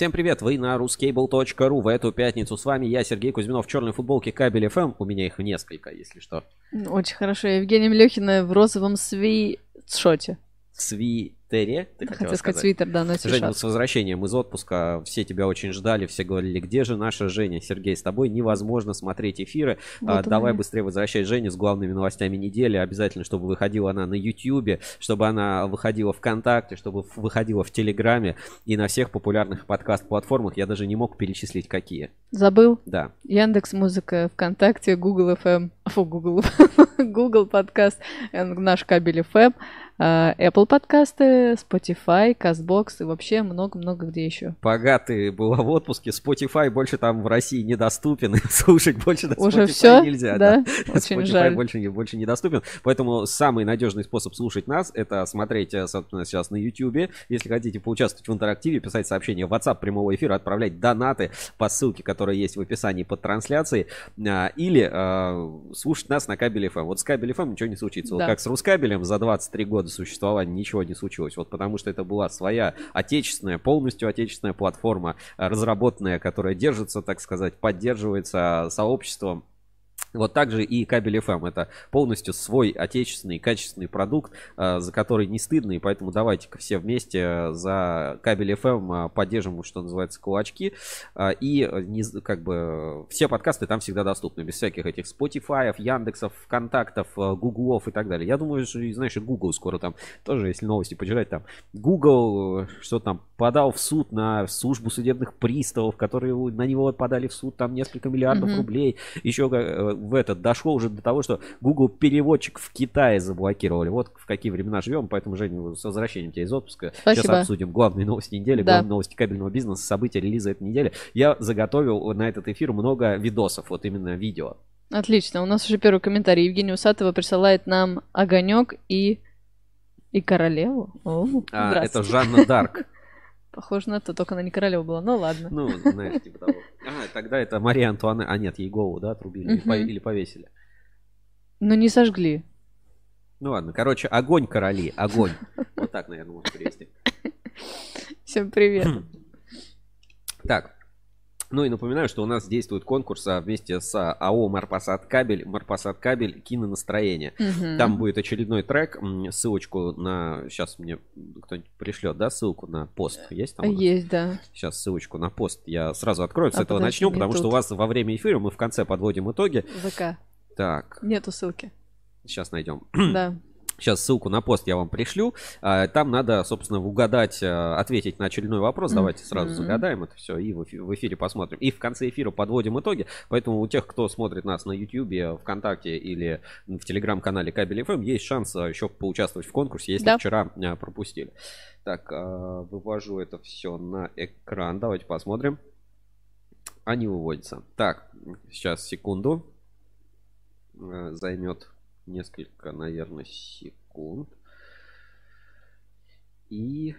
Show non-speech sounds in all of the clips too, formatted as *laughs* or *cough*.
Всем привет, вы на ruscable.ru. В эту пятницу с вами я, Сергей Кузьминов, в черной футболке Кабель FM. У меня их несколько, если что. Очень хорошо. Евгения Млехина в розовом свитшоте. Сви Терри, ты хотела, хотела сказать свитер, да, но Женя, с возвращением из отпуска. Все тебя очень ждали, все говорили, где же наша Женя? Сергей, с тобой невозможно смотреть эфиры. Вот а, давай быстрее возвращай Женю с главными новостями недели. Обязательно, чтобы выходила она на Ютьюбе, чтобы она выходила ВКонтакте, чтобы выходила в Телеграме и на всех популярных подкаст-платформах. Я даже не мог перечислить, какие. Забыл? Да. Яндекс Музыка, ВКонтакте, Google FM, фу, Google, *laughs* Google подкаст, наш кабель FM, Apple подкасты, Spotify, CastBox и вообще много-много где еще. Богатый была в отпуске, Spotify больше там в России недоступен, *laughs* слушать больше на Уже все? нельзя. Да, да. очень Spotify жаль. больше, больше недоступен, поэтому самый надежный способ слушать нас, это смотреть, э, собственно, сейчас на YouTube. Если хотите поучаствовать в интерактиве, писать сообщения в WhatsApp прямого эфира, отправлять донаты по ссылке, которая есть в описании под трансляцией, а, или э, слушать нас на кабеле FM. Вот с кабелем FM ничего не случится. Да. Вот как с Рускабелем за 23 года существования ничего не случилось. Вот потому что это была своя отечественная, полностью отечественная платформа, разработанная, которая держится, так сказать, поддерживается сообществом вот также и кабель FM. Это полностью свой отечественный качественный продукт, э, за который не стыдно. И поэтому давайте-ка все вместе э, за кабель FM э, поддержим, что называется, кулачки. И не, как бы все подкасты там всегда доступны. Без всяких этих Spotify, Яндексов, ВКонтактов, Гуглов и так далее. Я думаю, что, знаешь, и Google скоро там тоже, если новости почитать, там Google, что там, подал в суд на службу судебных приставов, которые на него подали в суд там несколько миллиардов mm-hmm. рублей. Еще в этот дошло уже до того, что Google переводчик в Китае заблокировали. Вот в какие времена живем, поэтому, Женя, с возвращением тебя из отпуска. Спасибо. Сейчас обсудим главные новости недели, да. главные новости кабельного бизнеса, события релиза этой недели. Я заготовил на этот эфир много видосов, вот именно видео. Отлично. У нас уже первый комментарий. Евгения Усатова присылает нам огонек и и королеву. О, а, это Жанна Дарк. Похоже на то, только она не королева была. Ну ладно. Ну, знаешь, типа того. А, тогда это Мария Антуанне. А нет, ей голову, да, отрубили угу. или повесили. Ну не сожгли. Ну ладно, короче, огонь короли, огонь. Вот так, наверное, можно перевести. Всем привет. Так, ну и напоминаю, что у нас действует конкурс а, вместе с а, АО Марпасад Кабель, Марпасад Кабель Кинонастроение. Угу. Там будет очередной трек, ссылочку на... Сейчас мне кто-нибудь пришлет, да, ссылку на пост? Есть там? Есть, да. Сейчас ссылочку на пост я сразу открою, с а этого начнем, потому тут. что у вас во время эфира мы в конце подводим итоги. ВК. Так. Нету ссылки. Сейчас найдем. Да. Сейчас ссылку на пост я вам пришлю. А, там надо, собственно, угадать, а, ответить на очередной вопрос. Давайте сразу загадаем это все и в эфире посмотрим. И в конце эфира подводим итоги. Поэтому у тех, кто смотрит нас на YouTube, ВКонтакте или в телеграм-канале Кабель FM, есть шанс а, еще поучаствовать в конкурсе, если да. вчера пропустили. Так, вывожу это все на экран. Давайте посмотрим. Они выводятся. Так, сейчас секунду. Займет несколько, наверное, секунд. И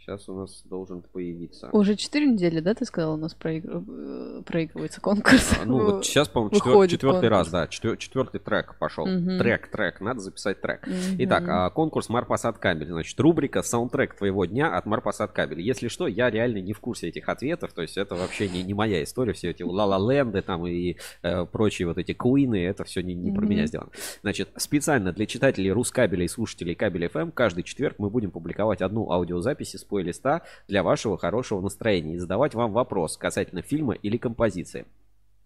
Сейчас у нас должен появиться. Уже 4 недели, да, ты сказал, у нас проигр... Э, проигрывается конкурс? А, ну, вот сейчас, по-моему, четвер... четвертый конкурс. раз, да, четвер... четвертый трек пошел. Угу. Трек, трек, надо записать трек. Угу. Итак, а, конкурс Марпасад Кабель. Значит, рубрика саундтрек твоего дня от Марпасад Кабель. Если что, я реально не в курсе этих ответов, то есть это вообще не, не моя история, все эти ла ленды там и э, прочие вот эти куины, это все не, не угу. про меня сделано. Значит, специально для читателей Рускабеля и слушателей Кабель FM каждый четверг мы будем публиковать одну аудиозапись из плейлиста для вашего хорошего настроения и задавать вам вопрос касательно фильма или композиции.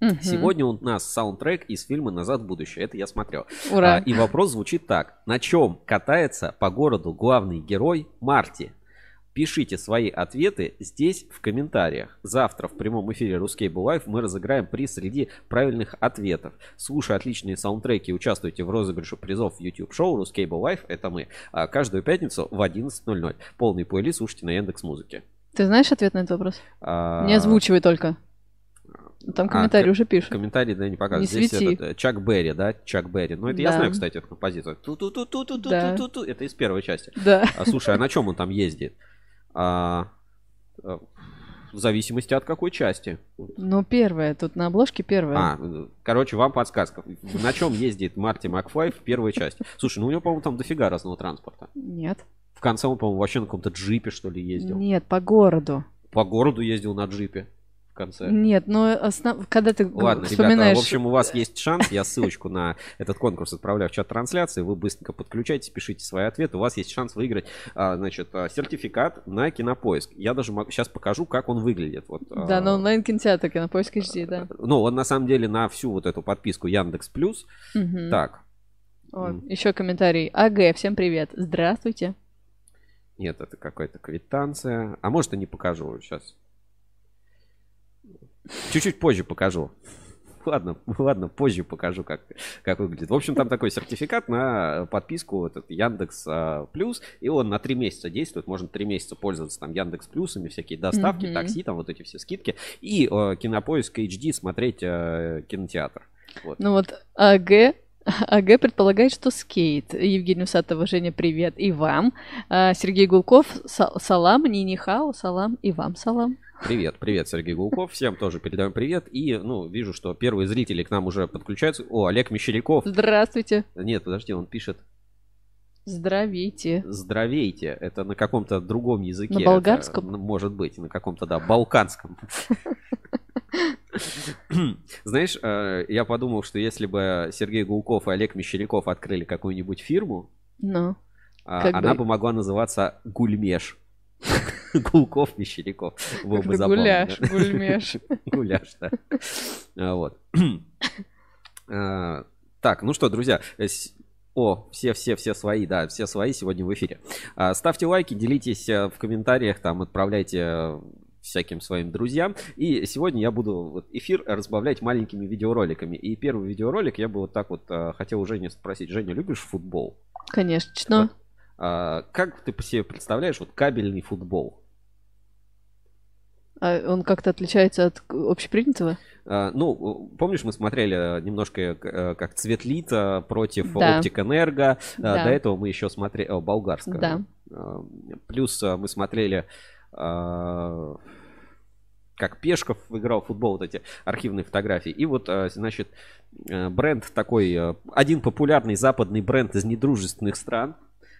Угу. Сегодня у нас саундтрек из фильма «Назад в будущее». Это я смотрел. Ура. А, и вопрос звучит так. На чем катается по городу главный герой Марти? Пишите свои ответы здесь в комментариях. Завтра в прямом эфире Ruscable Live мы разыграем приз среди правильных ответов. Слушая отличные саундтреки, участвуйте в розыгрыше призов в YouTube шоу Ruscable Live. Это мы. А каждую пятницу в 11.00. Полный плейлист слушайте на Яндекс Музыке. Ты знаешь ответ на этот вопрос? А... Не озвучивай только. Там комментарий а, уже пишут. Комментарий, да, не показывает. Не Здесь свети. Этот, Чак Берри, да? Чак Берри. Ну, это да. я знаю, кстати, эту композицию. Ту-ту-ту-ту-ту-ту-ту-ту. Да. Это из первой части. Да. А, слушай, а на чем он там ездит? А, а, в зависимости от какой части. Ну, первая. Тут на обложке первая. А, короче, вам подсказка. На чем ездит Марти Макфлай в первой части? Слушай, ну у него, по-моему, там дофига разного транспорта. Нет. В конце он, по-моему, вообще на каком-то джипе, что ли, ездил. Нет, по городу. По городу ездил на джипе в конце. Нет, но основ... когда ты Ладно, вспоминаешь... ребята, в общем, у вас есть шанс. Я ссылочку на этот конкурс отправляю в чат трансляции. Вы быстренько подключайтесь, пишите свои ответы. У вас есть шанс выиграть, а, значит, а, сертификат на кинопоиск. Я даже сейчас покажу, как он выглядит. Вот, а, Да, на онлайн-кинотеатр, кинопоиск HD, да. Ну, он на самом деле на всю вот эту подписку Яндекс Плюс. Мгм. Так, О, М. еще комментарий. АГ, всем привет. Здравствуйте. нет, это какая-то квитанция. А может, и не покажу сейчас. Чуть-чуть позже покажу. Ладно, ладно, позже покажу, как, как выглядит. В общем, там такой сертификат на подписку этот Яндекс а, Плюс, и он на три месяца действует. Можно три месяца пользоваться там Яндекс Плюсами, всякие доставки, Мгм. такси, там вот эти все скидки. И э, Кинопоиск HD смотреть э, кинотеатр. Вот. Ну вот АГ, АГ предполагает, что скейт. Евгений Усатова, Женя, привет. И вам. А, Сергей Гулков, са- салам, Нинихао, салам. И вам салам. Привет, привет, Сергей Гулков. Всем тоже передаем привет. И, ну, вижу, что первые зрители к нам уже подключаются. О, Олег Мещеряков. Здравствуйте. Нет, подожди, он пишет Здравейте. «здравейте». Это на каком-то другом языке. На Это, болгарском? ну, может быть, на каком-то, да, балканском. *laughs* *coughs* Знаешь, э, я подумал, что если бы Сергей Гулков и Олег Мещеряков открыли какую-нибудь фирму, Ну, а, она бы- бы могла называться «Гульмеш». *laughs* Гулков, Мещеряков. Как бы забавно. *laughs* гуляш, да. гульмеш. Гуляш, да. Вот. *coughs* А, Так, ну что, друзья, о, все-все-все свои, да, все свои сегодня в эфире. А, Ставьте лайки, делитесь э, в комментариях, там, отправляйте э, всяким своим друзьям. И сегодня я буду вот эфир разбавлять маленькими видеороликами. И первый видеоролик я бы вот так вот э, хотел у Жени спросить. Женя, любишь футбол? Конечно. А, Как ты по себе представляешь вот кабельный футбол? А он как-то отличается от общепринятого? А, Ну, помнишь, мы смотрели э, немножко э, как Цветлит э, против Да. Оптик Энерго. А, Да. До этого мы еще смотрели... О, болгарская. Да. А, Плюс э, мы смотрели... а, Как Пешков играл в футбол, вот эти архивные фотографии. И вот, э, значит, э, бренд такой, э, один популярный западный бренд из недружественных стран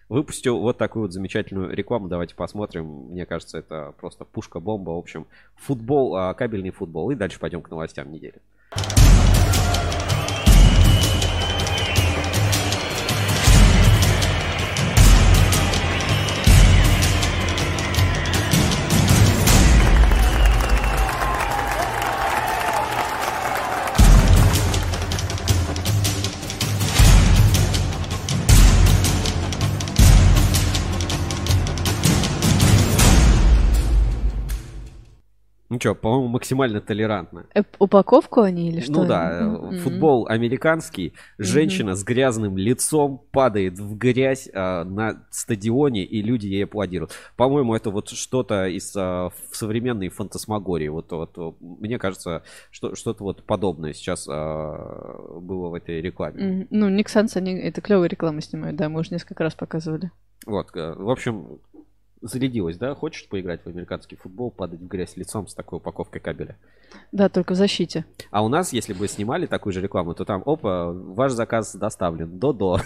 выпустил вот такую вот замечательную рекламу. Давайте посмотрим. Мне кажется, это просто пушка-бомба. В общем, футбол, а, кабельный футбол. И дальше пойдем к новостям недели. Ну что, по-моему, максимально толерантно. Э, Упаковку они или что? Ну да, э, М-м. футбол американский. Женщина с грязным лицом падает в грязь а, на стадионе, и люди ей аплодируют. По-моему, это вот что-то из в современной фантасмагории. Вот, вот, мне кажется, что, что-то вот подобное сейчас а, было в этой рекламе. М, Ну, Никсанс, они это клевые рекламы снимают, да, мы уже несколько раз показывали. Вот, э, в общем, зарядилась, да? Хочешь поиграть в американский футбол, падать в грязь лицом с такой упаковкой кабеля? Да, только в защите. А у нас, если бы снимали такую же рекламу, то там, опа, ваш заказ доставлен. До-до.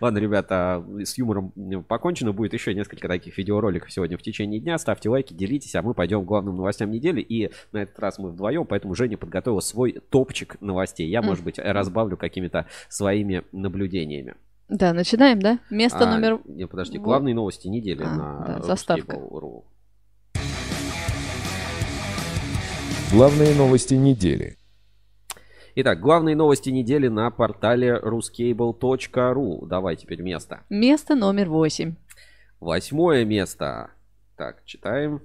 Ладно, ребята, с юмором покончено. Будет еще несколько таких видеороликов сегодня в течение дня. Ставьте лайки, делитесь, а мы пойдем к главным новостям недели. И на этот раз мы вдвоем, поэтому Женя подготовила свой топчик новостей. Я, может быть, разбавлю какими-то своими наблюдениями. Да, начинаем, да? Место А, номер... Не, подожди, главные новости недели А, на да, заставка. Главные новости недели. Итак, главные новости недели на портале ruscable.ru. Давай теперь место. Место номер восемь. Восьмое место. Так, читаем.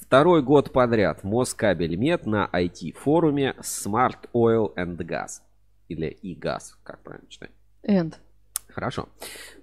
Второй год подряд Москабельмет на IT-форуме Smart Oil and Gas. Или и газ, как правильно читать. Энд. Хорошо.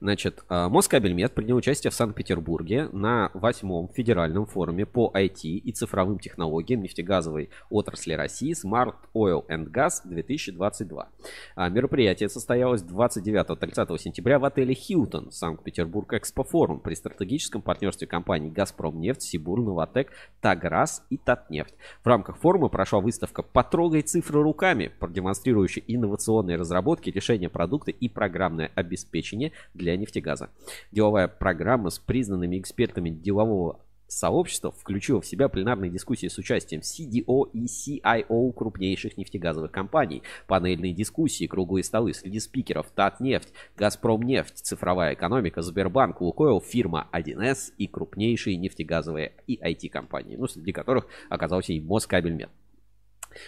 Значит, э, Москабельмет принял участие в Санкт-Петербурге на восьмом федеральном форуме по IT и цифровым технологиям нефтегазовой отрасли России Smart Oil and Gas 2022. А Мероприятие состоялось 29-30 сентября в отеле Хилтон, Санкт-Петербург Экспофорум при стратегическом партнерстве компаний Газпром нефть, Сибур, Новотек, Таграс и Татнефть. В рамках форума прошла выставка «Потрогай цифры руками», продемонстрирующая инновационные разработки, решения продукта и программное обеспечение обеспечения для нефтегаза. Деловая программа с признанными экспертами делового сообщества включило в себя пленарные дискуссии с участием CDO и CIO крупнейших нефтегазовых компаний, панельные дискуссии, круглые столы среди спикеров Татнефть, Газпромнефть, цифровая экономика, Сбербанк, Лукойл, фирма 1С и крупнейшие нефтегазовые и IT-компании, ну, среди которых оказался и Москабельмет.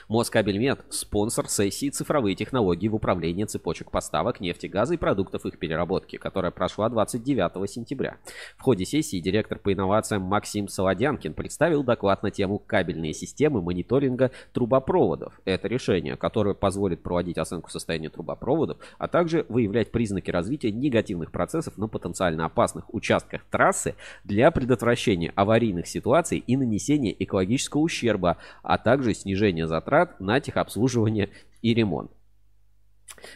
Москабельмет – спонсор сессии «Цифровые технологии в управлении цепочек поставок нефти, газа и продуктов их переработки», которая прошла 29 сентября. В ходе сессии директор по инновациям Максим Солодянкин представил доклад на тему «Кабельные системы мониторинга трубопроводов». Это решение, которое позволит проводить оценку состояния трубопроводов, а также выявлять признаки развития негативных процессов на потенциально опасных участках трассы для предотвращения аварийных ситуаций и нанесения экологического ущерба, а также снижения затрат на техобслуживание и ремонт.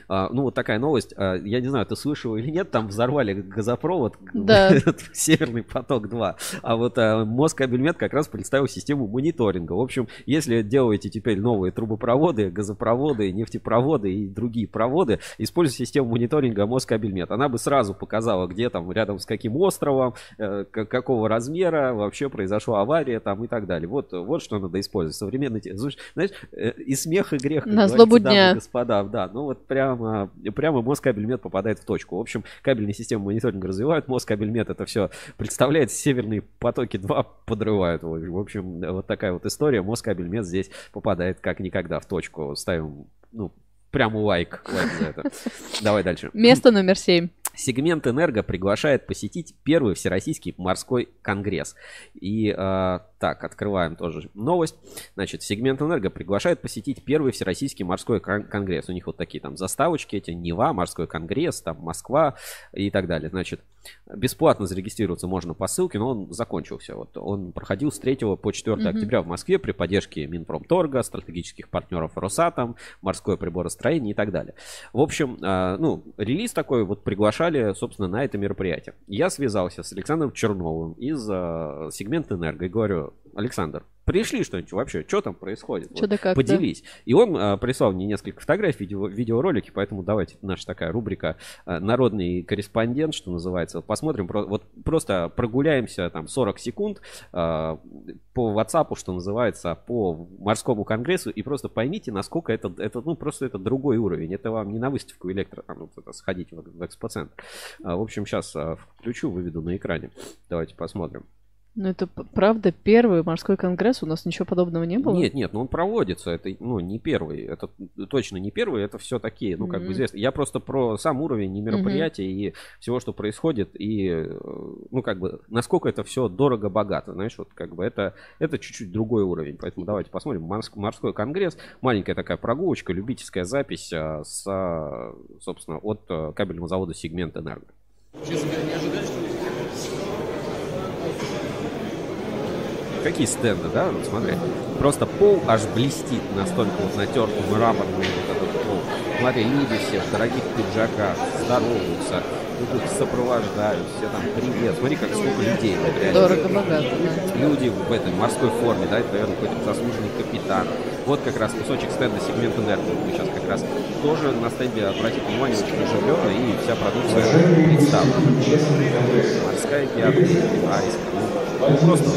А, ну, вот такая новость. А, я не знаю, ты слышал или нет, там взорвали газопровод, Да. *laughs* Северный поток-2. А вот а, Москабельмет как раз представил систему мониторинга. В общем, если делаете теперь новые трубопроводы, газопроводы, нефтепроводы и другие проводы, используйте систему мониторинга Москабельмет. Она бы сразу показала, где там, рядом с каким островом, э, какого размера вообще произошла авария там и так далее. Вот, вот что надо использовать. Современный... Знаешь, э, и смех, и грех. На злобу дня. господа, да. Ну вот прямо, прямо Москабельмет попадает в точку. В общем, кабельные системы мониторинга развивают, Москабельмет это все представляет, северные потоки 2 подрывают. В общем, вот такая вот история. Москабельмет здесь попадает как никогда в точку. Ставим, ну, прямо лайк, лайк за это. Давай дальше. Место номер семь. Сегмент Энерго приглашает посетить первый Всероссийский морской конгресс. И э, так, открываем тоже новость. Значит, Сегмент Энерго приглашает посетить первый Всероссийский морской кон- конгресс. У них вот такие там заставочки эти, Нева, морской конгресс, там Москва и так далее. Значит, бесплатно зарегистрироваться можно по ссылке, но он закончился. Вот он проходил с 3 по 4 Мгм. октября в Москве при поддержке Минпромторга, стратегических партнеров Росатом, морское приборостроение и так далее. В общем, а, ну, релиз такой вот приглашали, собственно, на это мероприятие. Я связался с Александром Черновым из а, сегмента Энерго и говорю, Александр, пришли что-нибудь вообще? Что там происходит? Чё да как, да. Поделись. И он а, прислал мне несколько фотографий, видео, видеоролики, поэтому давайте наша такая рубрика а, «Народный корреспондент», что называется. Посмотрим, про- вот просто прогуляемся там 40 секунд а, по WhatsApp, что называется, по морскому конгрессу, и просто поймите, насколько это, это ну, просто это другой уровень. Это вам не на выставку электро, там, вот это, сходить в, в экспоцентр. А, в общем, сейчас включу, выведу на экране. Давайте посмотрим. Ну, это правда первый морской конгресс. У нас ничего подобного не было. Нет, нет, ну он проводится. Это, ну, не первый. Это точно не первый. Это все такие, ну, как бы Мгм. известно. Я просто про сам уровень и мероприятия, и всего, что происходит, и, э, ну, как бы, насколько это все дорого-богато. Знаешь, вот, как бы, это, это чуть-чуть другой уровень. Поэтому давайте посмотрим. Морск- Морской конгресс. Маленькая такая прогулочка, любительская запись а, с, а, собственно, от а, кабельного завода «Сегмент Энерго». Какие стенды, да? Вот смотри. Просто пол аж блестит настолько вот натертый мраморный вот этот пол. Смотри, люди все в дорогих пиджаках, здороваются, идут, сопровождают, все там привет. Смотри, как сколько людей. вот реально. Дорого-богато, да. Люди в этой морской форме, да, это, наверное, какой-то заслуженный капитан. Вот как раз кусочек стенда сегмент энергии. Мы сейчас как раз тоже на стенде, обратите внимание, очень оживленно, и вся продукция представлена. Морская география, айска. Ну, просто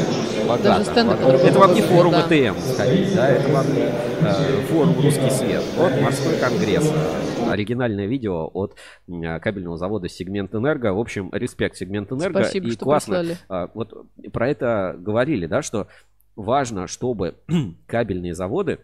богато. Это вам не форум. ЭТМ сходить, да, это вам э, форум «Русский свет». Вот морской конгресс. Э, Оригинальное видео от э, кабельного завода «Сегмент Энерго». В общем, респект «Сегмент Энерго». Спасибо, и что классно, прислали. а, вот про это говорили, да, что важно, чтобы *clears throat* кабельные заводы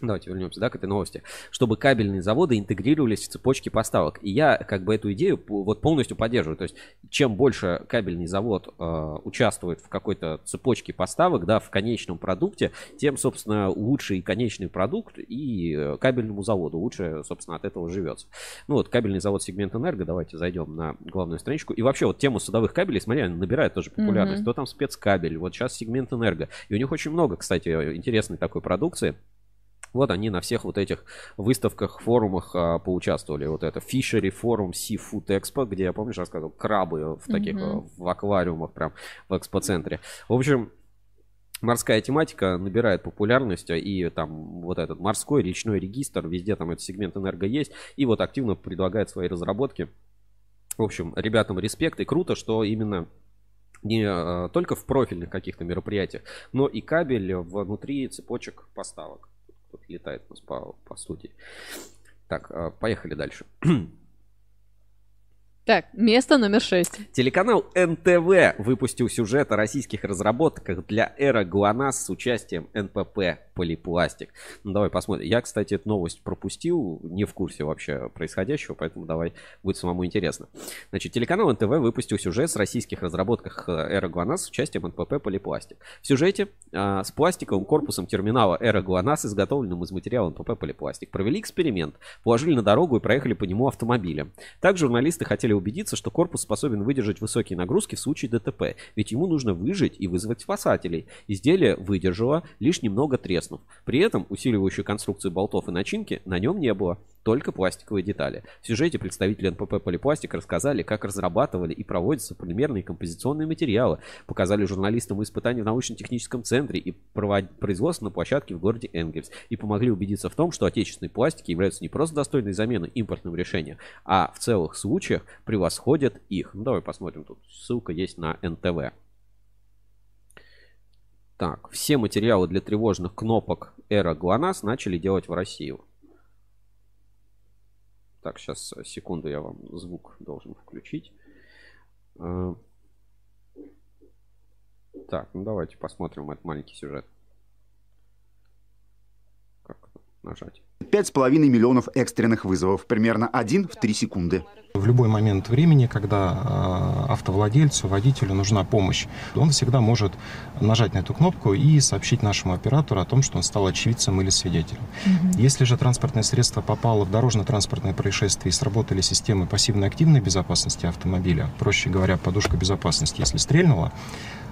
Давайте вернемся, да, к этой новости. Чтобы кабельные заводы интегрировались в цепочки поставок. И я как бы эту идею вот полностью поддерживаю. То есть, чем больше кабельный завод э, участвует в какой-то цепочке поставок, да, в конечном продукте, тем, собственно, лучше и конечный продукт, и э, кабельному заводу лучше, собственно, от этого живется. Ну вот, кабельный завод сегмент Энерго, давайте зайдем на главную страничку. И вообще, вот тему садовых кабелей, смотри, она набирает тоже популярность. Мгм. То там спецкабель, вот сейчас сегмент Энерго. И у них очень много, кстати, интересной такой продукции. Вот они на всех вот этих выставках, форумах а, поучаствовали. Вот это Fishery форум Seafood Expo, где я, помнишь, рассказывал, крабы в таких, а, в аквариумах прям в экспоцентре. В общем, морская тематика набирает популярность, а, и там вот этот морской речной регистр, везде там этот сегмент энерго есть, и вот активно предлагает свои разработки В общем, ребятам респект и круто, что именно не э, только в профильных каких-то мероприятиях, но и кабель внутри цепочек поставок. Летает у нас по, по студии. Так, э, поехали дальше. *clears throat* Так, место номер шесть. Телеканал НТВ выпустил сюжет о российских разработках для эра ГЛОНАСС с участием НПП полипластик. Ну, давай посмотрим. Я, кстати, эту новость пропустил, не в курсе вообще происходящего, поэтому давай, будет самому интересно. Значит, телеканал НТВ выпустил сюжет с российских разработках Эра ГЛОНАСС с участием НПП Полипластик. В сюжете а, с пластиковым корпусом терминала Эра ГЛОНАСС, изготовленным из материала НПП Полипластик, провели эксперимент, положили на дорогу и проехали по нему автомобилем. Также журналисты хотели убедиться, что корпус способен выдержать высокие нагрузки в случае ДТП, ведь ему нужно выжить и вызвать спасателей. Изделие выдержало, лишь немного треснув. При этом усиливающую конструкцию болтов и начинки на нем не было, только пластиковые детали. В сюжете представители НПП Полипластик рассказали, как разрабатывали и проводятся полимерные композиционные материалы, показали журналистам испытания в научно-техническом центре и производство на площадке в городе Энгельс и помогли убедиться в том, что отечественные пластики являются не просто достойной заменой импортным решением, а в целых случаях превосходят их. Ну, давай посмотрим, тут ссылка есть на НТВ. Так, все материалы для тревожных кнопок Эра ГЛОНАСС начали делать в Россию. Так, сейчас, э, секунду, я вам звук должен включить. Э, так, ну давайте посмотрим этот маленький сюжет. Как нажать? 5,5 миллионов экстренных вызовов, примерно один в 3 секунды. В любой момент времени, когда э, автовладельцу, водителю нужна помощь, он всегда может нажать на эту кнопку и сообщить нашему оператору о том, что он стал очевидцем или свидетелем. Угу. Если же транспортное средство попало в дорожно-транспортное происшествие и сработали системы пассивно-активной безопасности автомобиля, проще говоря, подушка безопасности, если стрельнула,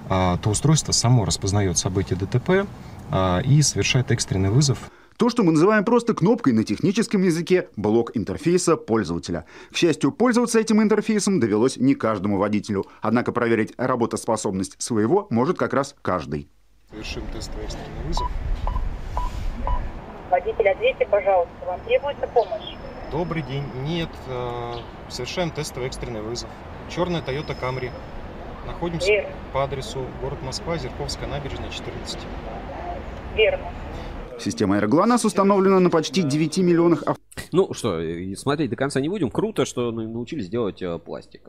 э, то устройство само распознает событие ДТП э, и совершает экстренный вызов то, что мы называем просто кнопкой на техническом языке блок интерфейса пользователя. К счастью, пользоваться этим интерфейсом довелось не каждому водителю, однако проверить работоспособность своего может как раз каждый. Совершим тестовый экстренный вызов. Водитель, ответьте, пожалуйста, вам требуется помощь? Добрый день. Нет, э, совершаем тестовый экстренный вызов. Черная Toyota Camry. Находимся Верно. по адресу город Москва, Зерковская набережная, 14. Верно. Система AirGlass установлена на почти 9 миллионах авто. Ну что, смотреть до конца не будем. Круто, что научились делать э, пластик.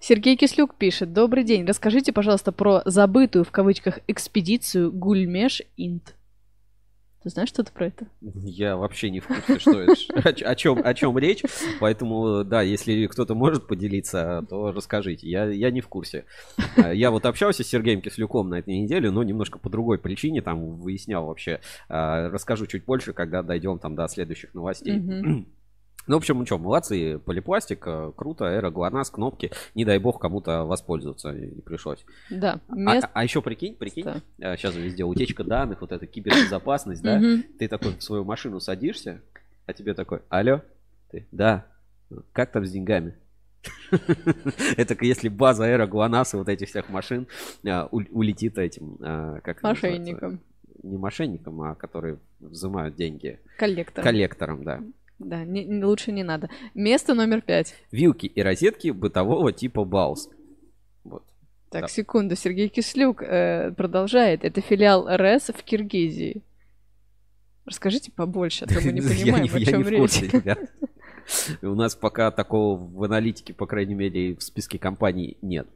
Сергей Кислюк пишет. Добрый день. Расскажите, пожалуйста, про забытую в кавычках экспедицию Гульмеш Инт. Ты знаешь что-то про это? Я вообще не в курсе, что это, о, чем, о чем речь. Поэтому, да, если кто-то может поделиться, то расскажите. Я, я не в курсе. Я вот общался с Сергеем Кислюком на этой неделе, но немножко по другой причине, там выяснял вообще. А, расскажу чуть больше, когда дойдем там до следующих новостей. Ну, в общем, ну что, молодцы, полипластик, э, круто, эра, ГЛОНАСС, кнопки. Не дай бог кому-то воспользоваться не пришлось. Да. А, мест... А, а еще прикинь, прикинь, да. сейчас везде утечка данных, вот эта кибербезопасность, да? Ты такой в свою машину садишься, а тебе такой, алло, ты, да, как там с деньгами? *laughs* Это если база эра ГЛОНАСС и вот этих всех машин а, улетит этим, а, как Мошенникам. Не мошенникам, а которые взимают деньги. Коллектором. Коллектором, да. Да, не, лучше не надо. Место номер пять. Вилки и розетки бытового типа Баус. Вот. Так, да. секунду. Сергей Кислюк э, продолжает. Это филиал РЭС в Киргизии. Расскажите побольше, а то мы не *laughs* понимаем, о чем речь. У нас пока такого в аналитике, по крайней мере, в списке компаний нет.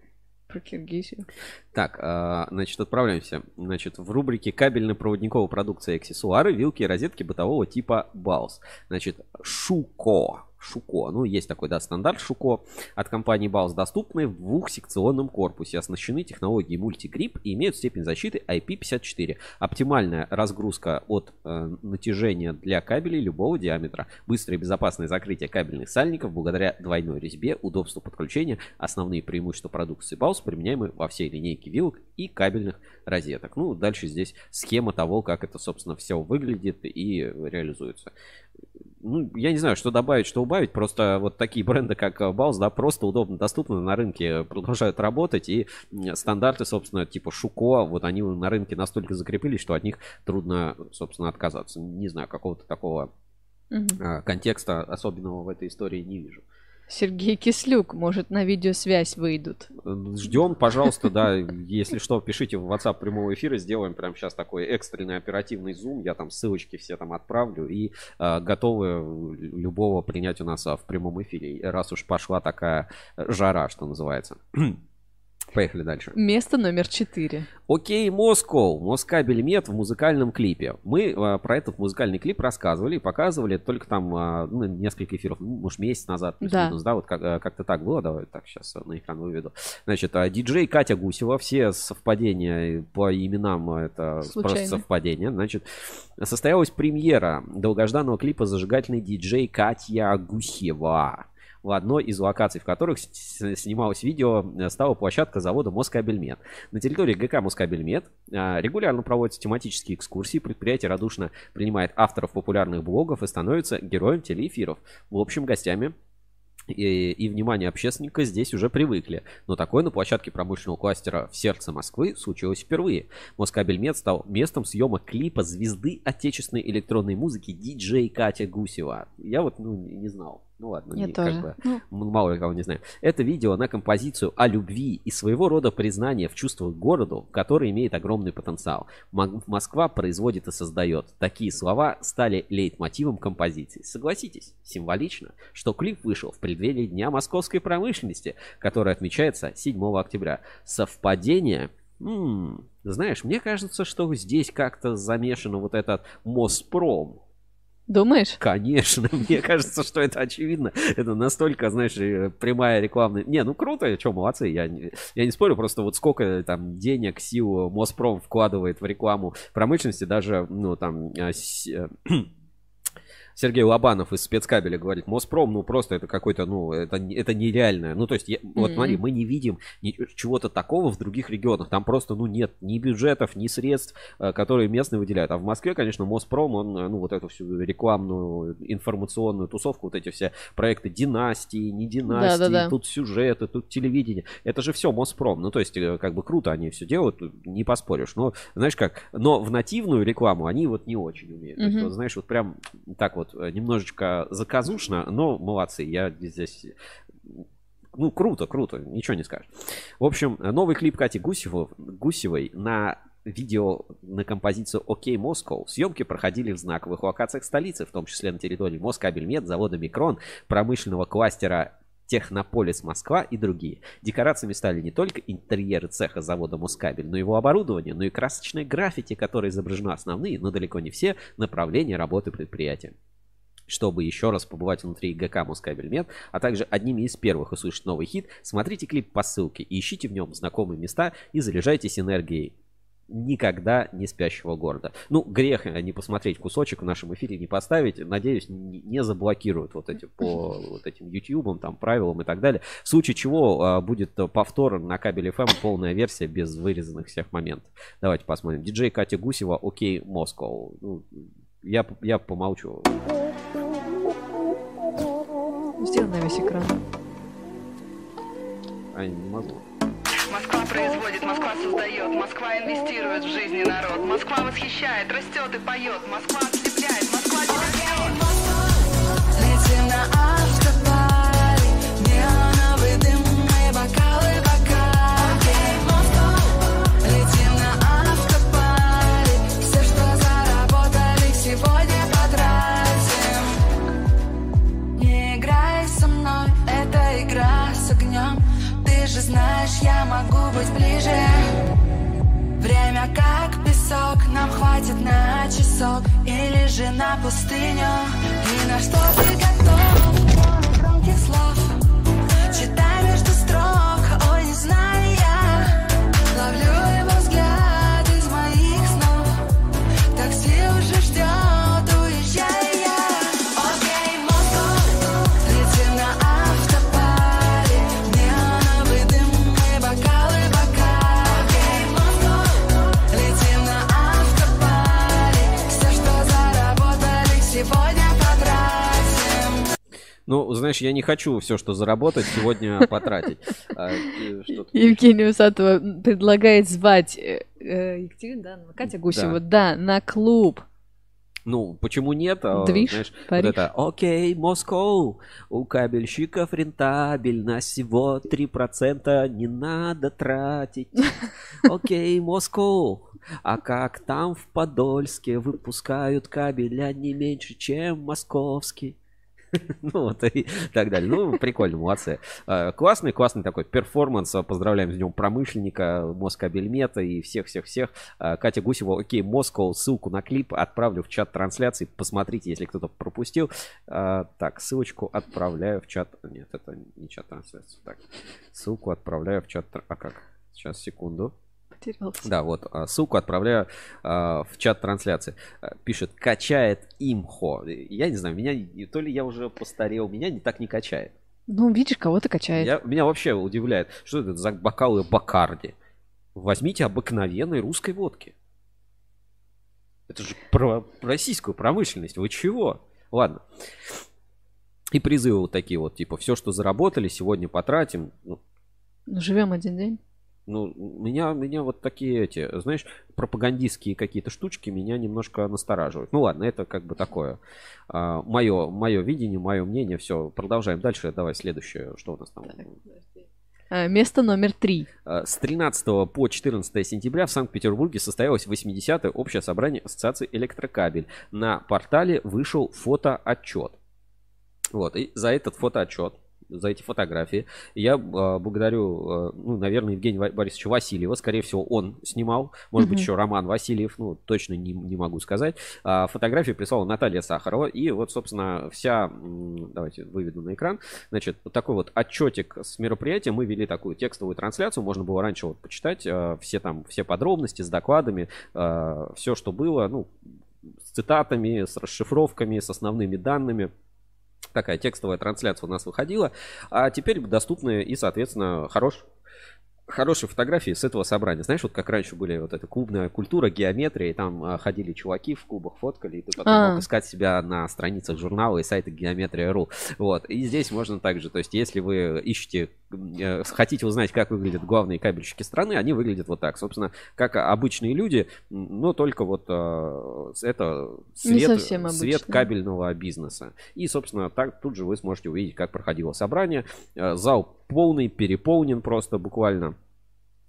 Про Киргизию. Так, а, значит, отправляемся. Значит, в рубрике кабельно-проводниковая продукция и аксессуары, вилки и розетки бытового типа Baus. Значит, Шуко. Шуко. Ну, есть такой, да, стандарт Шуко от компании Baus, доступный в двухсекционном корпусе, оснащены технологией мультигрип и имеют степень защиты IP54. Оптимальная разгрузка от э, натяжения для кабелей любого диаметра. Быстрое и безопасное закрытие кабельных сальников благодаря двойной резьбе, удобству подключения, основные преимущества продукции Baus применяемы во всей линейке вилок и кабельных розеток. Ну, дальше здесь схема того, как это, собственно, все выглядит и реализуется ну, я не знаю, что добавить, что убавить. Просто вот такие бренды, как Baus, да, просто удобно доступны на рынке, продолжают работать. И стандарты, собственно, типа Шуко, вот они на рынке настолько закрепились, что от них трудно, собственно, отказаться. Не знаю, какого-то такого угу. контекста особенного в этой истории не вижу. Сергей Кислюк, может, на видеосвязь выйдут. Ждем, пожалуйста, да, если что, пишите в WhatsApp прямого эфира, сделаем прямо сейчас такой экстренный оперативный зум, я там ссылочки все там отправлю и э, готовы любого принять у нас а, в прямом эфире, раз уж пошла такая жара, что называется. Поехали дальше. Место номер четыре. Окей, Москва, Москабель Мед в музыкальном клипе. Мы а, про этот музыкальный клип рассказывали и показывали только там а, ну, несколько эфиров, ну, может, месяц назад, Да. да, вот как, а, как-то так было, давай так сейчас на экран выведу. Значит, а, диджей Катя Гусева, все совпадения по именам, а, это просто Случайно. совпадение. Значит, состоялась премьера долгожданного клипа «Зажигательный диджей Катя Гусева» в одной из локаций, в которых снималось видео, э, стала площадка завода Москабельмет. На территории ГК Москабельмет а, регулярно проводятся тематические экскурсии, предприятие радушно принимает авторов популярных блогов и становится героем телеэфиров. В общем, гостями и, и внимание общественника здесь уже привыкли. Но такое на площадке промышленного кластера в сердце Москвы случилось впервые. Москабельмет стал местом съемок клипа звезды отечественной электронной музыки диджей Катя Гусева. Я вот ну, не знал. Ну ладно, Я не- тоже. как бы Ну, мало ли кого не знаю. Это видео на композицию о любви и своего рода признание в чувствах к городу, который имеет огромный потенциал. Мо- Москва производит и создает. Такие слова стали лейтмотивом композиции. Согласитесь, символично, что клип вышел в преддверии Дня московской промышленности, который отмечается 7 октября. Совпадение? М, знаешь, мне кажется, что здесь как-то замешано вот этот Моспром. Думаешь? Конечно, *laughs* мне кажется, что это очевидно. Это настолько, знаешь, э, прямая рекламная... Не, ну круто, что, молодцы, я, не- я не спорю, просто вот сколько там денег, сил Моспром вкладывает в рекламу промышленности, даже, ну, там, э, с- э, *clears throat* Сергей Лобанов из спецкабеля говорит, Моспром, ну просто это какой-то, ну, это, это нереально. Ну, то есть, я- вот Мгм. смотри, мы не видим чего-то такого в других регионах. Там просто, ну, нет ни бюджетов, ни средств, э, которые местные выделяют. А в Москве, конечно, Моспром, он, э, ну, вот эту всю рекламную, информационную тусовку, вот эти все проекты династии, не династии, Да-да-да. тут сюжеты, тут телевидение. Это же все Моспром. Ну, то есть, э, как бы круто они все делают, не поспоришь. Но, знаешь как, но в нативную рекламу они вот не очень умеют. То есть, вот, знаешь, вот прям так вот э, немножечко заказушно, но молодцы. Я здесь ну, круто, круто, ничего не скажешь. В общем, новый клип Кати Гусевой, Гусевой на видео на композицию «Окей, Москва». Съемки проходили в знаковых локациях столицы, в том числе на территории Москабельмет, завода «Микрон», промышленного кластера Технополис Москва и другие. Декорациями стали не только интерьеры цеха завода Москабель, но и его оборудование, но и красочные граффити, которые изображены основные, но далеко не все направления работы предприятия чтобы еще раз побывать внутри ГК Москабельмет, а также одними из первых услышать новый хит, смотрите клип по ссылке и ищите в нем знакомые места и заряжайтесь энергией никогда не спящего города. Ну, грех э, не посмотреть кусочек в нашем эфире, не поставить. Надеюсь, не заблокируют вот эти по *laughs* вот этим ютубам, там, правилам и так далее. В случае чего а, будет повтор на кабеле FM, полная версия без вырезанных всех моментов. Давайте посмотрим. Диджей Катя Гусева, окей, Москва. Ну, я, я помолчу. Сделай на весь экран. А, не могу. Москва производит, Москва создает, Москва инвестирует в жизни народ. Москва восхищает, растет и поет, Москва ослепляет, знаешь, я могу быть ближе. Время как песок, нам хватит на часок. Или же на пустыню. И на что ты готов, Ну, знаешь, я не хочу все, что заработать, сегодня потратить. *laughs* А, что-то- Евгения Усатова предлагает звать э, э, Екатерина, да, Катя Гусева, да. на клуб. Ну, почему нет? А, Движ, Знаешь, Париж. вот это «Окей, Москва, у кабельщиков рентабельность всего 3% не надо тратить». *laughs* «Окей, Москва, а как там в Подольске выпускают кабеля не меньше, чем московский?» *laughs* Ну, вот и так далее. Ну, прикольно, молодцы. А, Классный, классный такой перформанс. Поздравляем с днем промышленника, Москабельмета и всех-всех-всех. А, Катя Гусева, окей, Москва, ссылку на клип отправлю в чат трансляции. Посмотрите, если кто-то пропустил. А, Так, ссылочку отправляю в чат. Нет, это не чат трансляции. Так, ссылку отправляю в чат. А как? Сейчас, секунду. Потерялся. Да, вот а, ссылку отправляю а, в чат трансляции. А, Пишет, качает имхо. Я не знаю, меня то ли я уже постарел, меня не так не качает. Ну, видишь, кого-то качает. Я- меня вообще удивляет, что это за бокалы Бакарди. Возьмите обыкновенной русской водки. Это же про российскую промышленность. Вы чего? Ладно. И призывы вот такие вот, типа, все, что заработали, сегодня потратим. Ну, Ну, живем один день. Ну, меня, меня вот такие эти, знаешь, пропагандистские какие-то штучки меня немножко настораживают. Ну ладно, это как бы такое мое, мое видение, мое мнение. Все, продолжаем дальше. Давай следующее, что у нас там. А, Место номер три. А, С 13 по 14 сентября в Санкт-Петербурге состоялось 80-е общее собрание Ассоциации Электрокабель. На портале вышел фотоотчет. Вот, и за этот фотоотчет, за эти фотографии я а, благодарю, а, ну, наверное, Евгения Борисовича Васильева. Скорее всего, он снимал. Может быть, Мгм. еще Роман Васильев, ну, точно не, не могу сказать. А, Фотографию прислала Наталья Сахарова. И вот, собственно, вся... Давайте выведу на экран. Значит, вот такой вот отчетик с мероприятия. Мы вели такую текстовую трансляцию. Можно было раньше вот почитать все там, все подробности с докладами, все, что было, ну, с цитатами, с расшифровками, с основными данными. Такая текстовая трансляция у нас выходила. А теперь доступны и, соответственно, хорош, хорошие фотографии с этого собрания. Знаешь, вот как раньше были вот эта клубная культура, геометрия, и там а, ходили чуваки в клубах, фоткали, и ты потом А. мог искать себя на страницах журнала и сайта Геометрия.ру. Вот. И здесь можно также, то есть если вы ищете, хотите узнать, как выглядят главные кабельщики страны, они выглядят вот так. Собственно, как обычные люди, но только вот э, это свет, свет кабельного бизнеса. И, собственно, так тут же вы сможете увидеть, как проходило собрание. Э, Зал полный, переполнен просто буквально.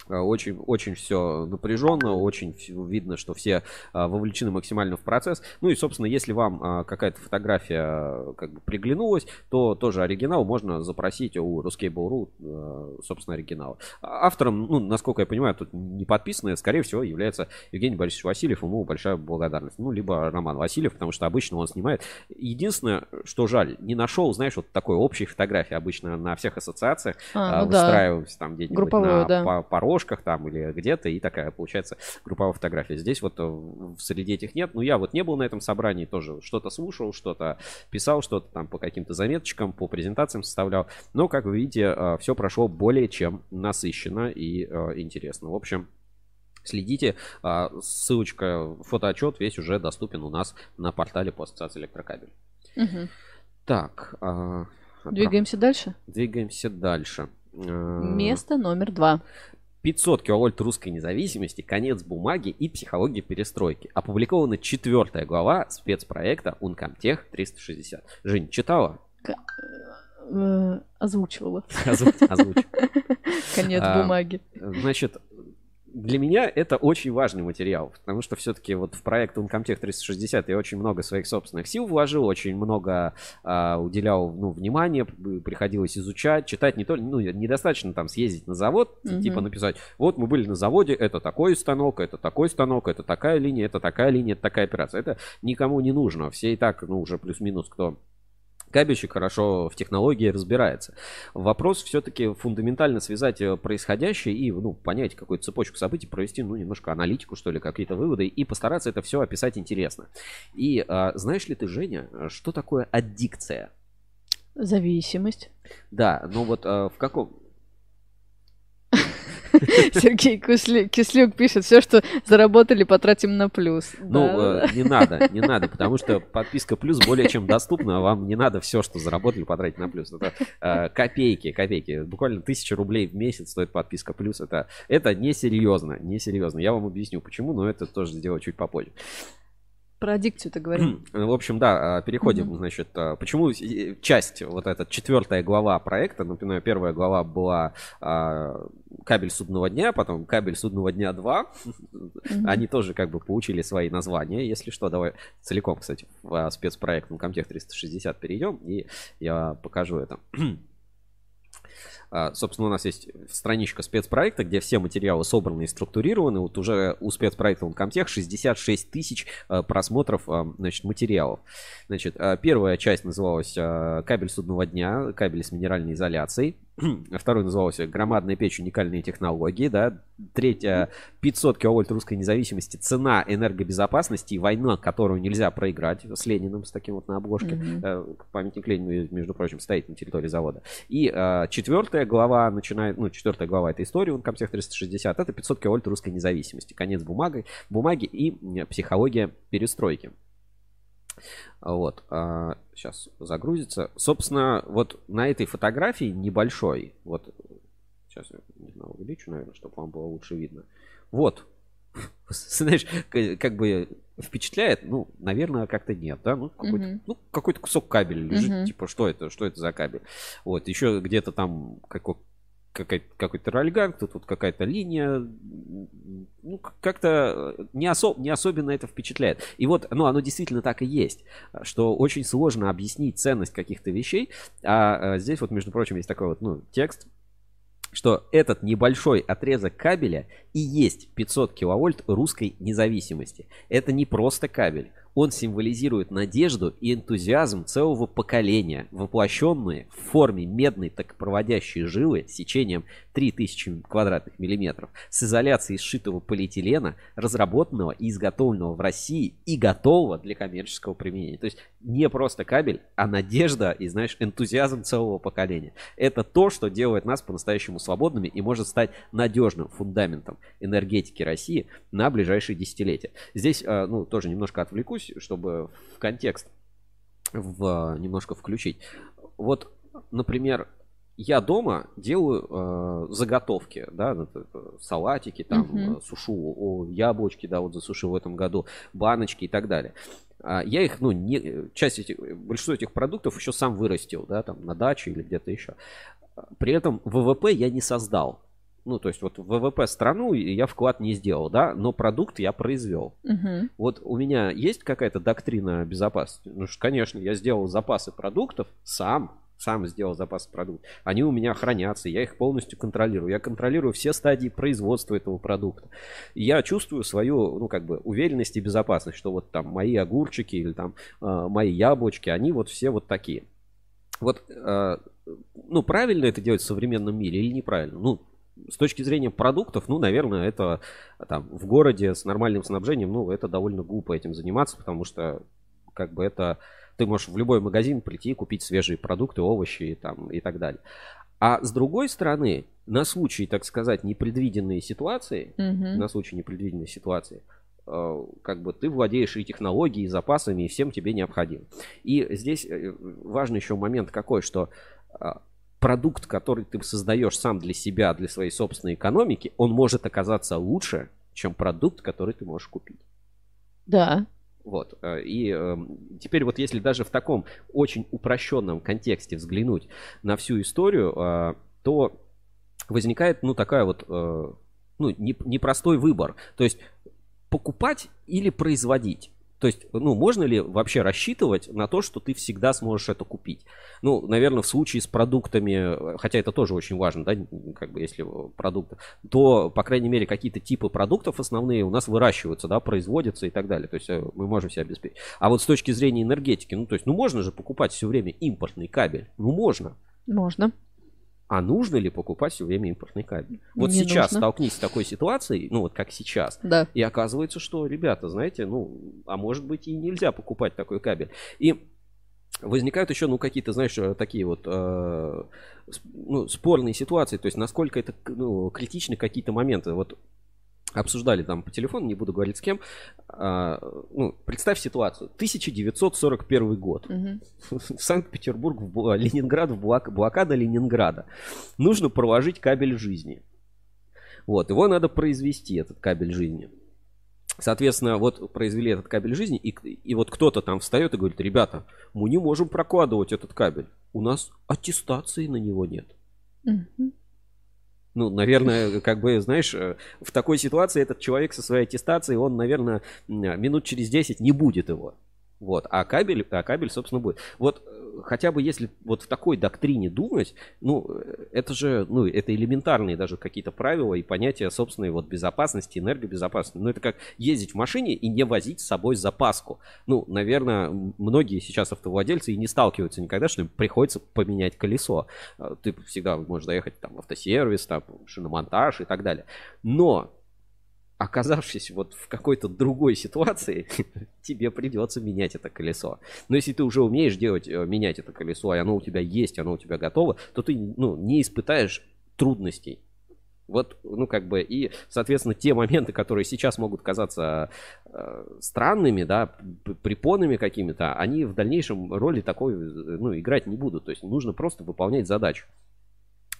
Э, Очень, очень все напряженно, очень видно, что все а, вовлечены максимально в процесс. Ну и, собственно, если вам а, какая-то фотография как бы приглянулась, то тоже оригинал можно запросить у Ruskable.ru, э, собственно, оригинал. А Автором, ну, насколько я понимаю, тут не подписанный, скорее всего, является Евгений Борисович Васильев. Ему большая благодарность. Ну, либо Роман Васильев, потому что обычно он снимает. Единственное, что жаль, не нашел, знаешь, вот такой общей фотографии. Обычно на всех ассоциациях А, ну да. выстраиваемся там где-нибудь Групповую, на да. по- порожках там или где-то, и такая получается групповая фотография. Здесь вот э, в- среди этих нет. Ну, я вот не был на этом собрании, тоже что-то слушал, что-то писал, что-то там по каким-то заметочкам, по презентациям составлял. Но, как вы видите, все прошло более чем насыщенно и э, интересно. В общем, Следите, а, ссылочка, фотоотчет весь уже доступен у нас на портале по ассоциации электрокабель. Мгм. Так, а, Двигаемся дальше. двигаемся дальше. Э, Место номер два. 500 киловольт русской независимости, конец бумаги и психология перестройки. Опубликована четвертая глава спецпроекта Uncomtech 360. Жень, читала? Э, Озвучивала. Озвучь. озвучь. *laughs* Конец А, бумаги. Значит, для меня это очень важный материал, потому что все-таки вот в проект Uncomtech 360 я очень много своих собственных сил вложил, очень много а, уделял ну, внимания, приходилось изучать, читать не только, ну, недостаточно там съездить на завод, Мгм. типа написать, вот мы были на заводе, это такой станок, это такой станок, это такая линия, это такая линия, это такая операция. Это никому не нужно, все и так, ну, уже плюс-минус кто Кабельщик хорошо в технологии разбирается. Вопрос все-таки фундаментально связать э, происходящее и ну, понять какую-то цепочку событий, провести ну, немножко аналитику, что ли, какие-то выводы и постараться это все описать интересно. И а, знаешь ли ты, Женя, что такое аддикция? Зависимость. Да, ну вот а, в каком... *laughs* Сергей Кислюк пишет, все, что заработали, потратим на плюс. Ну, э, не надо, не надо, потому что подписка плюс более чем доступна, а вам не надо все, что заработали, потратить на плюс. Это э, копейки, копейки. Буквально тысяча рублей в месяц стоит подписка плюс. Это, это несерьезно, несерьезно. Я вам объясню, почему, но это тоже сделаю чуть попозже. Про дикцию ты говорил. *clears throat* В общем, да, а, переходим, значит, а, почему часть, вот эта четвертая глава проекта, например, первая глава была а, кабель судного дня, потом кабель судного дня 2, они тоже как бы получили свои названия, если что, давай целиком, кстати, в спецпроект Comtech 360 перейдем, и я покажу это. *clears throat* А, Собственно, у нас есть страничка спецпроекта, где все материалы собраны и структурированы. Вот уже у спецпроекта Uncomtech 66 тысяч а, просмотров а, значит, материалов. Значит, первая часть называлась «Кабель судного дня», кабель с минеральной изоляцией. *clears throat* Второй назывался «Громадная печь. Уникальные технологии». Да? Третья 500 киловольт русской независимости. Цена энергобезопасности и война, которую нельзя проиграть. С Лениным, с таким вот на обложке. Э, Памятник Ленину, между прочим, стоит на территории завода. И э, четвертая глава начинает, ну, четвертая глава этой истории, он Комтех 360, это 500 киловольт русской независимости. Конец бумаги, бумаги и психология перестройки. Вот, сейчас загрузится. Собственно, вот на этой фотографии небольшой, вот, сейчас я не знаю, увеличу, наверное, чтобы вам было лучше видно. Вот, *laughs* знаешь, как бы впечатляет, ну, наверное, как-то нет, да, ну, какой-то, Мгм. ну, какой-то кусок кабеля лежит, Мгм. типа, что это, что это за кабель? Вот, еще где-то там какой какой-то, рольган, тут вот какая-то линия, ну, как-то э, не, осо- не особенно это впечатляет. И вот, ну, оно действительно так и есть, что очень сложно объяснить ценность каких-то вещей, а э, здесь вот, между прочим, есть такой вот, ну, текст, что этот небольшой отрезок кабеля и есть 500 киловольт русской независимости. Это не просто кабель. Он символизирует надежду и энтузиазм целого поколения, воплощенные в форме медной токопроводящей жилы с сечением 3000 квадратных миллиметров, с изоляцией сшитого полиэтилена, разработанного и изготовленного в России и готового для коммерческого применения. То есть не просто кабель, а надежда и, знаешь, энтузиазм целого поколения. Это то, что делает нас по-настоящему свободными и может стать надежным фундаментом энергетики России на ближайшие десятилетия. Здесь, э, ну, тоже немножко отвлекусь, чтобы в контекст в, немножко включить. Вот, например, я дома делаю э, заготовки, да, это, салатики, там, э, сушу о, яблочки, да, вот засушил в этом году, баночки и так далее. А, Я их, ну, не, часть этих, большинство этих продуктов еще сам вырастил, да, там, на даче или где-то еще. При этом ВВП я не создал. Ну, то есть вот в ВВП страну я вклад не сделал, да, но продукт я произвел. Мгм. Вот у меня есть какая-то доктрина безопасности? Ну, что, конечно, я сделал запасы продуктов сам, сам сделал запасы продуктов. Они у меня хранятся, я их полностью контролирую. Я контролирую все стадии производства этого продукта. И я чувствую свою, ну, как бы, уверенность и безопасность, что вот там мои огурчики или там э, мои яблочки, они вот все вот такие. Вот, э, ну, правильно это делать в современном мире или неправильно? Ну, с точки зрения продуктов, ну, наверное, это а, там в городе с нормальным снабжением, ну, это довольно глупо этим заниматься, потому что как бы это ты можешь в любой магазин прийти и купить свежие продукты, овощи там, и так далее. А с другой стороны, на случай, так сказать, непредвиденной ситуации, Мгм. на случай непредвиденной ситуации, э, как бы ты владеешь и технологией, и запасами, и всем тебе необходимо. И здесь э, важный еще момент какой, что э, продукт, который ты создаешь сам для себя, для своей собственной экономики, он может оказаться лучше, чем продукт, который ты можешь купить. Да. Вот. э, И э, теперь вот если даже в таком очень упрощенном контексте взглянуть на всю историю, э, то возникает, ну, такая вот, э, ну, не- непростой выбор. То есть покупать или производить. То есть, ну, можно ли вообще рассчитывать на то, что ты всегда сможешь это купить? Ну, наверное, в случае с продуктами, э, хотя это тоже очень важно, да, как бы если продукты, то, по крайней мере, какие-то типы продуктов основные у нас выращиваются, да, производятся и так далее. То есть э, мы можем себя обеспечить. А вот с точки зрения энергетики, ну, то есть, ну, можно же покупать все время импортный кабель? Ну, можно. Можно. А нужно ли покупать все время импортный кабель? Вот Не сейчас нужно. столкнись с такой ситуацией, ну вот как сейчас, Да. и оказывается, что, ребята, знаете, ну, а может быть и нельзя покупать такой кабель. И возникают еще, ну, какие-то, знаешь, э, такие вот э, ну, спорные ситуации, то есть насколько это ну, критичны какие-то моменты. Вот обсуждали там по телефону, не буду говорить с кем. А, ну, представь ситуацию. 1941 год. В *laughs* Санкт-Петербург, в Ленинград, в блок- блокада Ленинграда. Нужно проложить кабель жизни. Вот, его надо произвести, этот кабель жизни. Соответственно, вот произвели этот кабель жизни, и, и вот кто-то там встает и говорит, ребята, мы не можем прокладывать этот кабель. У нас аттестации на него нет. Мгм. Ну, наверное, как бы, знаешь, э, в такой ситуации этот человек со своей аттестацией, он, наверное, минут через 10 не будет его. Вот, а кабель, а кабель, собственно, будет. Вот э, хотя бы если вот в такой доктрине думать, ну, это же, ну, это элементарные даже какие-то правила и понятия собственной вот безопасности, энергобезопасности. Ну, это как ездить в машине и не возить с собой запаску. Ну, наверное, многие сейчас автовладельцы и не сталкиваются никогда, что им приходится поменять колесо. Э, Ты всегда можешь доехать там в автосервис, там, шиномонтаж и так далее. Но оказавшись вот в какой-то другой ситуации, *laughs* тебе придется менять это колесо. Но если ты уже умеешь делать, э, менять это колесо, и оно у тебя есть, оно у тебя готово, то ты ну, не испытаешь трудностей. Вот, ну, как бы, и, соответственно, те моменты, которые сейчас могут казаться э, странными, да, препонами какими-то, они в дальнейшем роли такой, э, ну, играть не будут. То есть нужно просто выполнять задачу.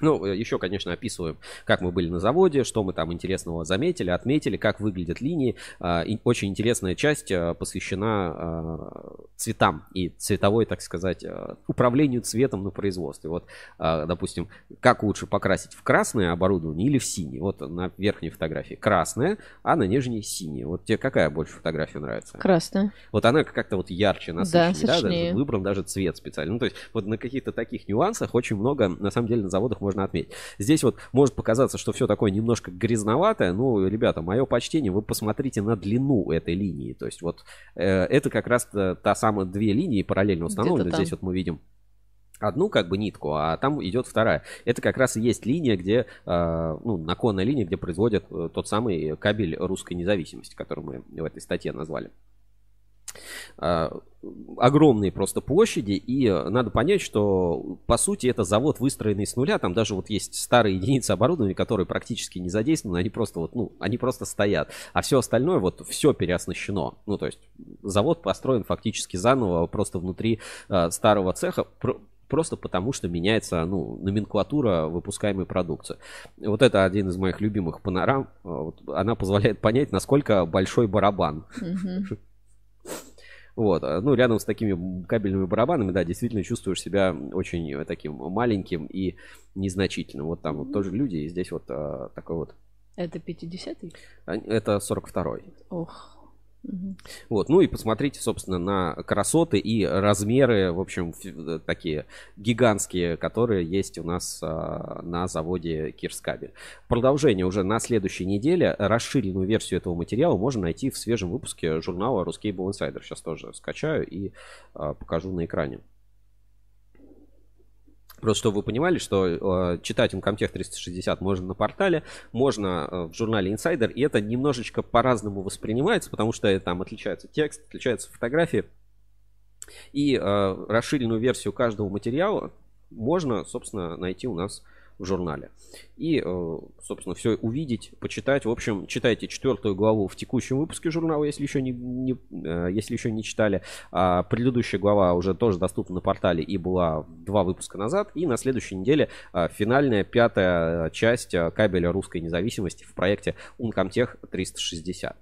Ну, э, еще, конечно, описываем, как мы были на заводе, что мы там интересного заметили, отметили, как выглядят линии. А, и Очень интересная часть а, посвящена а, цветам и цветовой, так сказать, а, управлению цветом на производстве. Вот, а, допустим, как лучше покрасить в красное оборудование или в синий. Вот на верхней фотографии красное, а на нижней синий. Вот тебе какая больше фотография нравится? Красная. Вот она как-то вот ярче, Да, насыщеннее, да, даже сочнее. выбран даже цвет специально. Ну, то есть вот на каких-то таких нюансах очень много, на самом деле, на заводах можно отметить. Здесь вот может показаться, что все такое немножко грязноватое. Ну, ребята, мое почтение, вы посмотрите на длину этой линии. То есть вот э, это как раз та, та самая две линии параллельно установлены. Здесь вот мы видим одну как бы нитку, а там идет вторая. Это как раз и есть линия, где, э, ну, наклонная линия, где производят э, тот самый кабель русской независимости, который мы в этой статье назвали. А, огромные просто площади, и надо понять, что по сути это завод выстроенный с нуля, там даже вот есть старые *laughs* единицы оборудования, которые практически не задействованы, они просто вот, ну, они просто стоят, а все остальное вот все переоснащено, ну то есть завод построен фактически заново, просто внутри э, старого цеха, Про- Просто потому, что меняется ну, номенклатура выпускаемой продукции. Вот это один из моих любимых панорам. Вот Она позволяет понять, насколько большой барабан. Мгм. Вот, а, ну, рядом с такими кабельными барабанами, да, действительно чувствуешь себя очень э, таким маленьким и незначительным. Вот там вот тоже люди, и здесь вот а, такой вот. Это 50-й? а, Это 42-й. Ох. Вот, ну и посмотрите, собственно, на красоты и размеры, в общем, э, такие гигантские, которые есть у нас а, на заводе Кирскабель. Продолжение уже на следующей неделе. Расширенную версию этого материала можно найти в свежем выпуске журнала Ruscable Insider. Сейчас тоже скачаю и а, покажу на экране. Просто чтобы вы понимали, что э, читать Uncomtech 360 можно на портале, можно э, в журнале Insider, и это немножечко по-разному воспринимается, потому что э, там отличается текст, отличаются фотографии. И э, расширенную версию каждого материала можно, собственно, найти у нас в журнале. И, э, собственно, все увидеть, почитать. В общем, читайте четвертую главу в текущем выпуске журнала, если еще не, не, э, если еще не читали. А предыдущая глава уже тоже доступна на портале и была два выпуска назад. И на следующей неделе а, финальная пятая часть кабеля русской независимости в проекте Uncomtech 360.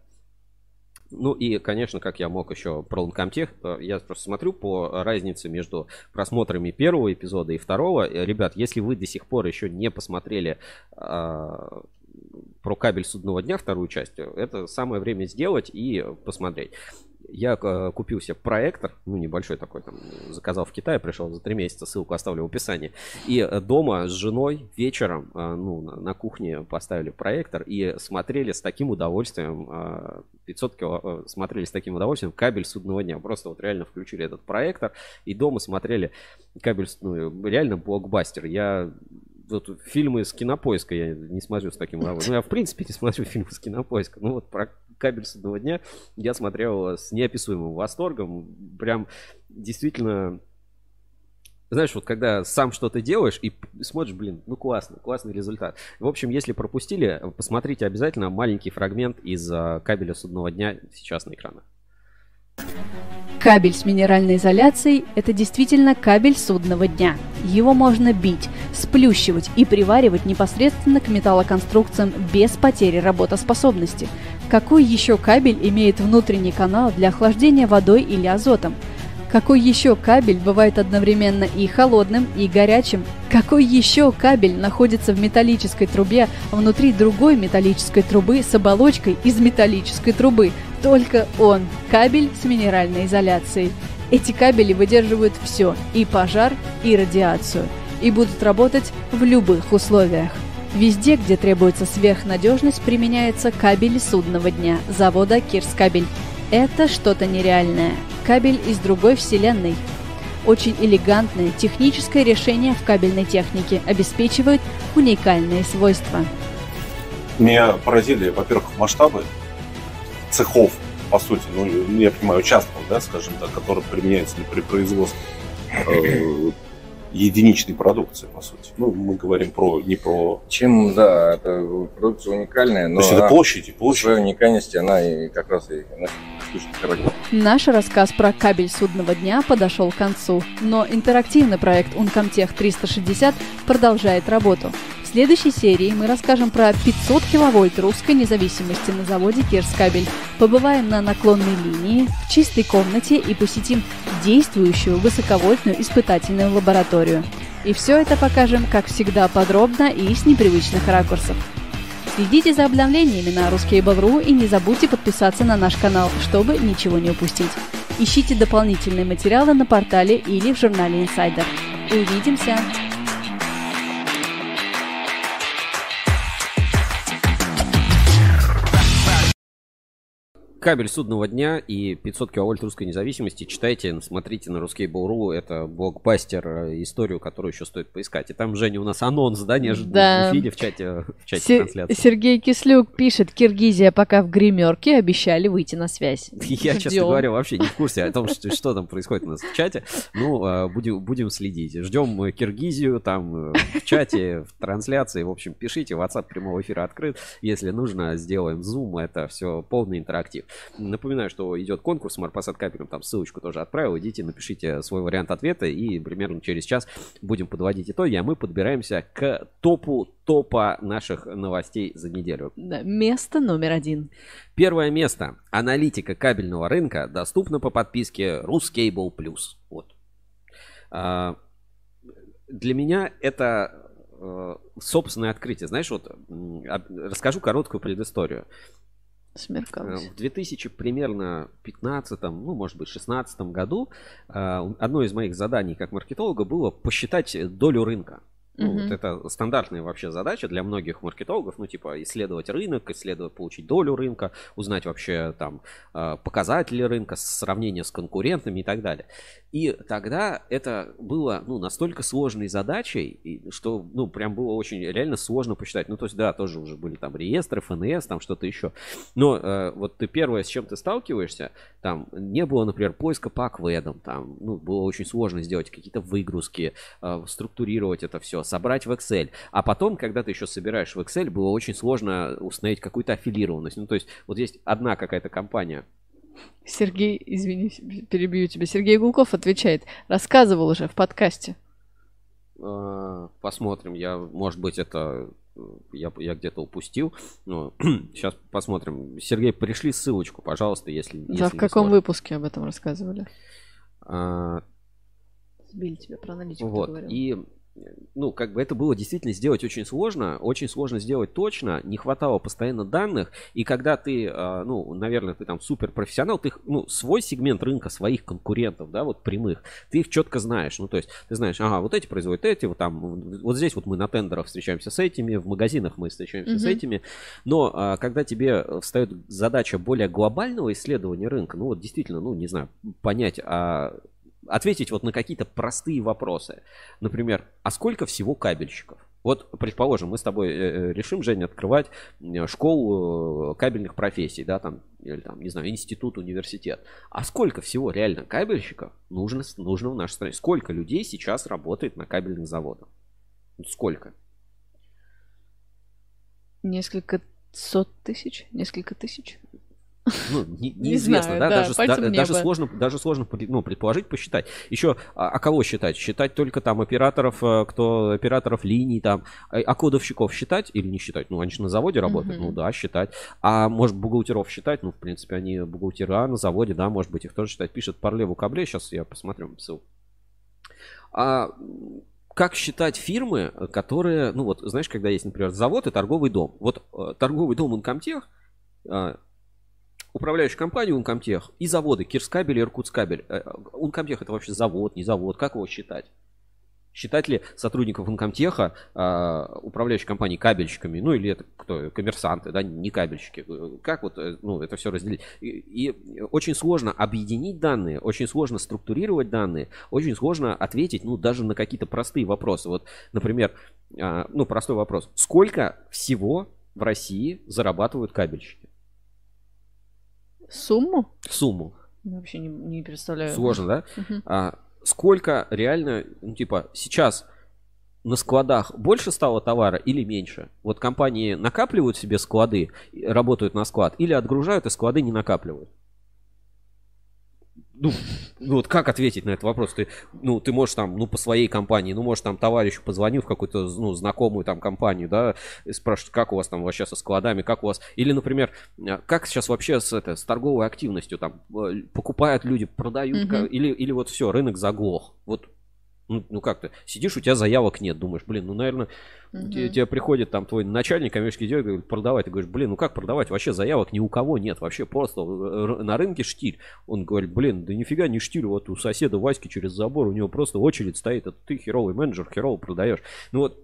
Ну и, конечно, как я мог еще про Uncomtech, э, я просто смотрю по разнице между просмотрами первого эпизода и второго. Э, Ребят, если вы до сих пор еще не посмотрели а, про кабель судного дня вторую часть, э, это самое время сделать и посмотреть. Я э, купил себе проектор, ну небольшой такой, там, заказал в Китае, пришел за три месяца, ссылку оставлю в описании. И э, дома с женой вечером, э, ну, на, кухне поставили проектор и смотрели с таким удовольствием, э, 500 кило, смотрели с таким удовольствием кабель судного дня. Просто вот реально включили этот проектор и дома смотрели кабель, ну, реально блокбастер. Я вот фильмы с кинопоиска я не смотрю с таким. Ну, я в принципе не смотрю фильмы с кинопоиска. Ну вот про кабель судного дня я смотрел с неописуемым восторгом. Прям действительно знаешь, вот когда сам что-то делаешь и смотришь, блин, ну классно, классный результат. В общем, если пропустили, посмотрите обязательно маленький фрагмент из а, кабеля судного дня сейчас на экранах. Кабель с минеральной изоляцией – это действительно кабель судного дня. Его можно бить, сплющивать и приваривать непосредственно к металлоконструкциям без потери работоспособности. Какой еще кабель имеет внутренний канал для охлаждения водой или азотом? Какой еще кабель бывает одновременно и холодным, и горячим? Какой еще кабель находится в металлической трубе внутри другой металлической трубы с оболочкой из металлической трубы? Только он – кабель с минеральной изоляцией. Эти кабели выдерживают все – и пожар, и радиацию. И будут работать в любых условиях. Везде, где требуется сверхнадежность, применяется кабель судного дня завода Кирскабель. Это что-то нереальное. Кабель из другой вселенной. Очень элегантное техническое решение в кабельной технике обеспечивает уникальные свойства. Меня поразили, во-первых, масштабы цехов, по сути, ну, я понимаю, участков, да, скажем так, которые применяются при производстве э, единичной продукции, по сути. Ну, мы говорим про не про... Чем, да, это продукция уникальная, но То есть это площади, в площади. своей уникальности, она и как раз и. Наш рассказ про кабель судного дня подошел к концу, но интерактивный проект Uncomtech 360 продолжает работу. Следующей серии мы расскажем про 500 киловольт русской независимости на заводе Кирскабель. Побываем на наклонной линии, в чистой комнате и посетим действующую высоковольтную испытательную лабораторию. И все это покажем, как всегда, подробно и с непривычных ракурсов. Следите за обновлениями на Ruskable.ru и не забудьте подписаться на наш канал, чтобы ничего не упустить. Ищите дополнительные материалы на портале или в журнале Insider. Увидимся! Кабель судного дня и 500 киловольт русской независимости читайте, смотрите на русский Буру. Это блокбастер, э, историю, которую еще стоит поискать. И там, Женя, у нас анонс, да, неожиданно Да. в эфире, в чате, в чате Се- трансляции. Сергей Кислюк пишет, Киргизия пока в гримерке, обещали выйти на связь. *laughs* Я, честно Ждем. говоря, вообще не в курсе о том, *laughs* что, что там происходит у нас в чате. Ну, э, будем, будем следить. Ждем э, Киргизию там э, в чате, в трансляции. В общем, пишите. WhatsApp прямого эфира открыт. Если нужно, сделаем Zoom. Это все полный интерактив. Напоминаю, что идет конкурс Марпасад капелем. Там ссылочку тоже отправил. Идите, напишите свой вариант ответа. И примерно через час будем подводить итоги. А мы подбираемся к топу топа наших новостей за неделю. Да, место номер один. Первое место. Аналитика кабельного рынка доступна по подписке Ruscable Plus. Вот. А, Для меня это э, собственное открытие. Знаешь, вот расскажу короткую предысторию. Смеркалось. В 2000 примерно 15, ну, может быть, 16 году э, одно из моих заданий как маркетолога было посчитать долю рынка. Ну, Мгм. вот это стандартная вообще задача для многих маркетологов, ну, типа, исследовать рынок, исследовать, получить долю рынка, узнать вообще там э, показатели рынка, сравнение с конкурентами и так далее. И тогда это было, ну, настолько сложной задачей, что, ну, прям было очень реально сложно посчитать. Ну, то есть, да, тоже уже были там реестры, ФНС, там что-то еще. Но э, вот ты первое, с чем ты сталкиваешься, там не было, например, поиска по акведам, там, ну, было очень сложно сделать какие-то выгрузки, э, структурировать это все, собрать в Excel. А потом, когда ты еще собираешь в Excel, было очень сложно установить какую-то аффилированность. Ну, то есть, вот есть одна какая-то компания, Сергей, извини, перебью тебя. Сергей Гулков отвечает. Рассказывал уже в подкасте. Э, Посмотрим. Я, может быть, это э, я, я где-то упустил. Но *clears throat* сейчас посмотрим. Сергей, пришли ссылочку, пожалуйста, если. Да, если в каком сложно. выпуске об этом рассказывали? А, Сбили тебя про аналитику. ты Вот. говорил. И ну, как бы это было действительно сделать очень сложно, очень сложно сделать точно, не хватало постоянно данных, и когда ты, а, ну, наверное, ты там супер профессионал, ты, ну, свой сегмент рынка своих конкурентов, да, вот прямых, ты их четко знаешь, ну, то есть ты знаешь, ага, вот эти производят эти, вот там, вот здесь вот мы на тендерах встречаемся с этими, в магазинах мы встречаемся с Мгм. этими, но а, когда тебе встает задача более глобального исследования рынка, ну, вот действительно, ну, не знаю, понять, а ответить вот на какие-то простые вопросы. Например, а сколько всего кабельщиков? Вот, предположим, мы с тобой э, э, решим, Женя, открывать э, школу кабельных профессий, да, там, или там, не знаю, институт, университет. А сколько всего реально кабельщиков нужно, нужно в нашей стране? Сколько людей сейчас работает на кабельных заводах? Сколько? Несколько сот тысяч? Несколько тысяч? Ну, не- Не неизвестно, знаю, да, да, даже, да- даже небо. сложно, даже сложно ну, предположить, посчитать. Еще, а, а кого считать? Считать только там операторов, э, кто операторов линий, там, а, а кодовщиков считать или не считать? Ну, они же на заводе работают, Мгм. ну да, считать. А может бухгалтеров считать? Ну, в принципе, они бухгалтера на заводе, да, может быть, их тоже считать. Пишет Парлеву Кабле, сейчас я посмотрю ссылку. А как считать фирмы, которые, ну вот, знаешь, когда есть, например, завод и торговый дом. Вот э, торговый дом Инкомтех, э, управляющая компания Ункомтех и заводы Кирскабель и Иркутскабель. Э, Ункомтех это вообще завод, не завод. Как его считать? Считать ли сотрудников Инкомтеха э, управляющей компании кабельщиками? Ну или это кто? Коммерсанты, да, не кабельщики. Э, Как вот э, ну, это все разделить? И, и очень сложно объединить данные, очень сложно структурировать данные, очень сложно ответить, ну, даже на какие-то простые вопросы. Вот, например, э, ну, простой вопрос. Сколько всего в России зарабатывают кабельщики? Сумму? Сумму. Вообще не, не представляю. Сложно, да? Мгм. А, сколько реально, ну, типа, сейчас на складах больше стало товара или меньше? Вот компании накапливают себе склады, работают на склад, или отгружают, и склады не накапливают? Ну, ну вот как ответить на этот вопрос? Ты, ну, ты можешь там, ну, по своей компании, ну, можешь там товарищу позвонил в какую-то, ну, знакомую там компанию, да, и спрашивать, как у вас там вообще со складами, как у вас... Или, например, а, как сейчас вообще с, это, с торговой активностью там э, покупают люди, продают, Мгм. как- или, или вот все, рынок заглох. Вот ну, ну как ты, сидишь, у тебя заявок нет, думаешь, блин, ну, наверное, Мгм. тебе, тебе приходит там твой начальник коммерческий директор, говорит, продавать, ты говоришь, блин, ну как продавать, вообще заявок ни у кого нет, вообще просто э, на рынке штиль. Он говорит, блин, да нифига не штиль, вот у соседа Васьки через забор, у него просто очередь стоит, это ты херовый менеджер, херово продаешь. Ну вот,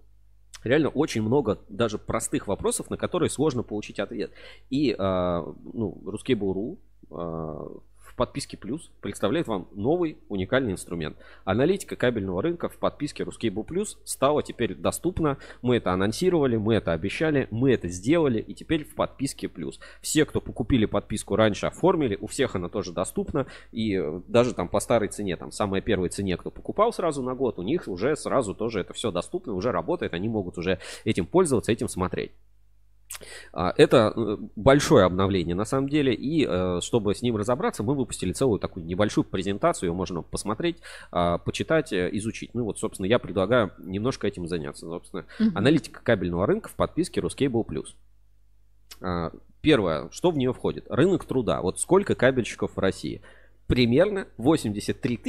реально очень много даже простых вопросов, на которые сложно получить ответ. И, а, ну, Ruskable.ru а, в подписке плюс представляет вам новый уникальный инструмент. Аналитика кабельного рынка в подписке Ruskable Plus стала теперь доступна. Мы это анонсировали, мы это обещали, мы это сделали, и теперь в подписке плюс. Все, кто покупили подписку раньше, оформили, у всех она тоже доступна, и э, даже там по старой цене, там самой первой цене, кто покупал сразу на год, у них уже сразу тоже это все доступно, уже работает, они могут уже этим пользоваться, этим смотреть. А, Это э, большое обновление на самом деле, и э, чтобы с ним разобраться, мы выпустили целую такую небольшую презентацию, ее можно посмотреть, а, почитать, э, изучить. Ну вот, собственно, я предлагаю немножко этим заняться. Собственно, Мгм. аналитика кабельного рынка в подписке Ruscable. А, Первое, что в нее входит? Рынок труда. Вот сколько кабельщиков в России? Примерно 83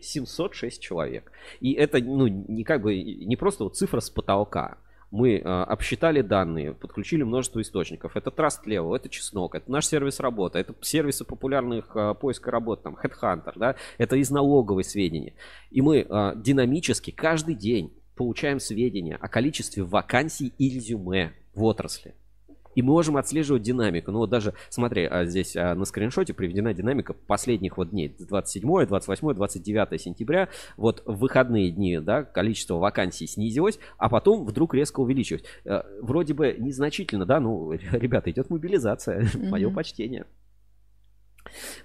706 человек. И это ну, не как бы не просто вот цифра с потолка. Мы э, обсчитали данные, подключили множество источников. Это Trust Level, это Чеснок, это наш сервис работы, это сервисы популярных э, поиска работ, там, Headhunter, да, это из налоговой сведения. И мы э, динамически каждый день получаем сведения о количестве вакансий и резюме в отрасли. И мы можем отслеживать динамику. Ну вот даже, смотри, а здесь а, на скриншоте приведена динамика последних вот дней. 27, 28, 29 сентября. Вот в выходные дни, да, количество вакансий снизилось, а потом вдруг резко увеличилось. Э, Вроде бы незначительно, да, ну, *laughs* ребята, идет мобилизация. *laughs* Мое Мгм. почтение.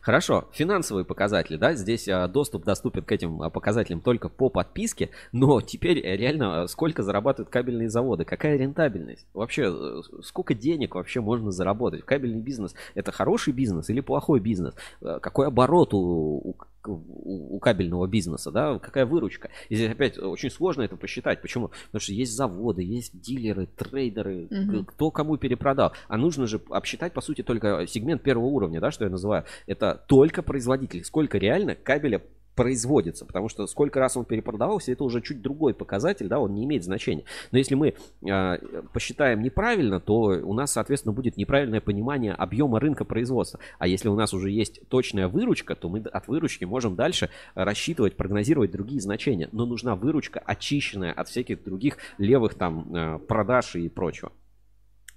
Хорошо, финансовые показатели, да, здесь а, доступ доступен к этим а, показателям только по подписке, но теперь э, реально а, сколько зарабатывают кабельные заводы, какая рентабельность, вообще э, сколько денег вообще можно заработать, кабельный бизнес это хороший бизнес или плохой бизнес, Э, какой оборот у, у- у- у кабельного бизнеса, да, какая выручка. И здесь опять очень сложно это посчитать. Почему? Потому что есть заводы, есть дилеры, трейдеры, к- кто кому перепродал. А нужно же обсчитать, по сути, только сегмент первого уровня, да, что я называю. Это только производитель. Сколько реально кабеля производится, потому что сколько раз он перепродавался, это уже чуть другой показатель, да, он не имеет значения. Но если мы а, посчитаем неправильно, то у нас, соответственно, будет неправильное понимание объема рынка производства. А если у нас уже есть точная выручка, то мы от выручки можем дальше рассчитывать, прогнозировать другие значения. Но нужна выручка, очищенная от всяких других левых там а, продаж и прочего.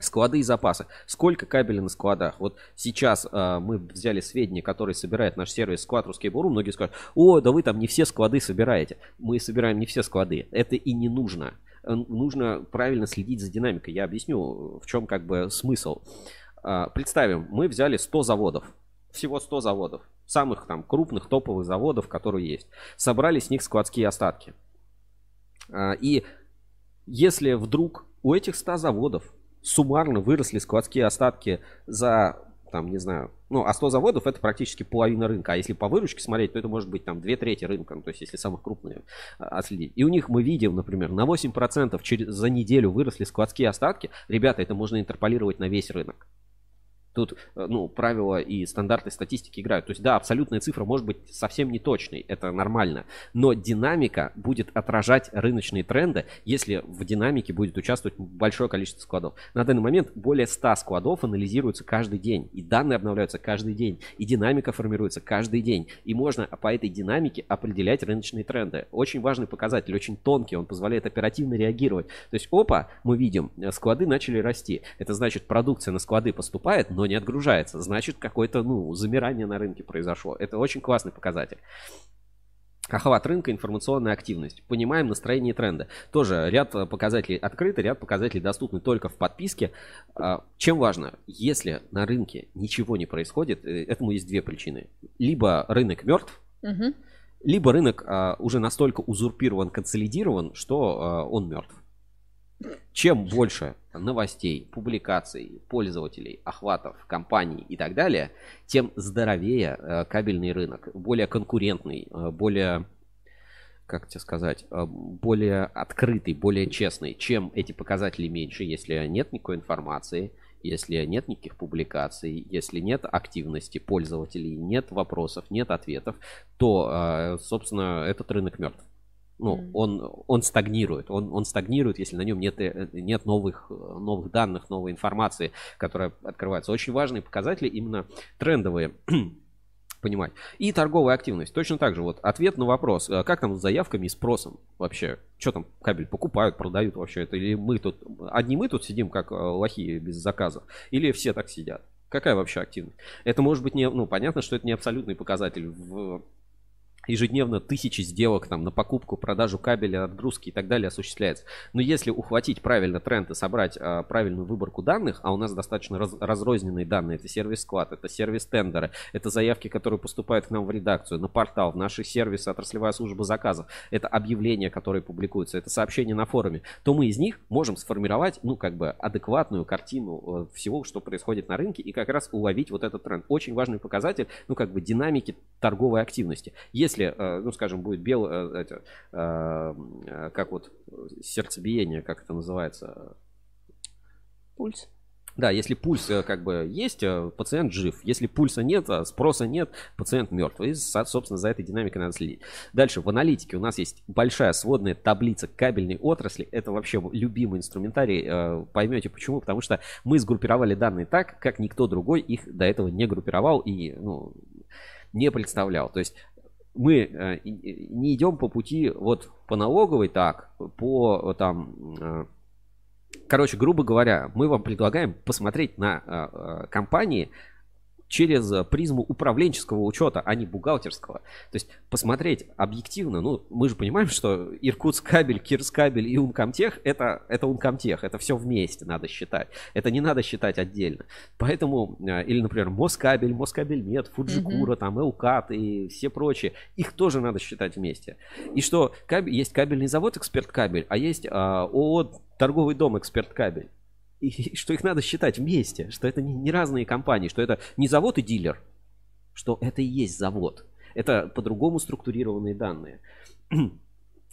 Склады и запасы. Сколько кабелей на складах? Вот сейчас э, мы взяли сведения, которые собирает наш сервис склад Ruskable.ru. Многие скажут, о, да вы там не все склады собираете. Мы собираем не все склады. Это и не нужно. Э, Нужно правильно следить за динамикой. Я объясню, в чем как бы смысл. А, Представим, мы взяли 100 заводов. Всего 100 заводов. Самых там крупных топовых заводов, которые есть. Собрали с них складские остатки. А, И если вдруг у этих 100 заводов суммарно выросли складские остатки за там, не знаю, ну, а 100 заводов это практически половина рынка. А если по выручке смотреть, то это может быть там две трети рынка, ну, то есть если самых крупные а, отследить. И у них мы видим, например, на 8% через, за неделю выросли складские остатки. Ребята, это можно интерполировать на весь рынок. Тут, э, ну, правила и стандарты статистики играют. То есть, да, абсолютная цифра может быть совсем не точной, это нормально. Но динамика будет отражать рыночные тренды, если в динамике будет участвовать большое количество складов. На данный момент более 100 складов анализируются каждый день. И данные обновляются каждый день. И динамика формируется каждый день. И можно по этой динамике определять рыночные тренды. Очень важный показатель, очень тонкий, он позволяет оперативно реагировать. То есть, опа, мы видим, э, склады начали расти. Это значит, продукция на склады поступает, но не отгружается. Значит, какое-то, ну, замирание на рынке произошло. Это очень классный показатель. Охват рынка, информационная активность. Понимаем настроение и тренды. Тоже ряд э, показателей открыты, ряд показателей доступны только в подписке. А, Чем важно? Если на рынке ничего не происходит, э, этому есть две причины. Либо рынок мертв, Мгм. либо рынок а, уже настолько узурпирован, консолидирован, что а, он мертв. Чем больше новостей, публикаций, пользователей, охватов, компаний и так далее, тем здоровее э, кабельный рынок, более конкурентный, э, более, как тебе сказать, э, более открытый, более честный. Чем эти показатели меньше, если нет никакой информации, если нет никаких публикаций, если нет активности пользователей, нет вопросов, нет ответов, то, собственно, этот рынок мертв. Ну, он, он стагнирует. Он, он стагнирует, если на нем нет, э, нет новых, э, новых данных, новой информации, которая открывается. Очень важные показатели, именно трендовые *clears throat* понимать. И торговая активность. Точно так же. Вот ответ на вопрос, э, как там с заявками и спросом вообще? Что там кабель покупают, продают вообще это? Или мы тут, одни мы тут сидим как лохи без заказов? Или все так сидят? Какая вообще активность? Это может быть не, ну, понятно, что это не абсолютный показатель в ежедневно тысячи сделок там на покупку, продажу кабеля, отгрузки и так далее осуществляется. Но если ухватить правильно тренд и собрать а, правильную выборку данных, а у нас достаточно раз- разрозненные данные, это сервис-склад, это сервис-тендеры, это заявки, которые поступают к нам в редакцию, на портал, в наши сервисы, отраслевая служба заказов, это объявления, которые публикуются, это сообщения на форуме, то мы из них можем сформировать, ну, как бы адекватную картину э, всего, что происходит на рынке и как раз уловить вот этот тренд. Очень важный показатель, ну, как бы динамики торговой активности. Если, э, ну, скажем, будет белое, э, э, как вот сердцебиение, как это называется, Пульс. да, если пульс как бы есть, пациент жив. Если пульса нет, спроса нет, пациент мертв. И, со- собственно, за этой динамикой надо следить. Дальше, в аналитике у нас есть большая сводная таблица кабельной отрасли. Это вообще любимый инструментарий. Поймете почему? Потому что мы сгруппировали данные так, как никто другой их до этого не группировал и ну, не представлял. То есть мы э, не идем по пути вот по налоговой так, по э, там э, Короче, грубо говоря, мы вам предлагаем посмотреть на компании через э, призму управленческого учета, а не бухгалтерского. То есть посмотреть объективно, ну, мы же понимаем, что Иркутскабель, Кирскабель и Ункомтех это, это Ункомтех, это все вместе надо считать. Это не надо считать отдельно. Поэтому, э, или, например, Москабель, Москабельмет, Фуджикура, там, Элкат и все прочие, их тоже надо считать вместе. И что кабель, есть кабельный завод Эксперт Кабель, а есть а, ООО Торговый дом Эксперт Кабель. И, что их надо считать вместе, что это не, не разные компании, что это не завод и дилер, что это и есть завод. Это по-другому структурированные данные. *clears throat*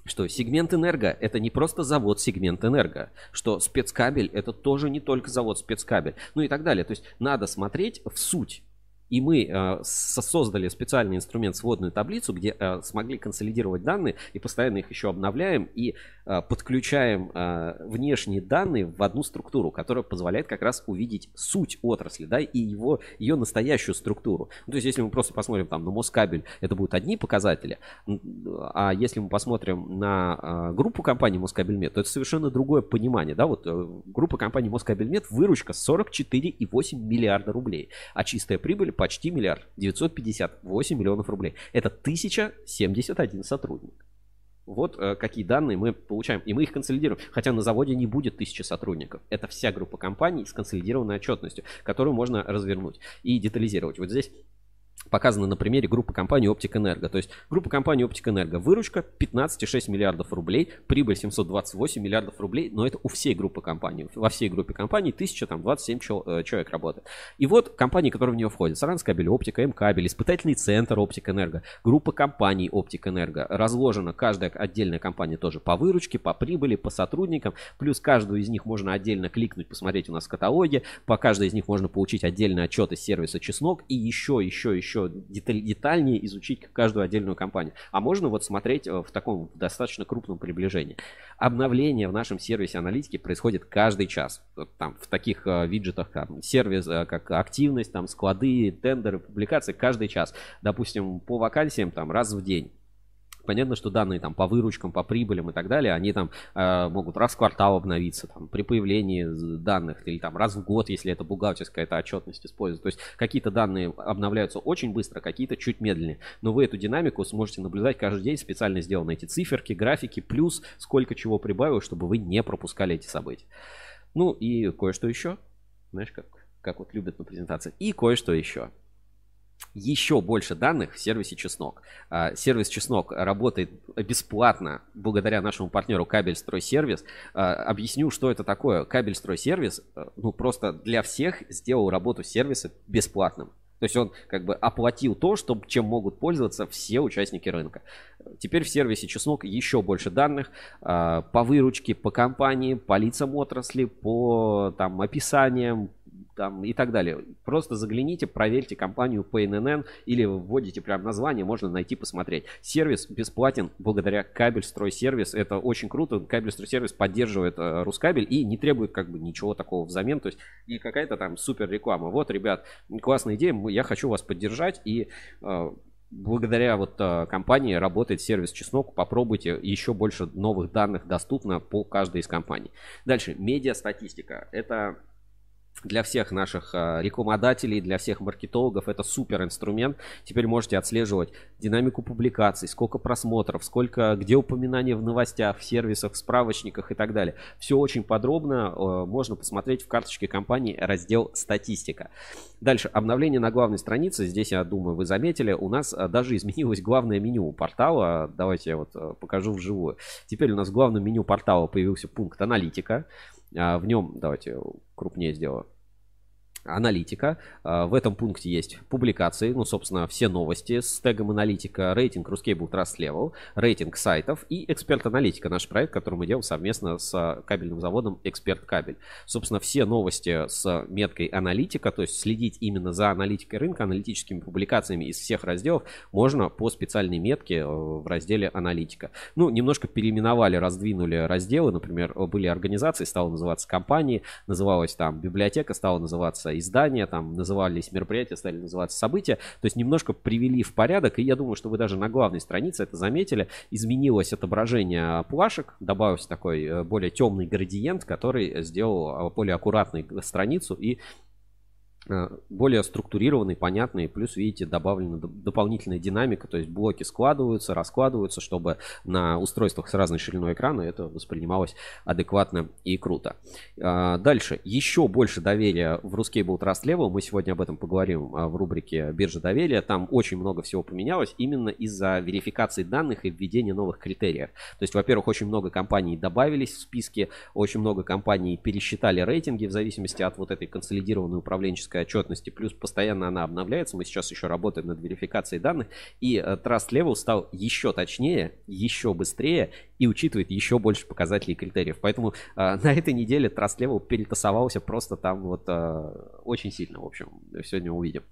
Что сегмент энерго это не просто завод сегмент энерго, что спецкабель это тоже не только завод спецкабель, ну и так далее. То есть надо смотреть в суть. И мы э, со- создали специальный инструмент, сводную таблицу, где э, смогли консолидировать данные и постоянно их еще обновляем и э, подключаем внешние данные в одну структуру, которая позволяет как раз увидеть суть отрасли, да, и его, ее настоящую структуру. Ну, то есть, если мы просто посмотрим там на Москабель, это будут одни показатели, а если мы посмотрим на группу компаний Москабельмет, то это совершенно другое понимание, да, вот группа компаний Москабельмет, выручка 44,8 миллиарда рублей, а чистая прибыль почти миллиард, 958 миллионов рублей. Это 1071 сотрудник. Вот э, какие данные мы получаем. И мы их консолидируем. Хотя на заводе не будет тысячи сотрудников. Это вся группа компаний с консолидированной отчетностью, которую можно развернуть и детализировать. Вот здесь Показано на примере группы компании Оптик Энерго. То есть группа компании Оптик Энерго. Выручка 15,6 миллиардов рублей, прибыль 728 миллиардов рублей, но это у всей группы компаний. Во всей группе компаний 1027 чел- э, человек работает. И вот компании, которые в нее входят. Саранскабель, Оптика, М-кабель, испытательный центр Оптик Энерго, группа компаний Оптик Энерго. Разложена каждая отдельная компания тоже по выручке, по прибыли, по сотрудникам. Плюс каждую из них можно отдельно кликнуть, посмотреть у нас в каталоге. По каждой из них можно получить отдельный отчет из сервиса Чеснок и еще, еще, еще деталь- детальнее изучить каждую отдельную компанию. А можно вот смотреть э, в таком достаточно крупном приближении. Обновление в нашем сервисе аналитики происходит каждый час. Там в таких э, виджетах, там, сервис, э, как активность, там склады, тендеры, публикации каждый час. Допустим, по вакансиям там раз в день. Понятно, что данные там по выручкам, по прибылям и так далее, они там э, могут раз в квартал обновиться, там, при появлении данных, или там раз в год, если это бухгалтерская эта отчетность используется. То есть какие-то данные обновляются очень быстро, какие-то чуть медленнее. Но вы эту динамику сможете наблюдать каждый день, специально сделаны эти циферки, графики, плюс сколько чего прибавилось, чтобы вы не пропускали эти события. Ну и кое-что еще. Знаешь, как, как вот любят на презентации. И кое-что еще еще больше данных в сервисе Чеснок. А, Сервис Чеснок работает бесплатно благодаря нашему партнеру Кабельстройсервис. А, Объясню, что это такое. Кабельстройсервис, э, ну, просто для всех сделал работу сервиса бесплатным. То есть он как бы оплатил то, что, чем могут пользоваться все участники рынка. Теперь в сервисе Чеснок еще больше данных а, по выручке, по компании, по лицам отрасли, по там, описаниям, там, и так далее. Просто загляните, проверьте компанию ННН или вводите прям название, можно найти, посмотреть. Сервис бесплатен благодаря Кабельстройсервис. Это очень круто. Кабельстройсервис поддерживает э, Рускабель и не требует как бы ничего такого взамен. То есть не какая-то там супер реклама. Вот, ребят, классная идея, я хочу вас поддержать и э, Благодаря вот э, компании работает сервис Чеснок. Попробуйте, еще больше новых данных доступно по каждой из компаний. Дальше, медиа-статистика. Это для всех наших э, рекламодателей, для всех маркетологов это супер инструмент. Теперь можете отслеживать динамику публикаций, сколько просмотров, сколько, где упоминания в новостях, в сервисах, в справочниках и так далее. Все очень подробно э, можно посмотреть в карточке компании раздел «Статистика». Дальше, обновление на главной странице. Здесь, я думаю, вы заметили, у нас э, даже изменилось главное меню портала. Давайте я вот покажу вживую. Теперь у нас в главном меню портала появился пункт «Аналитика». А, В нем, давайте крупнее сделаю. Аналитика. А, В этом пункте есть публикации, ну, собственно, все новости с тегом аналитика, рейтинг Ruscable Trust Level, рейтинг сайтов и эксперт аналитика, наш проект, который мы делаем совместно с кабельным заводом Эксперт Кабель. Собственно, все новости с меткой аналитика, то есть следить именно за аналитикой рынка, аналитическими публикациями из всех разделов можно по специальной метке э, в разделе аналитика. Ну, немножко переименовали, раздвинули разделы, например, были организации, стало называться компании, называлась там библиотека, стала называться издание, там назывались мероприятия, стали называться события. То есть немножко привели в порядок, и я думаю, что вы даже на главной странице это заметили. Изменилось отображение плашек, добавился такой э, более темный градиент, который сделал э, более аккуратной страницу и э, более структурированный, понятный, плюс, видите, добавлена доп- дополнительная динамика, то есть блоки складываются, раскладываются, чтобы на устройствах с разной шириной экрана это воспринималось адекватно и круто. А, Дальше, еще больше доверия в Ruscable Trust Level, мы сегодня об этом поговорим а, в рубрике «Биржа доверия», там очень много всего поменялось именно из-за верификации данных и введения новых критериев. То есть, во-первых, очень много компаний добавились в списке, очень много компаний пересчитали рейтинги в зависимости от вот этой консолидированной управленческой отчетности, плюс постоянно она обновляется, мы сейчас еще работаем над верификацией данных, и э, Trust Level стал еще точнее, еще быстрее и учитывает еще больше показателей и критериев. Поэтому э, *laughs* на этой неделе Trust Level перетасовался просто там вот э, очень сильно, в общем, сегодня увидим.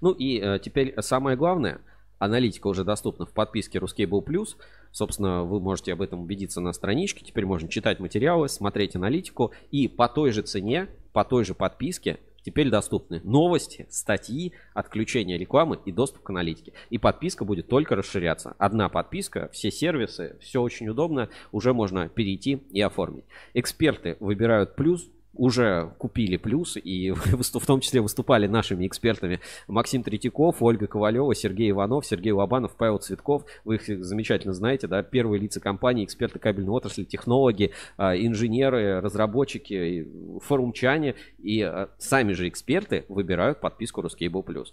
Ну и э, теперь самое главное, аналитика уже доступна в подписке Ruscable Plus. Собственно, вы можете об этом убедиться на страничке. Теперь можно читать материалы, смотреть аналитику. И по той же цене, по той же подписке теперь доступны новости, статьи, отключение рекламы и доступ к аналитике. И подписка будет только расширяться. Одна подписка, все сервисы, все очень удобно. Уже можно перейти и оформить. Эксперты выбирают плюс, уже купили плюс и *laughs* в том числе выступали нашими экспертами Максим Третьяков, Ольга Ковалева, Сергей Иванов, Сергей Лобанов, Павел Цветков. Вы их замечательно знаете, да, первые лица компании, эксперты кабельной отрасли, технологи, а, инженеры, разработчики, форумчане и а, сами же эксперты выбирают подписку Ruscable Plus.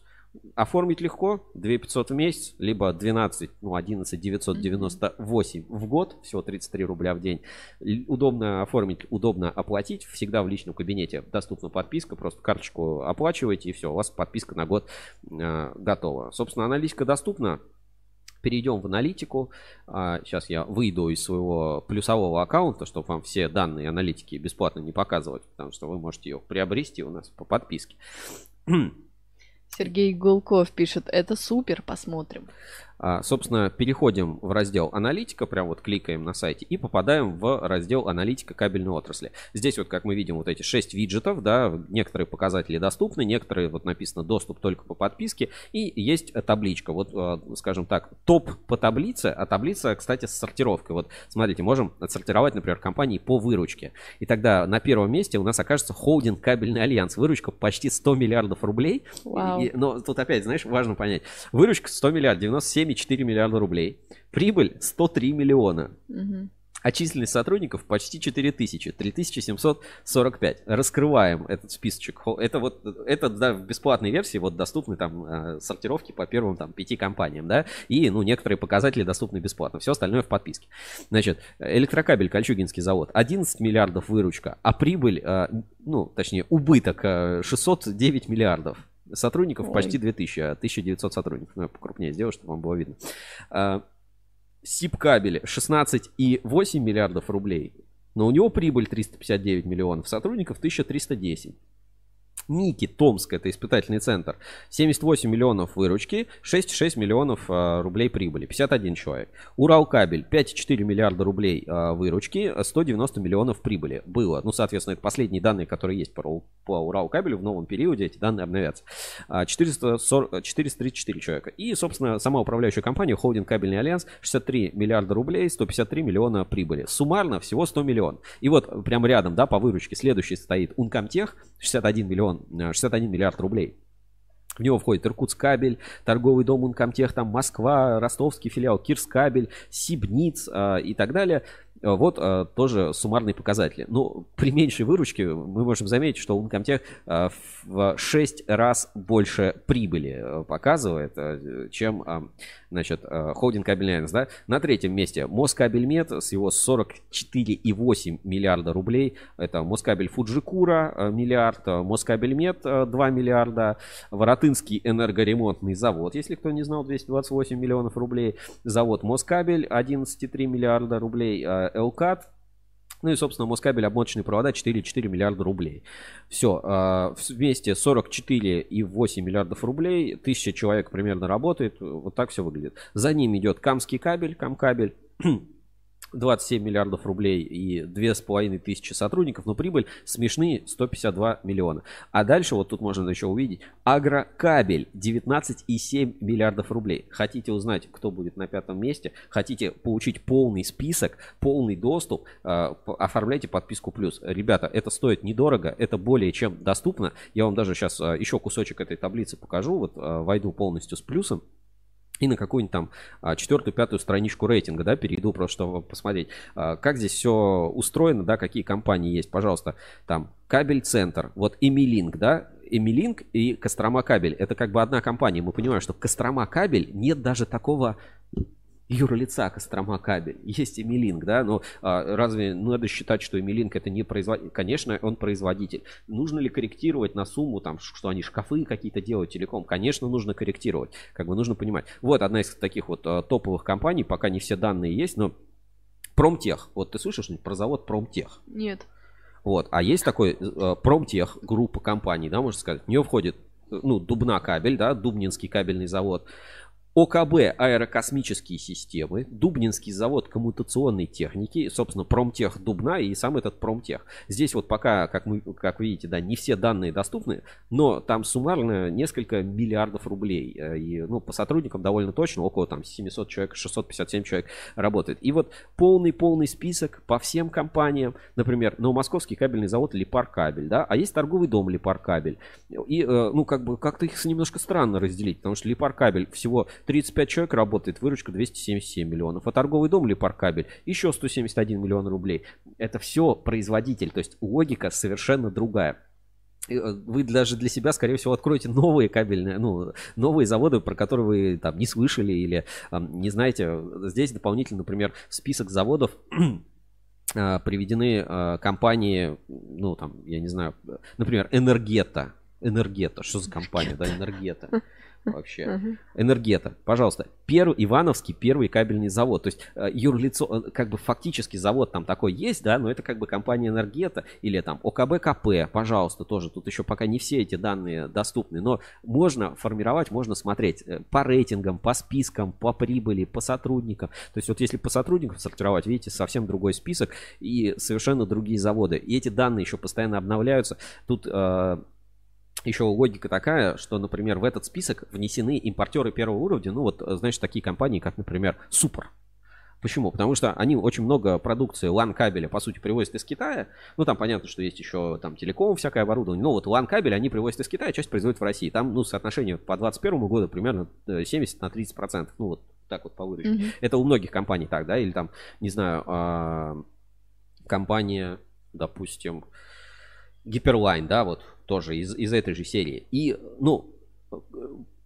Оформить легко, 2 500 в месяц, либо 12, ну 11 998 в год, всего 33 рубля в день. Удобно оформить, удобно оплатить, всегда в личном кабинете доступна подписка, просто карточку оплачиваете и все, у вас подписка на год э, готова. Собственно, аналитика доступна, Перейдем в аналитику. А, Сейчас я выйду из своего плюсового аккаунта, чтобы вам все данные аналитики бесплатно не показывать, потому что вы можете ее приобрести у нас по подписке. Сергей Гулков пишет, это супер, посмотрим. А, Собственно, переходим в раздел аналитика, прям вот кликаем на сайте и попадаем в раздел аналитика кабельной отрасли. Здесь вот, как мы видим, вот эти 6 виджетов, да, некоторые показатели доступны, некоторые вот написано доступ только по подписке и есть табличка. Вот, а, скажем так, топ по таблице, а таблица, кстати, с сортировкой. Вот, смотрите, можем отсортировать, например, компании по выручке. И тогда на первом месте у нас окажется холдинг кабельный альянс. Выручка почти 100 миллиардов рублей. Вау. И- но тут опять, знаешь, важно понять. Выручка 100 миллиардов, 97,4 миллиарда рублей. Прибыль 103 миллиона. Мгм. А численность сотрудников почти 4000, 3745. Раскрываем этот списочек. Это вот, это да, в бесплатной версии вот доступны там э, сортировки по первым там пяти компаниям, да, и ну некоторые показатели доступны бесплатно. Все остальное в подписке. Значит, электрокабель Кольчугинский завод 11 миллиардов выручка, а прибыль, э, ну точнее убыток э, 609 миллиардов. Сотрудников Ой. почти 2000, а 1900 сотрудников. Ну, я покрупнее сделаю, чтобы вам было видно. А, Сибкабель 16,8 миллиардов рублей, но у него прибыль 359 миллионов, сотрудников 1310. Ники, Томск, это испытательный центр, 78 миллионов выручки, 6,6 миллионов а, рублей прибыли, 51 человек. Уралкабель, 5,4 миллиарда рублей а, выручки, 190 миллионов прибыли было. Ну, соответственно, это последние данные, которые есть по, по Уралкабелю в новом периоде, эти данные обновятся. А, 440, 434 человека. И, собственно, сама управляющая компания, холдинг Кабельный Альянс, 63 миллиарда рублей, 153 миллиона прибыли. Суммарно всего 100 миллионов. И вот прямо рядом, да, по выручке следующий стоит Ункомтех, 61 миллион, э, 61 миллиард рублей. В него входит Иркутскабель, торговый дом Ункомтех, там Москва, ростовский филиал, Кирскабель, Сибниц э, и так далее. Э, Вот э, тоже суммарные показатели. Ну, при меньшей выручке мы можем заметить, что Ункомтех э, в 6 раз больше прибыли показывает, чем значит, холдинг Кабельный Альянс, да? На третьем месте Москабельмет с его 44,8 миллиарда рублей. Это Москабель Фуджикура миллиард, Москабельмет э, 2 миллиарда, Воротынский энергоремонтный завод, если кто не знал, 228 миллионов рублей, завод Москабель 11,3 миллиарда рублей, Элкат ну и, собственно, Москабель обмоточные провода 4,4 миллиарда рублей. Все, вместе 44,8 миллиардов рублей, тысяча человек примерно работает, вот так все выглядит. За ним идет Камский кабель, Камкабель, 27 миллиардов рублей и 2500 тысячи сотрудников, но прибыль смешные 152 миллиона. А дальше вот тут можно еще увидеть Агрокабель 19,7 миллиардов рублей. Хотите узнать, кто будет на пятом месте, хотите получить полный список, полный доступ, э, оформляйте подписку плюс. Ребята, это стоит недорого, это более чем доступно. Я вам даже сейчас еще кусочек этой таблицы покажу, вот э, войду полностью с плюсом и на какую-нибудь там а, четвертую, пятую страничку рейтинга, да, перейду просто, чтобы посмотреть, а, как здесь все устроено, да, какие компании есть. Пожалуйста, там кабель центр, вот Эмилинк, да, Эмилинк и Кострома кабель. Это как бы одна компания. Мы понимаем, что Кострома кабель нет даже такого юрлица Кострома кабель. Есть Эмилинк, да, но а, разве надо считать, что Эмилинк это не производитель? Конечно, он производитель. Нужно ли корректировать на сумму, там, что они шкафы какие-то делают, телеком? Конечно, нужно корректировать. Как бы нужно понимать. Вот одна из таких вот а, топовых компаний, пока не все данные есть, но Промтех. Вот ты слышишь что-нибудь про завод Промтех? Нет. Вот. А есть такой э, Промтех, группа компаний, да, можно сказать. В нее входит, ну, Дубна кабель, да, Дубнинский кабельный завод. ОКБ аэрокосмические системы, Дубнинский завод коммутационной техники, собственно, Промтех Дубна и сам этот Промтех. Здесь вот пока, как, мы, как видите, да, не все данные доступны, но там суммарно несколько миллиардов рублей. Э, И, ну, по сотрудникам довольно точно, около там 700 человек, 657 человек работает. И вот полный-полный список по всем компаниям. Например, Новомосковский кабельный завод Липар Кабель, да, а есть торговый дом Липар Кабель. И, э, ну, как бы, как-то их немножко странно разделить, потому что Липар Кабель всего 35 человек работает, выручка 277 миллионов. А торговый дом Липаркабель еще 171 миллион рублей. Это все производитель, то есть логика совершенно другая. Э, Вы даже для себя, скорее всего, откроете новые кабельные, ну, новые заводы, про которые вы там не слышали или ам, не знаете. Здесь дополнительно, например, список заводов *clears throat* а, приведены а, компании, ну, там, я не знаю, например, Энергета. Энергета, что за компания, да, Энергета вообще. Энергета, пожалуйста. Первый, Ивановский первый кабельный завод. То есть э, юрлицо, э, как бы фактически завод там такой есть, да, но это как бы компания Энергета или там ОКБ-КП, пожалуйста, тоже. Тут еще пока не все эти данные доступны, но можно формировать, можно смотреть э, по рейтингам, по спискам, по прибыли, по сотрудникам. То есть вот если по сотрудникам сортировать, видите, совсем другой список и совершенно другие заводы. И эти данные еще постоянно обновляются. Тут э, еще логика такая, что, например, в этот список внесены импортеры первого уровня, ну вот, знаешь, такие компании, как, например, Супер. Почему? Потому что они очень много продукции LAN кабеля, по сути, привозят из Китая. Ну, там понятно, что есть еще там телеком, всякое оборудование. Но вот LAN кабель они привозят из Китая, часть производят в России. Там, ну, соотношение по 2021 году примерно э, 70 на 30 процентов. Ну, вот так вот по выручке. Мгм. Это у многих компаний так, да, или там, не знаю, а, компания, допустим, Гиперлайн, да, вот тоже из, из этой же серии. И, ну,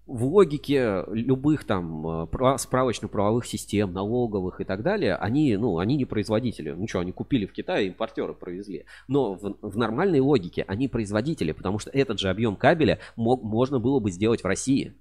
в логике любых там э, справочно-правовых систем, налоговых и так далее, они, ну, они не производители. Ну что, они купили в Китае, импортеры провезли. Но в, в нормальной логике они производители, потому что этот же объем кабеля мог, можно было бы сделать в России.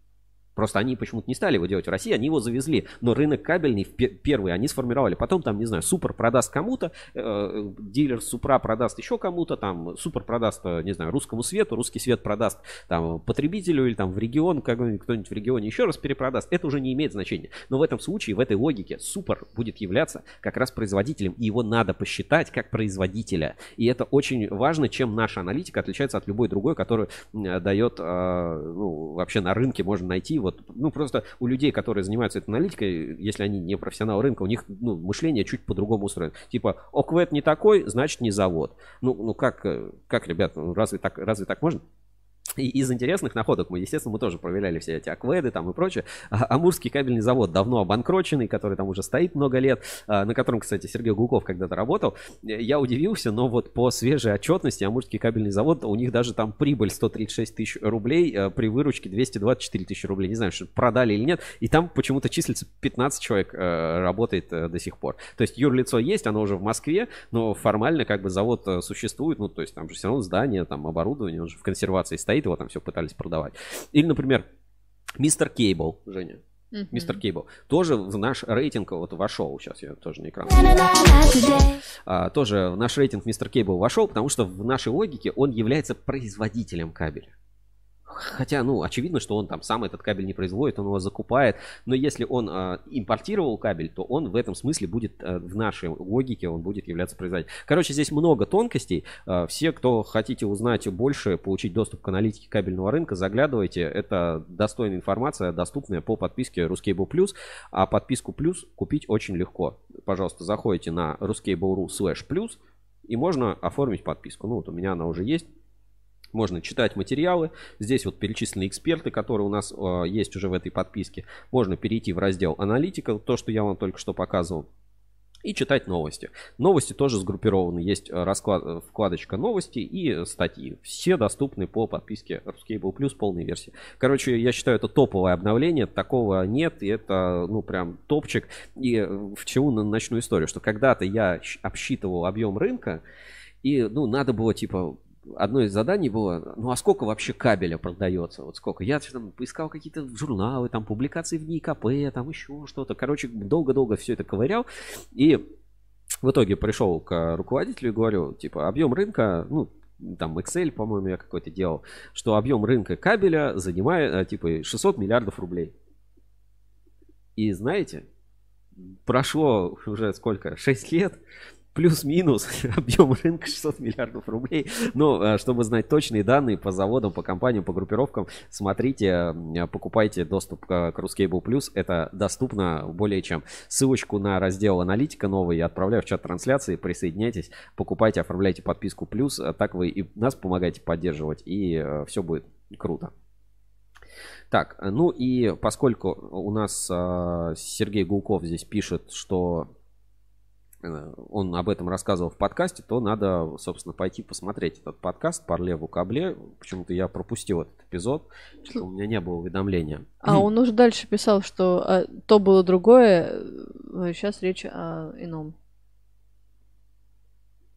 Просто они почему-то не стали его делать в России, они его завезли. Но рынок кабельный первый они сформировали. Потом там, не знаю, Супер продаст кому-то, э, дилер Супра продаст еще кому-то, там Супер продаст, э, не знаю, русскому свету, русский свет продаст там потребителю или там в регион, кто-нибудь в регионе еще раз перепродаст. Это уже не имеет значения. Но в этом случае, в этой логике, Супер будет являться как раз производителем, и его надо посчитать как производителя. И это очень важно, чем наша аналитика отличается от любой другой, которую м, дает, э, ну, вообще на рынке можно найти. Вот, ну, просто у людей, которые занимаются этой аналитикой, если они не профессионалы рынка, у них ну, мышление чуть по-другому устроено. Типа, ОКВЭД не такой, значит не завод. Ну, ну как, э, как, ребят, ну, разве так, разве так можно? И из интересных находок мы, естественно, мы тоже проверяли все эти акведы там и прочее. А- Амурский кабельный завод давно обанкроченный, который там уже стоит много лет, а, на котором, кстати, Сергей Гулков когда-то работал. Э, Я удивился, но вот по свежей отчетности Амурский кабельный завод, у них даже там прибыль 136 тысяч рублей э, при выручке 224 тысячи рублей. Не знаю, что продали или нет. И там почему-то числится 15 человек э, работает до сих пор. То есть юрлицо есть, оно уже в Москве, но формально как бы завод существует, ну то есть там же все равно здание, там оборудование, он же в консервации стоит, его там все пытались продавать. Или, например, Мистер Кейбл, Женя. Мистер Кейбл. Тоже в наш рейтинг вот вошел. Сейчас я тоже на экран. А, тоже в наш рейтинг Мистер Кейбл вошел, потому что в нашей логике он является производителем кабеля. Хотя, ну, очевидно, что он там сам этот кабель не производит, он его закупает. Но если он а, импортировал кабель, то он в этом смысле будет, а, в нашей логике, он будет являться производителем. Короче, здесь много тонкостей. А, все, кто хотите узнать больше, получить доступ к аналитике кабельного рынка, заглядывайте. Это достойная информация, доступная по подписке Ruscable Plus. А подписку Плюс купить очень легко. Пожалуйста, заходите на ruscable.ru slash plus и можно оформить подписку. Ну, вот у меня она уже есть. Можно читать материалы. Здесь вот перечислены эксперты, которые у нас э, есть уже в этой подписке. Можно перейти в раздел аналитика, то, что я вам только что показывал. И читать новости. Новости тоже сгруппированы. Есть э, расклад, э, вкладочка новости и статьи. Все доступны по подписке Ruscable Plus полной версии. Короче, я считаю, это топовое обновление. Такого нет. И это, ну, прям топчик. И э, в чему на- начну историю? Что когда-то я обсчитывал объем рынка. И, ну, надо было, типа, одно из заданий было, ну а сколько вообще кабеля продается? Вот сколько? Я там поискал какие-то журналы, там публикации в НИКП, там еще что-то. Короче, долго-долго все это ковырял. И в итоге пришел к руководителю и говорю, типа, объем рынка, ну, там Excel, по-моему, я какой-то делал, что объем рынка кабеля занимает, э, типа, 600 миллиардов рублей. И знаете, прошло уже сколько? 6 лет, плюс-минус *laughs* объем рынка 600 миллиардов рублей. Но э, чтобы знать точные данные по заводам, по компаниям, по группировкам, смотрите, э, покупайте доступ к к Ruscable Plus. Это доступно более чем. Ссылочку на раздел аналитика новый я отправляю в чат трансляции. Присоединяйтесь, покупайте, оформляйте подписку Плюс. Э, Так вы и нас помогаете поддерживать, и все будет круто. Так, э, ну и поскольку у нас э, Сергей Гулков здесь пишет, что э, он об этом рассказывал в подкасте, то надо, собственно, пойти посмотреть этот подкаст по леву кабле. Почему-то я пропустил этот эпизод, что у меня не было уведомления. А он уже дальше писал, что а, то было другое, сейчас речь о ином.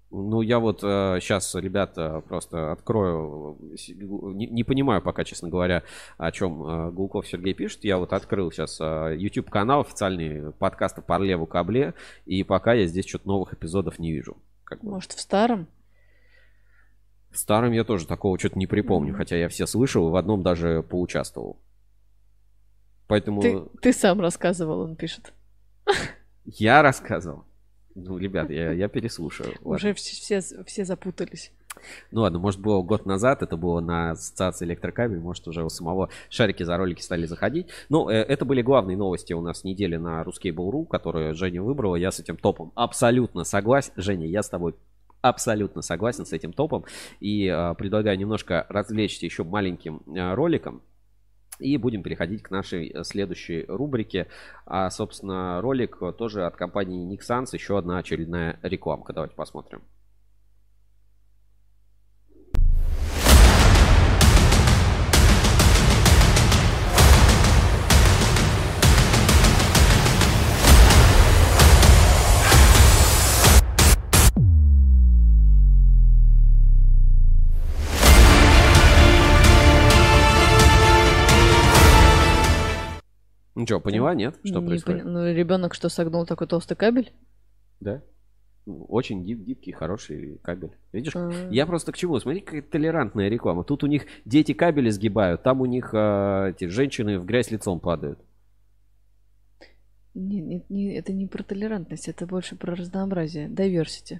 Ну, я вот сейчас, ребята, просто открою. э, Не, не понимаю пока, честно говоря, о чем э, Гулков Сергей пишет. Я вот открыл сейчас YouTube канал, официальный подкаста по леву кабле, и пока я здесь что-то новых эпизодов не вижу. Как бы. Может, в старом? В старом я тоже такого что-то не припомню, хотя я все слышал и в одном даже поучаствовал. Поэтому Ты, ты сам рассказывал, он пишет. я рассказывал. Ну, ребят, я, я переслушаю. *laughs* Уже все, все, все запутались. Ну ладно, может было год назад, это было на ассоциации электрокабель, может уже у самого шарики за ролики стали заходить. Ну, э, это были главные новости у нас недели на Ruskable.ru, которые Женя выбрала. Я с этим топом абсолютно согласен. Женя, я с тобой абсолютно согласен с этим топом. И э, предлагаю немножко развлечься еще маленьким э, роликом. И будем переходить к нашей э, следующей рубрике. А, собственно, ролик э, тоже от компании Nixans. Еще одна очередная рекламка. Давайте посмотрим. Что, поняла, нет? Что Не происходит? поня- Ну, ребенок что, согнул такой толстый кабель? Да. Ну, Очень гиб- гибкий, хороший кабель. Видишь? А. Я просто к чему? Смотри, какая толерантная реклама. Тут у них дети кабели сгибают, там у них а, эти женщины в грязь лицом падают. Не, не- не- это не про толерантность, это больше про разнообразие. Diversity.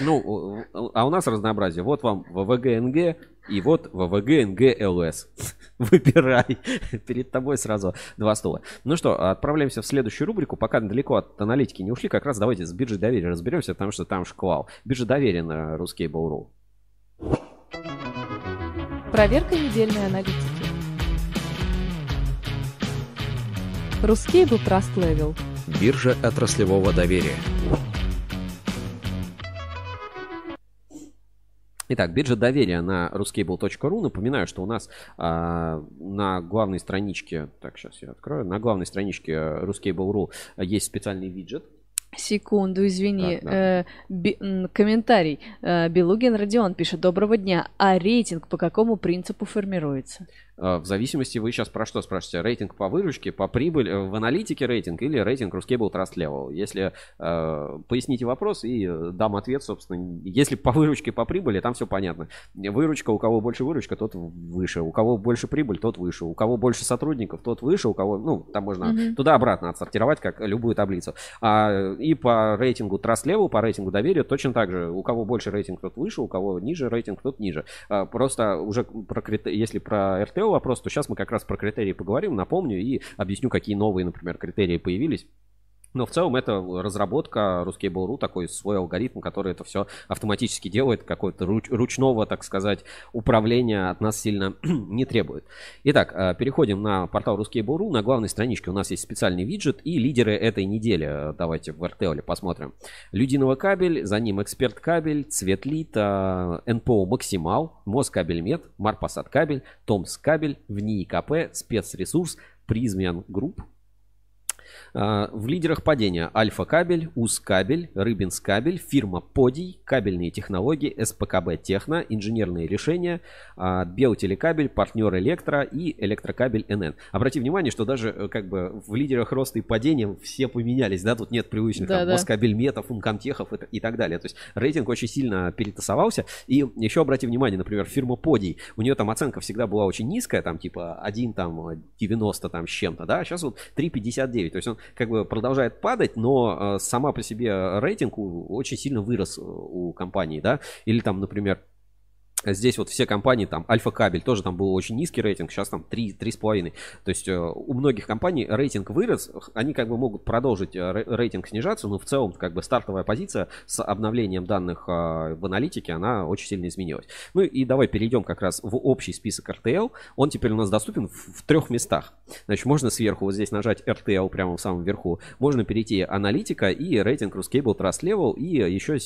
Ну, а у нас разнообразие. Вот вам ВВГ-НГ и вот ВВГ-НГ-ЛС. *laughs* Выбирай. Перед тобой сразу два стула. Ну что, отправляемся в следующую рубрику. Пока далеко от аналитики не ушли, как раз давайте с биржей доверия разберемся, потому что там шквал. Биржа доверия на русский Ruskable.ru. Проверка недельной аналитики. Рускейбл Trust Level. Биржа отраслевого доверия. Итак, биржа доверия на ruscable.ru. Напоминаю, что у нас а, на главной страничке, так, сейчас я открою, на главной страничке ruscable.ru есть специальный виджет. Секунду, извини. Так, да. Э, би- комментарий. Э, Белугин Родион пишет. Доброго дня. А рейтинг по какому принципу формируется? А, В зависимости, вы сейчас про что спрашиваете? Рейтинг по выручке, по прибыли, э, в аналитике рейтинг или рейтинг Ruscable Trust Level? Если э, поясните вопрос и э, дам ответ, собственно. Если по выручке, по прибыли, там все понятно. Выручка, у кого больше выручка, тот выше. У кого больше прибыль, тот выше. У кого больше сотрудников, тот выше. У кого, ну, там можно Мгм. туда-обратно отсортировать, как любую таблицу. А, и по рейтингу Trust Level, по рейтингу доверия точно так же. У кого больше рейтинг, тот выше, у кого ниже рейтинг, тот ниже. А, Просто уже про если про Вопрос, то сейчас мы как раз про критерии поговорим, напомню и объясню, какие новые, например, критерии появились. Но в целом это разработка Ruskable.ru, такой свой алгоритм, который это все автоматически делает, какое-то руч- ручного, так сказать, управления от нас сильно *clears throat* не требует. Итак, э, переходим на портал Ruskable.ru. На главной страничке у нас есть специальный виджет и лидеры этой недели. Э, Давайте в RTL посмотрим. Людиново кабель, за ним эксперт кабель, Цветлит, э, НПО Максимал, Москабельмет, Марпасад кабель, Томс кабель, ВНИИ КП, спецресурс, Prysmian Group, В лидерах падения Альфа Кабель, УЗ Кабель, Рыбинсккабель, фирма Подий, кабельные технологии, СПКБ Техно, инженерные решения, а, Белтелекабель, партнер Электро и Электрокабель НН. Обрати внимание, что даже э, как бы в лидерах роста и падения все поменялись, да, тут нет привычных там, Да-да. Москабельметов, Ункомтехов и, так далее. То есть рейтинг очень сильно перетасовался. И еще обрати внимание, например, фирма Подий, у нее там оценка всегда была очень низкая, там типа 1, там 90 там с чем-то, да, а сейчас вот 3,59. То есть он как бы продолжает падать, но э, сама по себе рейтинг у- очень сильно вырос э, у компании, да. Или там, например, Здесь вот все компании, там, Альфа Кабель, тоже там был очень низкий рейтинг, сейчас там 3, 3,5. То есть э, у многих компаний рейтинг вырос, они как бы могут продолжить э, ре- рейтинг снижаться, но в целом как бы стартовая позиция с обновлением данных э, в аналитике, она очень сильно изменилась. Ну и давай перейдем как раз в общий список RTL. Он теперь у нас доступен в, в трех местах. Значит, можно сверху вот здесь нажать RTL прямо в самом верху, можно перейти аналитика и рейтинг Ruscable Trust Level, и еще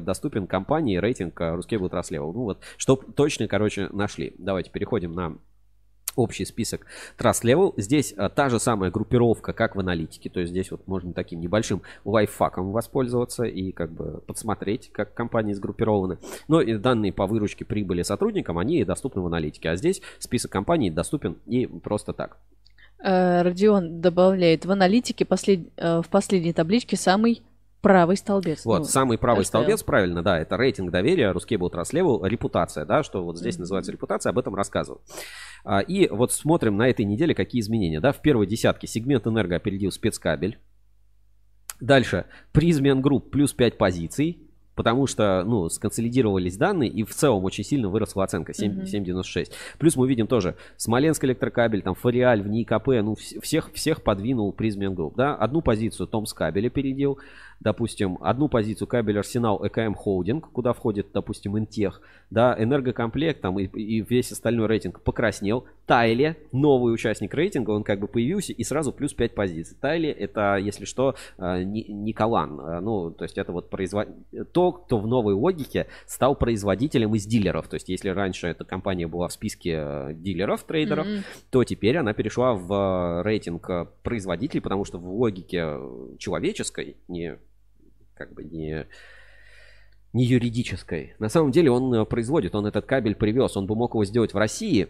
доступен компании рейтинг Ruscable Trust Level. Ну вот, чтоб точно, короче, нашли. Давайте переходим на общий список Trust Level. Здесь а, та же самая группировка, как в аналитике. То есть здесь вот можно таким небольшим лайфхаком воспользоваться и как бы подсмотреть, как компании сгруппированы. Но и данные по выручке прибыли сотрудникам, они доступны в аналитике. А здесь список компаний доступен и просто так. Э, Родион добавляет в аналитике послед- э, в последней табличке самый правый столбец. Вот, Ну, самый правый RTL. столбец, правильно, да, это рейтинг доверия, Trust Level, репутация, да, что вот здесь называется репутация, об этом рассказывал. А, И вот смотрим на этой неделе, какие изменения, да, в первой десятке сегмент энерго опередил спецкабель. Дальше, Prysmian Group плюс 5 позиций, потому что, ну, сконсолидировались данные, и в целом очень сильно выросла оценка, 7, Мгм. 7,96. Плюс мы видим тоже Смоленск электрокабель, там, Фориаль, ВНИИКП, ну, вс- всех, всех подвинул Prysmian Group, да. Одну позицию Томсккабель опередил, допустим, одну позицию кабель Арсенал ЭКМ Холдинг, куда входит, допустим, Интех, да, Энергокомплект там и, и весь остальной рейтинг покраснел. Тайле, новый участник рейтинга, он как бы появился и сразу плюс 5 позиций. Тайле это, если что, Ни- Николан, Э, ну, то есть это вот производ... то, кто в новой логике стал производителем из дилеров. То есть если раньше эта компания была в списке э, дилеров, трейдеров, Мгм. то теперь она перешла в рейтинг производителей, потому что в логике человеческой, не как бы не не юридической. На самом деле он э, производит, он этот кабель привез, он бы мог его сделать в России,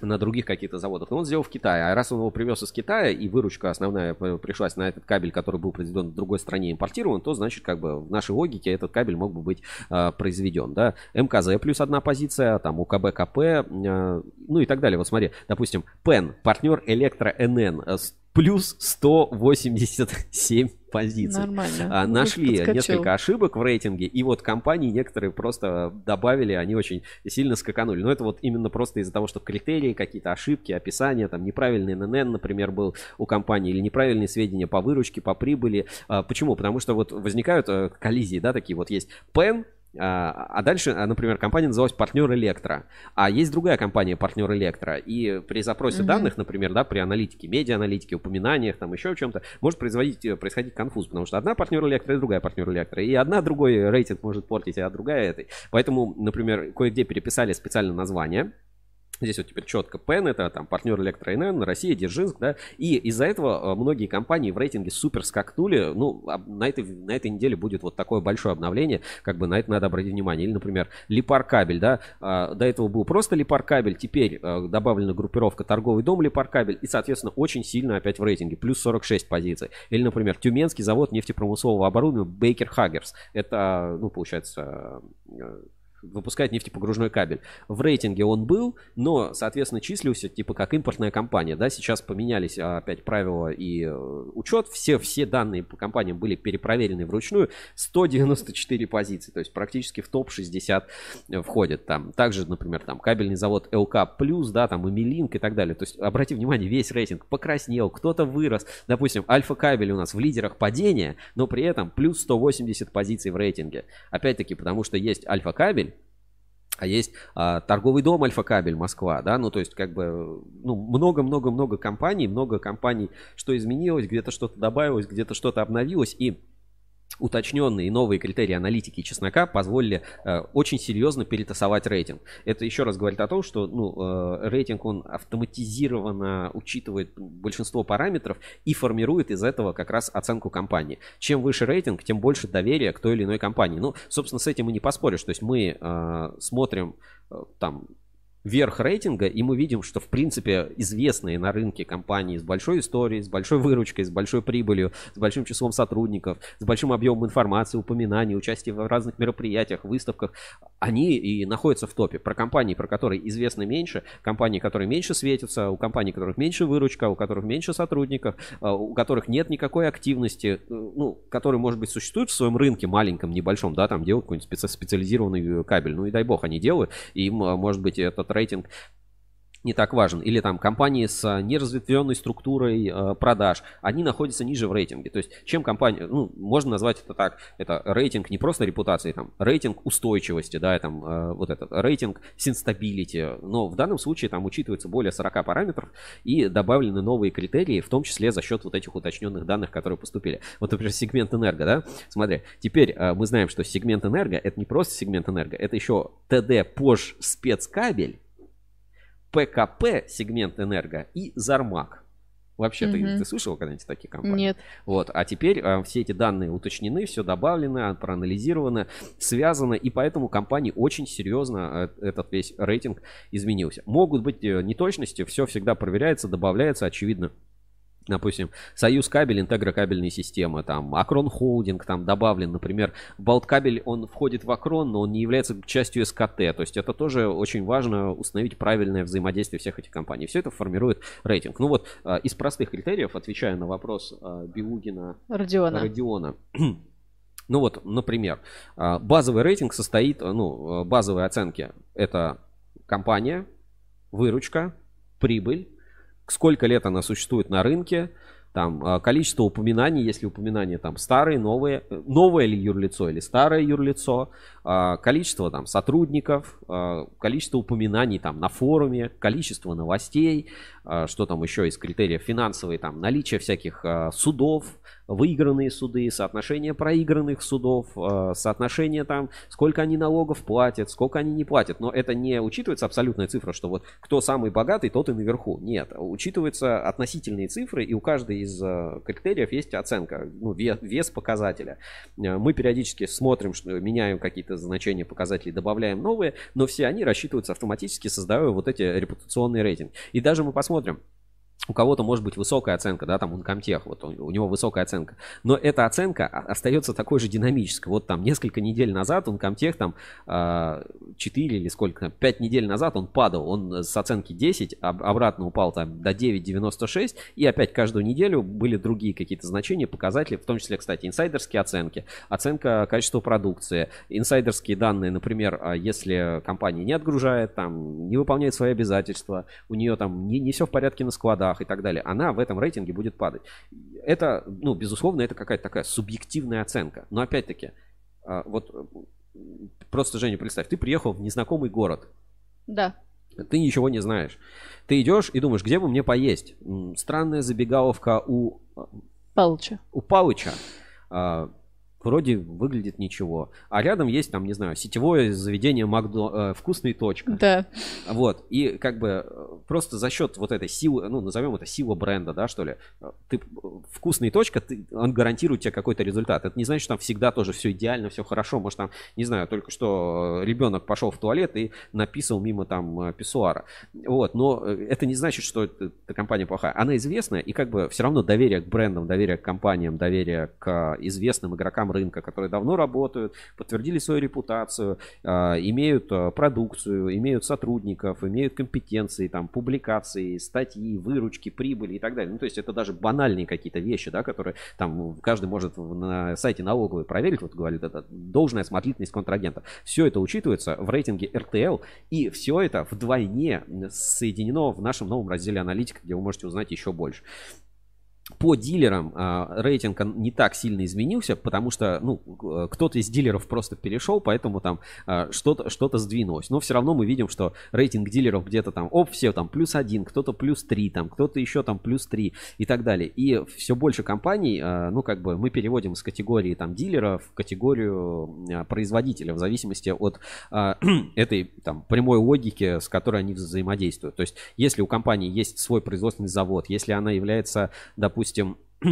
на других каких-то заводах, но он сделал в Китае. А раз он его привез из Китая, и выручка основная п- пришлась на этот кабель, который был произведен в другой стране, импортирован, то значит, как бы в нашей логике этот кабель мог бы быть э, произведен. Да? МКЗ плюс одна позиция, там УКБ КП, э, ну и так далее. Вот смотри, допустим, ПЕН, партнер Электро НН, э, плюс 187 позиций. Нормально. А, нашли подскочил. несколько ошибок в рейтинге, и вот компании некоторые просто добавили, они очень сильно скаканули. Но это вот именно просто из-за того, что критерии, какие-то ошибки, описания, там неправильный ИНН, например, был у компании, или неправильные сведения по выручке, по прибыли. А, Почему? Потому что вот возникают э, коллизии, да, такие вот есть ПЭН, а а дальше, а, например, компания называлась партнер Электро. А есть другая компания партнер Электро. И при запросе Мгм. данных, например, да, при аналитике, медиа-аналитике, упоминаниях, там еще чем-то, может производить, э, происходить конфуз, потому что одна партнер Электро и другая партнер Электро. И одна другой рейтинг может портить, а другая этой. Поэтому, например, кое-где переписали специально название. Здесь вот теперь четко ПЕН, это там партнер Электро НН, Россия, Дзержинск, да, и из-за этого э, многие компании в рейтинге супер скакнули, ну, на этой, на этой неделе будет вот такое большое обновление, как бы на это надо обратить внимание. Или, например, Липар кабель, да, а, до этого был просто Липар кабель, теперь э, добавлена группировка торговый дом Липар кабель, и, соответственно, очень сильно опять в рейтинге, плюс 46 позиций. Или, например, Тюменский завод нефтепромыслового оборудования Бейкер Хаггерс, это, ну, получается, э, выпускает нефтепогружной кабель. В рейтинге он был, но, соответственно, числился типа как импортная компания. Да, сейчас поменялись а, опять правила и э, учет. Все, все данные по компаниям были перепроверены вручную. 194 позиции, то есть практически в топ-60 входит. Там также, например, там кабельный завод ЛК Плюс, да, там и Милинк и так далее. То есть, обрати внимание, весь рейтинг покраснел, кто-то вырос. Допустим, Альфа Кабель у нас в лидерах падения, но при этом плюс 180 позиций в рейтинге. Опять-таки, потому что есть Альфа Кабель, а есть а, торговый дом Альфа-Кабель Москва, да, ну то есть как бы ну много-много-много компаний, много компаний, что изменилось, где-то что-то добавилось, где-то что-то обновилось и уточненные новые критерии аналитики чеснока позволили э, очень серьезно перетасовать рейтинг. Это еще раз говорит о том, что ну, э, рейтинг он автоматизированно учитывает большинство параметров и формирует из этого как раз оценку компании. Чем выше рейтинг, тем больше доверия к той или иной компании. Ну, собственно, с этим и не поспоришь. То есть мы э, смотрим э, там верх рейтинга, и мы видим, что, в принципе, известные на рынке компании с большой историей, с большой выручкой, с большой прибылью, с большим числом сотрудников, с большим объемом информации, упоминаний, участия в разных мероприятиях, выставках, они и находятся в топе. Про компании, про которые известно меньше, компании, которые меньше светятся, у компаний, у которых меньше выручка, у которых меньше сотрудников, а, у которых нет никакой активности, э, ну, которые, может быть, существуют в своем рынке маленьком, небольшом, да, там делают какой-нибудь специ- специализированный кабель, ну и дай бог они делают, им, а, может быть, этот рейтинг не так важен. Или там компании с а, неразветвленной структурой э, продаж, они находятся ниже в рейтинге. То есть, чем компания, ну, можно назвать это так, это рейтинг не просто репутации, там, рейтинг устойчивости, да, там, э, вот этот рейтинг sustainability. Но в данном случае там учитывается более 40 параметров и добавлены новые критерии, в том числе за счет вот этих уточненных данных, которые поступили. Вот, например, сегмент энерго, да, смотри, теперь мы знаем, что сегмент энерго, это не просто сегмент энерго, это еще ТД Пожспецкабель, ПКП сегмент энерго и Зармак. Вообще, ты, Мгм. ты слышал когда-нибудь такие компании? Нет. Вот, а теперь э, все эти данные уточнены, все добавлено, проанализировано, связано, и поэтому компании очень серьезно э, этот весь рейтинг изменился. Могут быть э, неточности, все всегда проверяется, добавляется, очевидно. Допустим, Союз кабель, интегрокабельные системы, там, Акрон Холдинг там добавлен, например, Балткабель, он входит в Акрон, но он не является частью СКТ, то есть это тоже очень важно установить правильное взаимодействие всех этих компаний. Все это формирует рейтинг. Ну вот, э, из простых критериев, отвечая на вопрос э, Биугина Родиона. Родиона. *clears throat* Ну вот, например, а, базовый рейтинг состоит, ну, базовые оценки. Это компания, выручка, прибыль, сколько лет она существует на рынке, там а, количество упоминаний, если упоминания там старые, новые, новое ли юрлицо или старое юрлицо, а, количество там сотрудников, а, количество упоминаний там на форуме, количество новостей, что там еще из критериев финансовые, там наличие всяких судов, выигранные суды, соотношение проигранных судов, э, соотношение там, сколько они налогов платят, сколько они не платят. Но это не учитывается абсолютная цифра, что вот кто самый богатый, тот и наверху. Нет, учитываются относительные цифры, и у каждой из э, критериев есть оценка, ну, вес, вес показателя. Э, Мы периодически смотрим, что меняем какие-то значения показателей, добавляем новые, но все они рассчитываются автоматически, создавая вот эти репутационные рейтинги. И даже мы посмотрим, у кого-то может быть высокая оценка, да, там Uncomtech, вот у, него высокая оценка. Но эта оценка остается такой же динамической. Вот там несколько недель назад Uncomtech там а, 4 или сколько, там, 5 недель назад он падал, он с оценки 10 об- обратно упал там до 9,96 и опять каждую неделю были другие какие-то значения, показатели, в том числе, кстати, инсайдерские оценки, оценка качества продукции, инсайдерские данные, например, а, если компания не отгружает, там, не выполняет свои обязательства, у нее там не, не все в порядке на складах и так далее, она в этом рейтинге будет падать. Это, ну, безусловно, это какая-то такая субъективная оценка. Но опять-таки, а, вот просто, Женя, представь, ты приехал в незнакомый город, Да. ты ничего не знаешь. Ты идешь и думаешь, где бы мне поесть? Странная забегаловка у, Палыча. у Палыча. Вроде выглядит ничего. А рядом есть, там, не знаю, сетевое заведение Макдо... э, «Вкусный точка». Да. Вот. И как бы просто за счет вот этой силы, ну, назовем это сила бренда, да, что ли. Ты вкусный точка, ты, он гарантирует тебе какой-то результат. Это не значит, что там всегда тоже все идеально, все хорошо. Может, там, не знаю, только что ребенок пошел в туалет и написал мимо там писсуара. Вот. Но э, это не значит, что эта компания плохая. Она известная, и как бы все равно доверие к брендам, доверие к компаниям, доверие к известным игрокам рынка, которые давно работают, подтвердили свою репутацию, а, имеют а, продукцию, имеют сотрудников, имеют компетенции, там, публикации, статьи, выручки, прибыли и так далее. Ну, то есть это даже банальные какие-то вещи, да, которые там каждый может на сайте налоговой проверить, вот говорит, это должная осмотрительность контрагента. Все это учитывается в рейтинге RTL, и все это вдвойне соединено в нашем новом разделе аналитика, где вы можете узнать еще больше по дилерам а, рейтинг не так сильно изменился, потому что ну, к- кто-то из дилеров просто перешел, поэтому там а, что-то что сдвинулось. Но все равно мы видим, что рейтинг дилеров где-то там, оп, все там плюс один, кто-то плюс три, там, кто-то еще там плюс три и так далее. И все больше компаний, а, ну как бы мы переводим с категории там дилеров в категорию а, производителя в зависимости от а, *clears throat* этой там прямой логики, с которой они взаимодействуют. То есть если у компании есть свой производственный завод, если она является, допустим, *clears throat*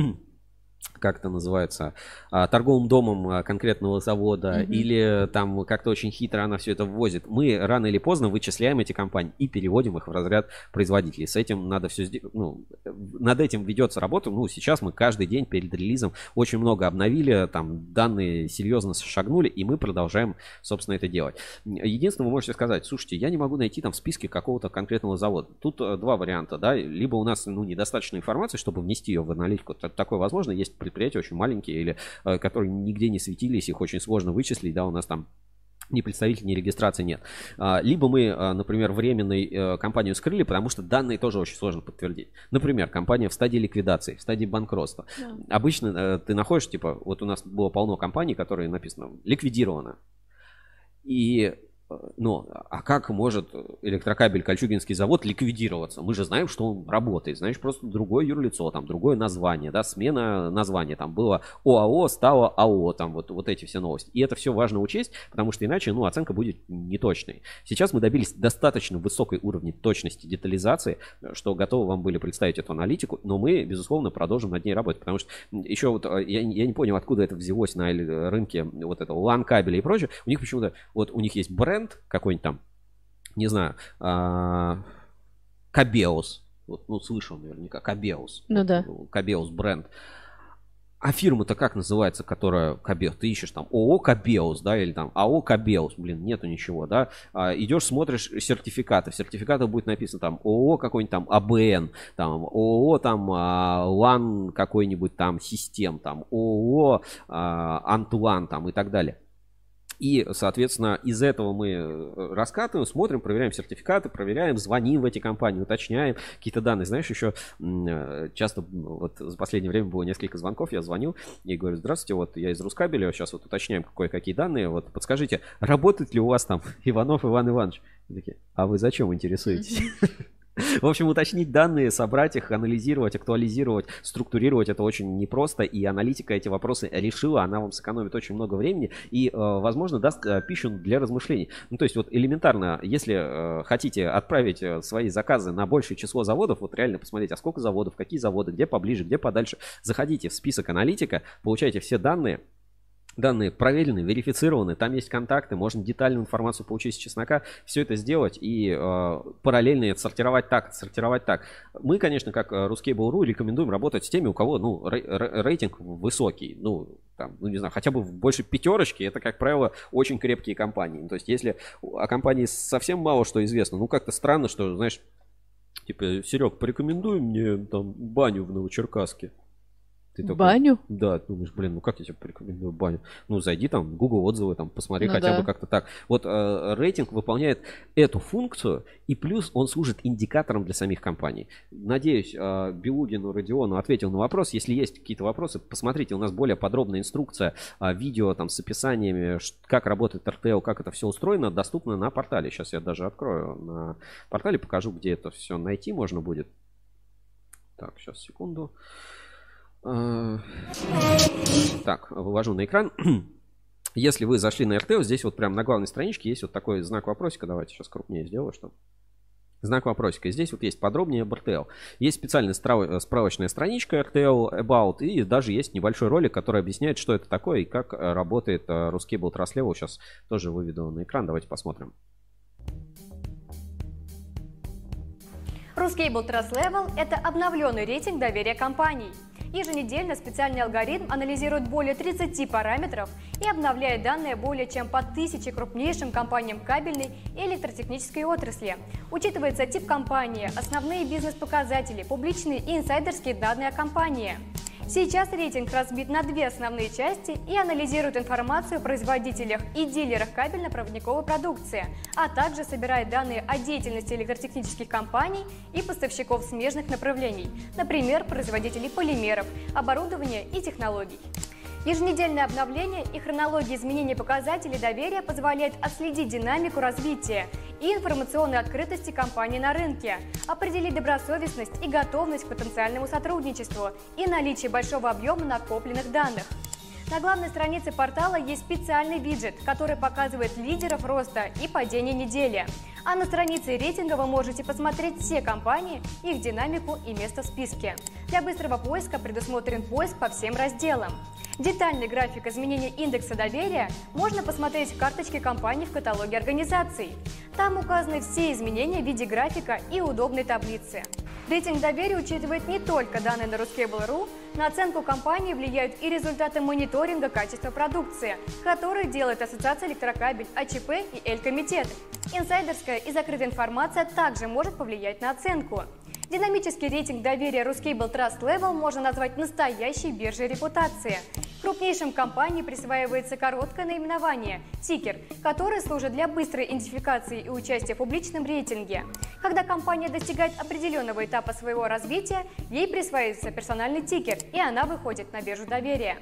как это называется, а, торговым домом а, конкретного завода, Мгм. или там как-то очень хитро она все это ввозит, мы рано или поздно вычисляем эти компании и переводим их в разряд производителей. С этим надо все сделать, ну, над этим ведется работа. Ну, сейчас мы каждый день перед релизом очень много обновили, там данные серьезно шагнули, и мы продолжаем, собственно, это делать. Единственное, вы можете сказать, слушайте, я не могу найти там в списке какого-то конкретного завода. Тут э, два варианта, да, либо у нас, ну, недостаточно информации, чтобы внести ее в аналитику. Такое возможно, есть предприятия очень маленькие или э, которые нигде не светились, их очень сложно вычислить, да, у нас там ни представителей, ни регистрации нет. А, Либо мы, а, например, временной э, компанию скрыли, потому что данные тоже очень сложно подтвердить. Например, компания в стадии ликвидации, в стадии банкротства. Обычно э, ты находишь, типа, вот у нас было полно компаний, которые написано ликвидировано. И ну, а как может электрокабель Кольчугинский завод ликвидироваться? Мы же знаем, что он работает. Знаешь, просто другое юрлицо, там другое название, да, смена названия. Там было ОАО, стало АО, там вот, вот эти все новости. И это все важно учесть, потому что иначе, ну, оценка будет неточной. Сейчас мы добились достаточно высокой уровня точности детализации, что готовы вам были представить эту аналитику, но мы, безусловно, продолжим над ней работать, потому что еще вот э, я, я не понял, откуда это взялось на э, рынке вот этого LAN кабеля и прочее. У них почему-то, вот у них есть бренд какой-нибудь там, не знаю, а, Кабеус. Вот, ну, слышал наверняка, Кабеус. Ну да. Кабеус бренд. А фирма-то как называется, которая Кабеус? Ты ищешь там ООО Кабеус, да, или там АО Кабеус, блин, нету ничего, да. А, идешь, смотришь сертификаты. В сертификатах будет написано там ООО какой-нибудь там АБН, там ООО там а, ЛАН какой-нибудь там систем, там ООО а, Антуан там и так далее. И, соответственно, из этого мы э, раскатываем, смотрим, проверяем сертификаты, проверяем, звоним в эти компании, уточняем какие-то данные. Знаешь, еще э, часто, вот за последнее время было несколько звонков, я звонил и говорю, здравствуйте, вот я из Рускабеля, сейчас вот уточняем кое-какие данные, вот подскажите, работает ли у вас там *laughs* Иванов Иван Иванович? Они такие, а вы зачем интересуетесь? *laughs* *laughs* В общем, уточнить данные, собрать их, анализировать, актуализировать, структурировать это очень непросто, и аналитика эти вопросы решила, она вам сэкономит очень много времени и, э, возможно, даст э, пищу для размышлений. Ну, то есть, вот элементарно, если э, хотите отправить свои заказы на большее число заводов, вот реально посмотреть, а сколько заводов, какие заводы, где поближе, где подальше, заходите в список аналитика, получайте все данные, Данные проверены, верифицированы, там есть контакты, можно детальную информацию получить с чеснока, все это сделать и э, параллельно отсортировать так, отсортировать так. Мы, конечно, как э, Ruskable.ru рекомендуем работать с теми, у кого ну, рей- ре- рейтинг высокий, ну, там, ну, не знаю, хотя бы больше пятерочки, это, как правило, очень крепкие компании. Ну, То есть, если о компании совсем мало что известно, ну, как-то странно, что, знаешь, типа, Серег, порекомендуй мне там баню в Новочеркасске. Ты такой, Баню? Да, думаешь, блин, ну как я тебе порекомендую баню? Ну, зайди там, в Google отзывы, там, посмотри Ну хотя да. бы как-то так. Вот э, рейтинг выполняет эту функцию, и плюс он служит индикатором для самих компаний. Надеюсь, э, Белугину Родиону ответил на вопрос. Если есть какие-то вопросы, посмотрите, у нас более подробная инструкция, э, видео там с описаниями, как работает RTL, как это все устроено, доступно на портале. Сейчас я даже открою на портале, покажу, где это все найти можно будет. Так, сейчас, секунду. Так, вывожу на экран. *clears throat* Если вы зашли на RTO, здесь вот прям на главной страничке есть вот такой знак вопросика. Давайте сейчас крупнее сделаю, что Знак вопросика. Здесь вот есть подробнее об RTL. Есть специальная страв- справочная страничка RTL About, и даже есть небольшой ролик, который объясняет, что это такое и как э, работает э, Ruscable Trust Level. Сейчас тоже выведу на экран. Давайте посмотрим. Ruscable Trust Level – это обновленный рейтинг доверия компаний. Еженедельно специальный алгоритм анализирует более 30 параметров и обновляет данные более чем по тысяче крупнейшим компаниям кабельной и электротехнической отрасли. Учитывается тип компании, основные бизнес-показатели, публичные и инсайдерские данные о компании. Сейчас рейтинг разбит на две основные части и анализирует информацию о производителях и дилерах кабельно-проводниковой продукции, а также собирает данные о деятельности электротехнических компаний и поставщиков смежных направлений, например, производителей полимеров, оборудования и технологий. Еженедельное обновление и хронология изменения показателей доверия позволяет отследить динамику развития и информационной открытости компании на рынке, определить добросовестность и готовность к потенциальному сотрудничеству и наличие большого объема накопленных данных. На главной странице портала есть специальный виджет, который показывает лидеров роста и падения недели. А на странице рейтинга вы можете посмотреть все компании, их динамику и место в списке. Для быстрого поиска предусмотрен поиск по всем разделам. Детальный график изменения индекса доверия можно посмотреть в карточке компаний в каталоге организаций. Там указаны все изменения в виде графика и удобной таблицы. Рейтинг доверия учитывает не только данные на Ruskable.ru, на оценку компании влияют и результаты мониторинга качества продукции, которые делает Ассоциация электрокабель, АЧП и Эль-комитет. Инсайдерская и закрытая информация также может повлиять на оценку. Динамический рейтинг доверия Ruscable Trust Level можно назвать настоящей биржей репутации. Крупнейшим компании присваивается короткое наименование – тикер, который служит для быстрой идентификации и участия в публичном рейтинге. Когда компания достигает определенного этапа своего развития, ей присваивается персональный тикер, и она выходит на биржу доверия.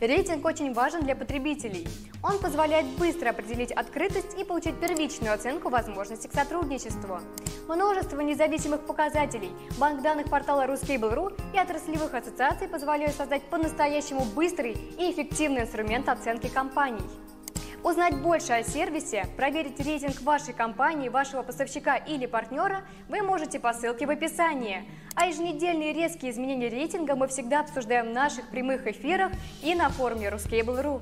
Рейтинг очень важен для потребителей. Он позволяет быстро определить открытость и получить первичную оценку возможностей к сотрудничеству. Множество независимых показателей, банк данных портала Ruscable.ru и отраслевых ассоциаций позволяют создать по-настоящему быстрый и эффективный инструмент оценки компаний. Узнать больше о сервисе, проверить рейтинг вашей компании, вашего поставщика или партнера вы можете по ссылке в описании. А еженедельные резкие изменения рейтинга мы всегда обсуждаем в наших прямых эфирах и на форуме Ruscable.ru.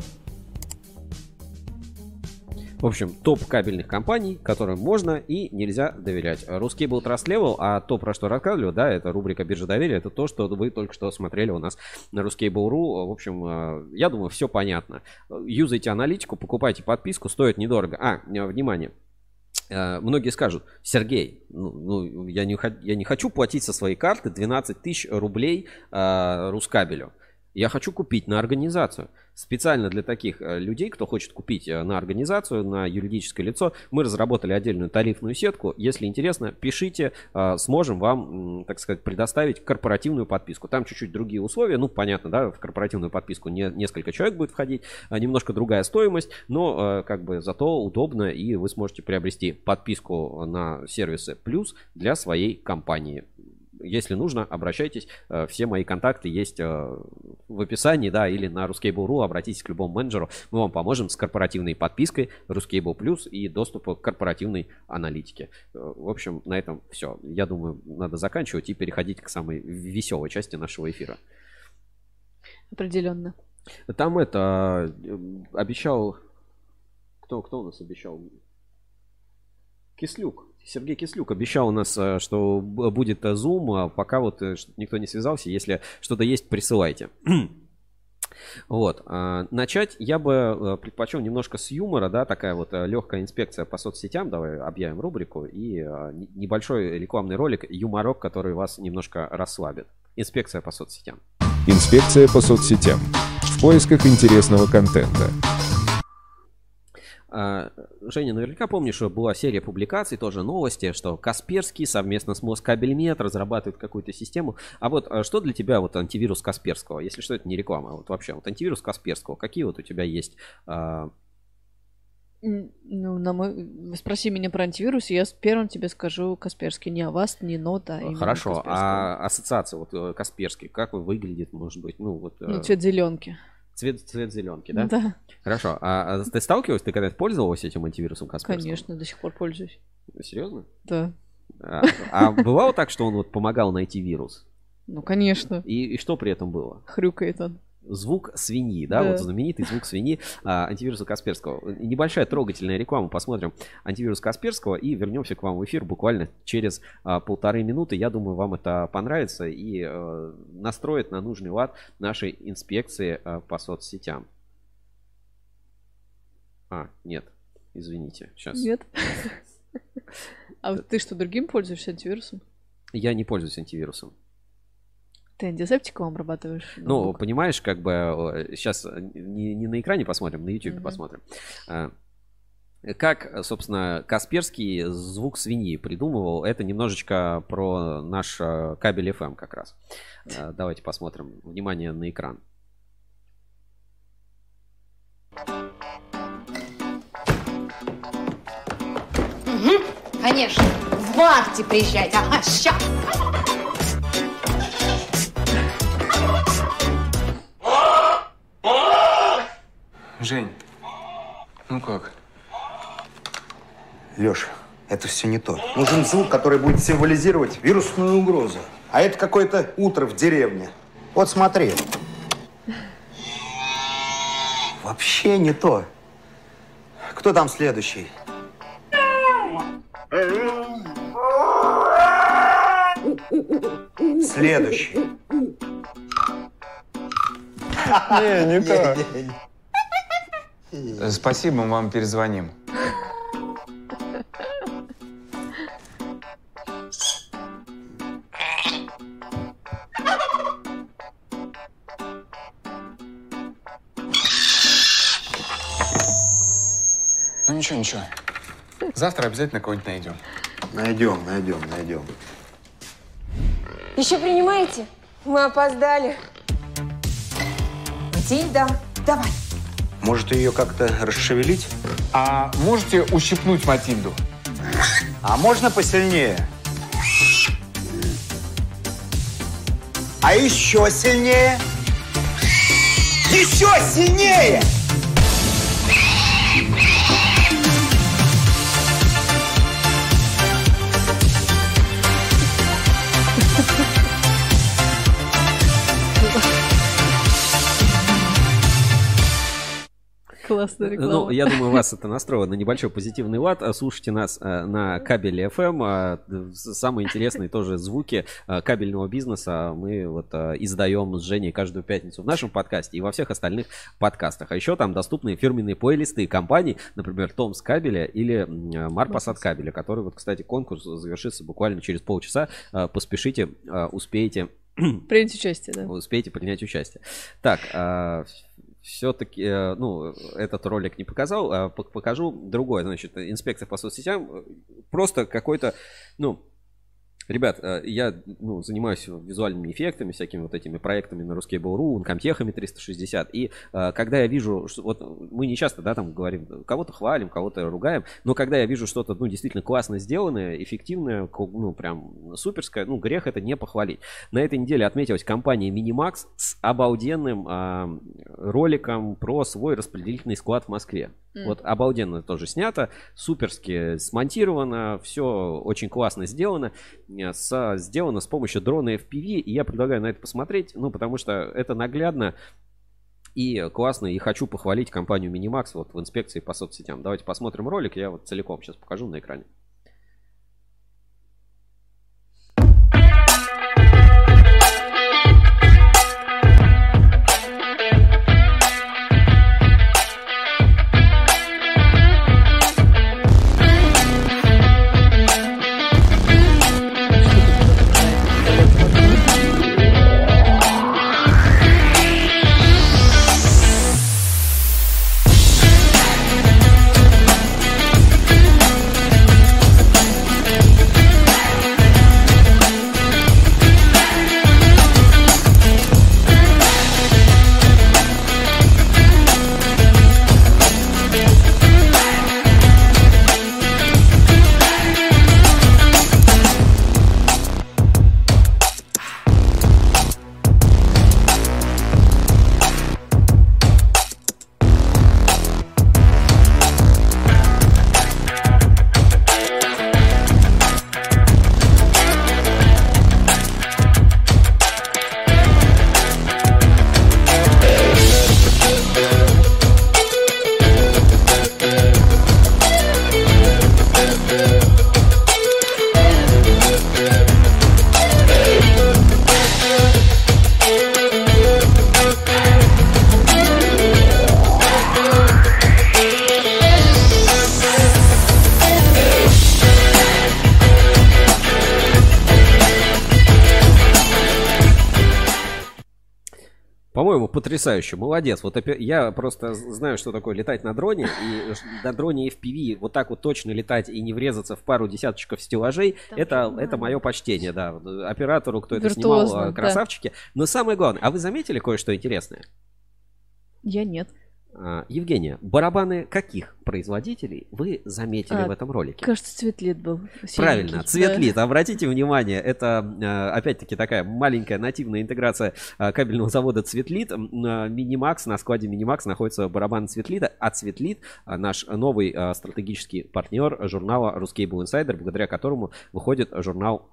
В общем, топ кабельных компаний, которым можно и нельзя доверять. Русский был Trust Level, а то, про что рассказывали, да, это рубрика биржа доверия, это то, что вы только что смотрели у нас на Ruskable.ru. В общем, э, я думаю, все понятно. Юзайте аналитику, покупайте подписку, стоит недорого. А, э, внимание, Э, Многие скажут, Сергей, ну, ну, я, не, я не хочу платить со своей карты 12 тысяч рублей э, Рускабелю. Я хочу купить на организацию. Специально для таких э, людей, кто хочет купить э, на организацию, на юридическое лицо, мы разработали отдельную тарифную сетку. Если интересно, пишите, э, сможем вам, так сказать, предоставить корпоративную подписку. Там чуть-чуть другие условия. Ну, понятно, да, в корпоративную подписку не, несколько человек будет входить, а немножко другая стоимость, но как бы зато удобно, и вы сможете приобрести подписку на сервисы плюс для своей компании. Если нужно, обращайтесь. Э, Все мои контакты есть э, в описании, да, или на Ruskable.ru. Обратитесь к любому менеджеру. Мы вам поможем с корпоративной подпиской Ruskable Plus и доступа к корпоративной аналитике. Э, В общем, на этом все. Я думаю, надо заканчивать и переходить к самой веселой части нашего эфира. Определенно. Там это обещал. Кто, кто у нас обещал? Кислюк. Сергей Кислюк обещал у нас, э, что будет э, Zoom, а пока вот э, никто не связался. Если что-то есть, присылайте. *clears throat* Вот. Начать я бы предпочел немножко с юмора, да, такая вот легкая инспекция по соцсетям. Давай объявим рубрику. И не- небольшой рекламный ролик, юморок, который вас немножко расслабит. Инспекция по соцсетям. Инспекция по соцсетям. В поисках интересного контента. А, Женя, наверняка помнишь, что была серия публикаций, тоже новости, что Касперский совместно с Москабельмет разрабатывает какую-то систему. А вот а что для тебя вот антивирус Касперского? Если что, это не реклама, а вот вообще вот антивирус Касперского, какие вот у тебя есть? Ну, на мой... Спроси меня про антивирус, и я первым тебе скажу Касперский. Не Аваст, не Нота. а Хорошо, а ассоциация вот э, Касперский, как он выглядит, может быть? Ну, вот, э, Ну, цвет зеленки. Цвет, цвет зеленки, да? Да. Хорошо, а, а ты сталкивалась, ты когда-то пользовалась этим антивирусом Касперского? Конечно, до сих пор пользуюсь. Серьезно? Да. А, а бывало так, что он вот помогал найти вирус? Ну, конечно. И, и что при этом было? Хрюкает он. Звук свиньи, да, Да. вот знаменитый звук свиньи а, антивируса Касперского. Небольшая трогательная реклама, посмотрим антивирус Касперского и вернемся к вам в эфир буквально через а, полторы минуты. Я думаю, вам это понравится и э, настроит на нужный лад нашей инспекции э, по соцсетям. А, нет, извините, сейчас. Нет. *laughs* А ты что, другим пользуешься антивирусом? Я не пользуюсь антивирусом. Ты антисептиком обрабатываешь? Ну, ноутбук? понимаешь, как бы сейчас не, не на экране посмотрим, на YouTube Мгм. посмотрим. А, Как, собственно, Касперский звук свиньи придумывал, это немножечко про наш э, кабель FM как раз. Давайте посмотрим. Внимание на экран. Мгм, конечно. В марте приезжайте. Ага, сейчас. Жень, ну как? Леша, это все не то. Нужен звук, который будет символизировать вирусную угрозу. А это какое-то утро в деревне. Вот смотри. Вообще не то. Кто там следующий? Следующий. Не, не то. Э, Спасибо, мы вам перезвоним. Ну ничего, ничего. Завтра обязательно кого-нибудь найдем. Найдем, найдем, найдем. Еще принимаете? Мы опоздали. День, да. Давай. Может, ее как-то расшевелить? А можете ущипнуть Матильду? А можно посильнее? А еще сильнее? Еще сильнее! Классная реклама. Ну, я думаю, вас это настроило на небольшой позитивный лад. А Слушайте нас э, на кабеле FM. а, Самые интересные тоже звуки э, кабельного бизнеса мы вот э, издаем с Женей каждую пятницу в нашем подкасте и во всех остальных подкастах. А еще там доступны фирменные плейлисты компаний, например, Томс кабеля или Марпас от кабеля, который вот, кстати, конкурс завершится буквально через полчаса. Э, Поспешите, э, успеете Принять участие, да. *clears throat* успеете принять участие. Так, все-таки, ну, этот ролик не показал, а пок- покажу другой, значит, инспекция по соцсетям, э, просто какой-то, ну, Ребят, э, я ну, занимаюсь визуальными эффектами, всякими вот этими проектами на Ruskable.ru, Uncomtechами 360. И э, когда я вижу, что, вот мы не часто, да, там говорим, кого-то хвалим, кого-то ругаем, но когда я вижу что-то, ну, действительно классно сделанное, эффективное, ну, прям суперское, ну, грех это не похвалить. На этой неделе отметилась компания Minimax с обалденным а, роликом про свой распределительный склад в Москве. М. Вот обалденно тоже снято, суперски смонтировано, все очень классно сделано, э, сделано с помощью дрона FPV, и я предлагаю на это посмотреть, ну, потому что это наглядно и классно, и хочу похвалить компанию Minimax вот в инспекции по соцсетям. Давайте посмотрим ролик, я вот целиком сейчас покажу на экране. Потрясающе, молодец. Вот я просто знаю, что такое летать на дроне, и на дроне FPV вот так вот точно летать и не врезаться в пару десяточков стеллажей, это, это мое почтение, да. Оператору, кто это снимал, Виртуозно, э, да. красавчики. Но самое главное, а вы заметили кое-что интересное? Я нет. А, Евгения, барабаны каких производителей вы заметили А, в этом ролике? Кажется, цветлит был. синенький. Правильно, Да. цветлит. Обратите внимание, это э, опять-таки такая маленькая нативная интеграция э, кабельного завода Цветлит. Минимакс, на складе Минимакс находится барабан Цветлита, а Цветлит наш новый стратегический партнер журнала Ruscable Insider, благодаря которому выходит журнал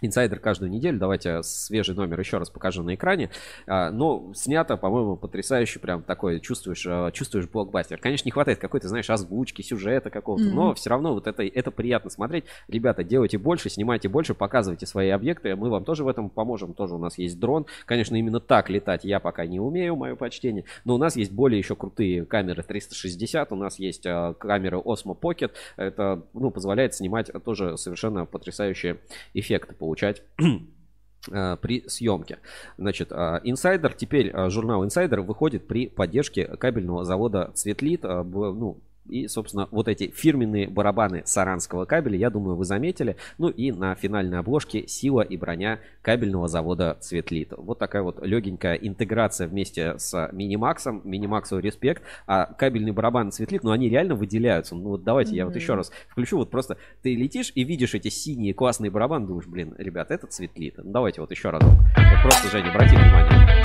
Инсайдер каждую неделю. Давайте свежий номер еще раз покажу на экране. А, Но снято, по-моему, потрясающе. Прям такой чувствуешь, а, чувствуешь блокбастер. Конечно, не хватает какой-то, знаешь, озвучки, сюжета какого-то. Мгм. Но все равно вот это, это приятно смотреть. Ребята, делайте больше, снимайте больше, показывайте свои объекты. Мы вам тоже в этом поможем. Тоже у нас есть дрон. Конечно, именно так летать я пока не умею, мое почтение. Но у нас есть более еще крутые камеры 360. У нас есть а, камеры Osmo Pocket. Это ну, позволяет снимать тоже совершенно потрясающие эффекты получать *clears throat* э, при съемке. Значит, э, Insider, теперь э, журнал Insider выходит при поддержке кабельного завода Цветлит. Ну, и, собственно, вот эти фирменные барабаны саранского кабеля, я думаю, вы заметили. Ну и на финальной обложке сила и броня кабельного завода Цветлит. Вот такая вот легенькая интеграция вместе с Минимаксом. Минимаксу респект. А кабельный барабан Цветлит, ну они реально выделяются. Ну вот давайте я вот еще раз включу. Вот просто ты летишь и видишь эти синие классные барабаны, думаешь, блин, ребят, это Цветлит. Ну давайте вот еще раз. Вот просто, Женя, обрати внимание.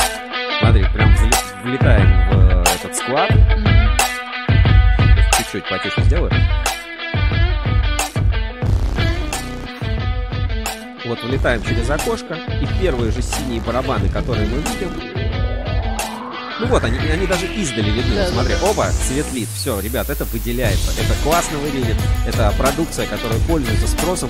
Смотри, прям вли- влетаем в э, этот склад. Чуть-чуть потише сделаю. Вот вылетаем через окошко, и первые же синие барабаны, которые мы видим, ну вот, они, они даже издали видны. Да, смотри, да, оба, светлит. Все, ребят, это выделяется. Это классно выглядит. Это продукция, которая пользуется спросом.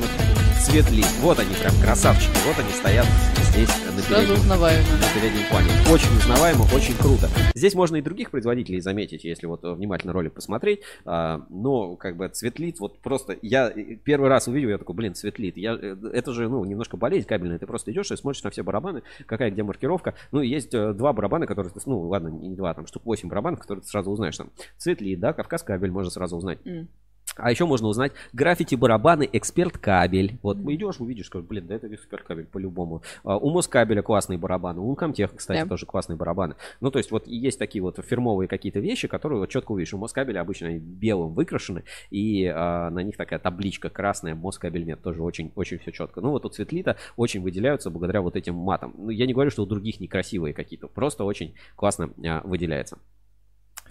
Светлит. Вот они прям красавчики. Вот они стоят здесь на переднем, на переднем плане. Очень узнаваемо, очень круто. Здесь можно и других производителей заметить, если вот э, внимательно ролик посмотреть. А, но как бы Цветлит, вот просто я э, первый раз увидел, я такой, блин, Цветлит. Я, э, это же, ну, немножко болезнь кабельная. Ты просто идешь и смотришь на все барабаны, какая где маркировка. Ну, есть два барабана, которые, ну, ладно, не два, там штук 8 барабанов, которые ты сразу узнаешь. Там Цветлит, да, Кавказ кабель можно сразу узнать. М. А еще можно узнать граффити барабаны эксперт кабель. Вот идешь, увидишь, скажешь, блин, да это эксперт кабель по-любому. А, У Москабеля классные барабаны, у Комтеха, кстати, Да. тоже классные барабаны. Ну, то есть вот есть такие вот фирмовые какие-то вещи, которые вот четко увидишь. У Москабеля обычно они белым выкрашены, и а, на них такая табличка красная, Москабель нет, тоже очень, очень все четко. Ну, вот у Цветлита очень выделяются благодаря вот этим матам. Ну, я не говорю, что у других некрасивые какие-то, просто очень классно а, выделяется.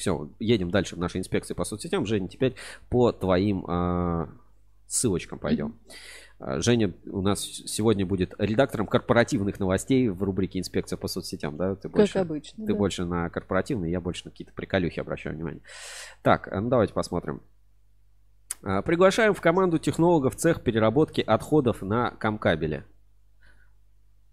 Все, едем дальше в нашей инспекции по соцсетям. Женя, теперь по твоим а, ссылочкам пойдем. А, Женя у нас сегодня будет редактором корпоративных новостей в рубрике «Инспекция по соцсетям», да? Ты Как обычно, Ты да. больше на корпоративные, я больше на какие-то приколюхи обращаю внимание. Так, а ну давайте посмотрим. Приглашаем в команду технологов цех переработки отходов на Камкабеле.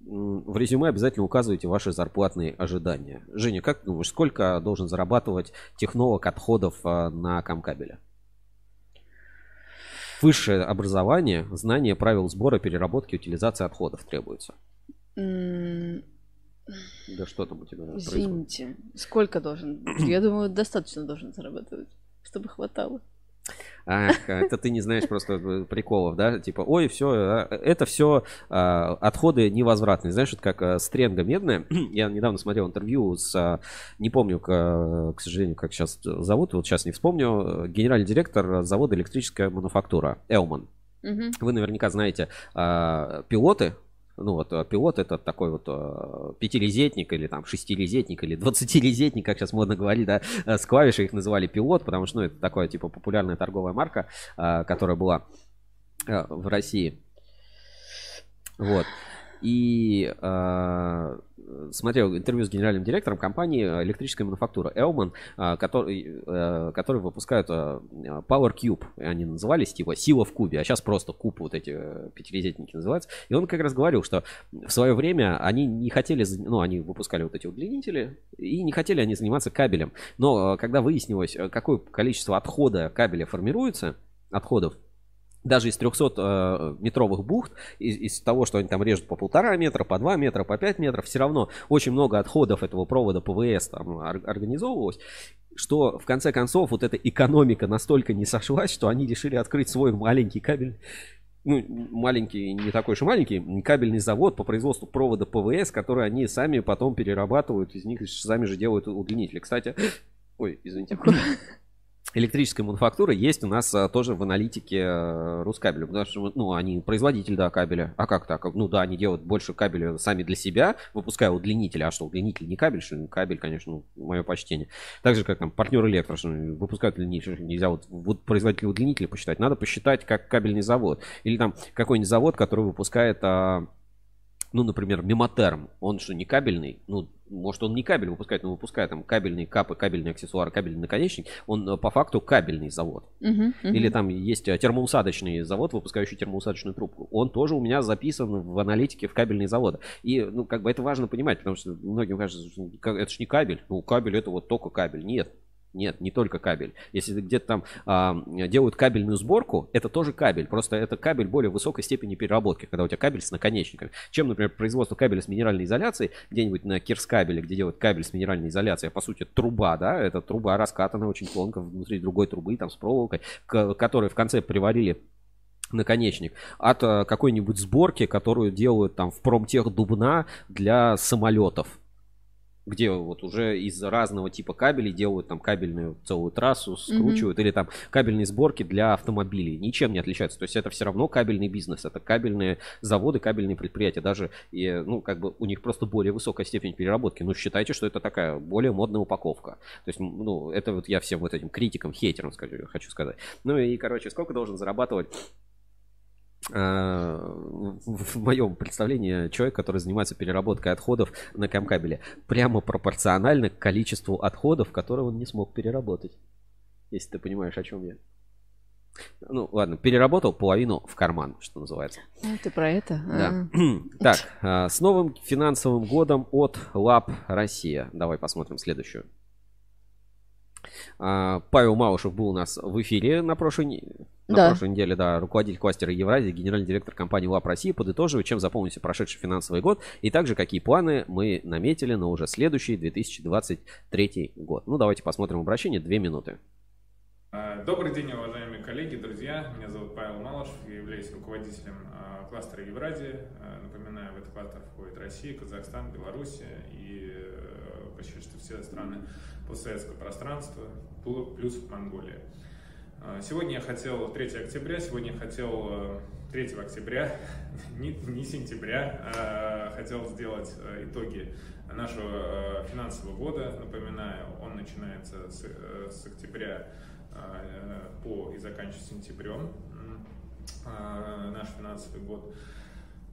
В резюме обязательно указывайте ваши зарплатные ожидания. Женя, как думаешь, сколько должен зарабатывать технолог отходов а, на Камкабеле? Высшее образование, знание правил сбора, переработки, утилизации отходов требуется. М, Да что там у тебя происходит? Извините, сколько должен? Я думаю, достаточно должен зарабатывать, чтобы хватало. Ах, это ты не знаешь просто э, приколов, да? Типа, ой, все, это все отходы невозвратные. Знаешь, это как э, стренга медная. *clears throat* Я недавно смотрел интервью с, а, не помню, к, э, к сожалению, как сейчас зовут, вот сейчас не вспомню, генеральный директор завода электрическая мануфактура Элман. Вы наверняка знаете а, пилоты. Ну вот а, пилот это такой вот а, пятилизетник или там шестилизетник или двадцатилизетник, как сейчас модно говорить, да, а, с клавишей их называли пилот, потому что ну, это такая типа популярная торговая марка, которая была в России. Вот. И а, смотрел интервью с генеральным директором компании электрическая мануфактура Элман, а, который, э, который выпускают а, Power Cube. Они назывались типа сила в кубе, а сейчас просто куб вот эти э, пятилизетники называются. И он как раз говорил, что в свое время они не хотели, ну, они выпускали вот эти удлинители, и не хотели они заниматься кабелем. Но э, когда выяснилось, э, какое количество отхода кабеля формируется, отходов, даже из 300-метровых бухт, из, из того, что они там режут по полтора метра, по 2 метра, по 5 метров, все равно очень много отходов этого провода ПВС там ор- организовывалось, что в конце концов вот эта экономика настолько не сошлась, что они решили открыть свой маленький кабель ну, маленький, не такой уж маленький, кабельный завод по производству провода ПВС, который они сами потом перерабатывают, из них сами же делают удлинители. Кстати, Ой, извините. Электрическая мануфактура есть у нас а, тоже в аналитике а, Рускабеля, потому что, ну, они производитель, да, кабеля. А как так? Ну, да, они делают больше кабеля сами для себя, выпуская удлинители. А что, удлинитель не кабель, что ли? кабель, конечно, мое почтение. Так же, как там партнер электро, что выпускают удлинитель. Что Нельзя вот, вот производителя удлинителя посчитать. Надо посчитать, как кабельный завод. Или там какой-нибудь завод, который выпускает а, ну, например, мемотерм, он что, не кабельный? Ну, может, он не кабель выпускает, но выпускает там кабельные капы, кабельные аксессуары, кабельный наконечник. Он э, по факту кабельный завод. Мгм, мгм. Или там есть э, термоусадочный завод, выпускающий термоусадочную трубку. Он тоже у меня записан в аналитике в кабельные заводы. И, ну, как бы это важно понимать, потому что многим кажется, что это же не кабель. Ну, кабель это вот только кабель. Нет. Нет, не только кабель. Если где-то там а, делают кабельную сборку, это тоже кабель. Просто это кабель более высокой степени переработки, когда у тебя кабель с наконечниками. Чем, например, производство кабеля с минеральной изоляцией, где-нибудь на Кирскабеле, где делают кабель с минеральной изоляцией, а по сути труба, да, это труба раскатана очень тонко внутри другой трубы, там с проволокой, к- которой в конце приварили наконечник от э, какой-нибудь сборки, которую делают там в промтех Дубна для самолетов где вот уже из разного типа кабелей делают там кабельную целую трассу, скручивают, или там кабельные сборки для автомобилей. Ничем не отличаются. То есть это все равно кабельный бизнес, это кабельные заводы, кабельные предприятия. Даже, и, ну, как бы у них просто более высокая степень переработки. Ну, считайте, что это такая более модная упаковка. То есть, ну, это вот я всем вот этим критикам, хейтерам скажу, хочу сказать. Ну и, короче, сколько должен зарабатывать в в моем представлении человек, который занимается переработкой отходов на Камкабеле, прямо пропорционально к количеству отходов, которые он не смог переработать. Если ты понимаешь, о чем я. Ну, ладно, переработал половину в карман, что называется. А, ты про это? Да. А. *clears throat* Так, а, с новым финансовым годом от ЛАП Россия. Давай посмотрим следующую. А, Павел Малышев был у нас в эфире на прошлой, не- на Да. прошлой неделе, да, руководитель кластера Евразии, генеральный директор компании ЛАП России, подытоживает, чем запомнился прошедший финансовый год, и также какие планы мы наметили на уже следующий 2023 год. Ну, давайте посмотрим обращение, две минуты. А, Добрый день, уважаемые коллеги, друзья. Меня зовут Павел Малышев, я являюсь руководителем а, кластера Евразии. Напоминаю, в этот кластер входит Россия, Казахстан, Белоруссия и э, почти что все страны постсоветского пространства, плю- плюс Монголия. А, Сегодня я хотел, 3 октября, сегодня я хотел э, 3 октября, *laughs* не, не сентября, а хотел сделать э, итоги нашего э, финансового года. Напоминаю, он начинается с, э, с октября э, по и заканчивается сентябрем. Э, Наш финансовый год.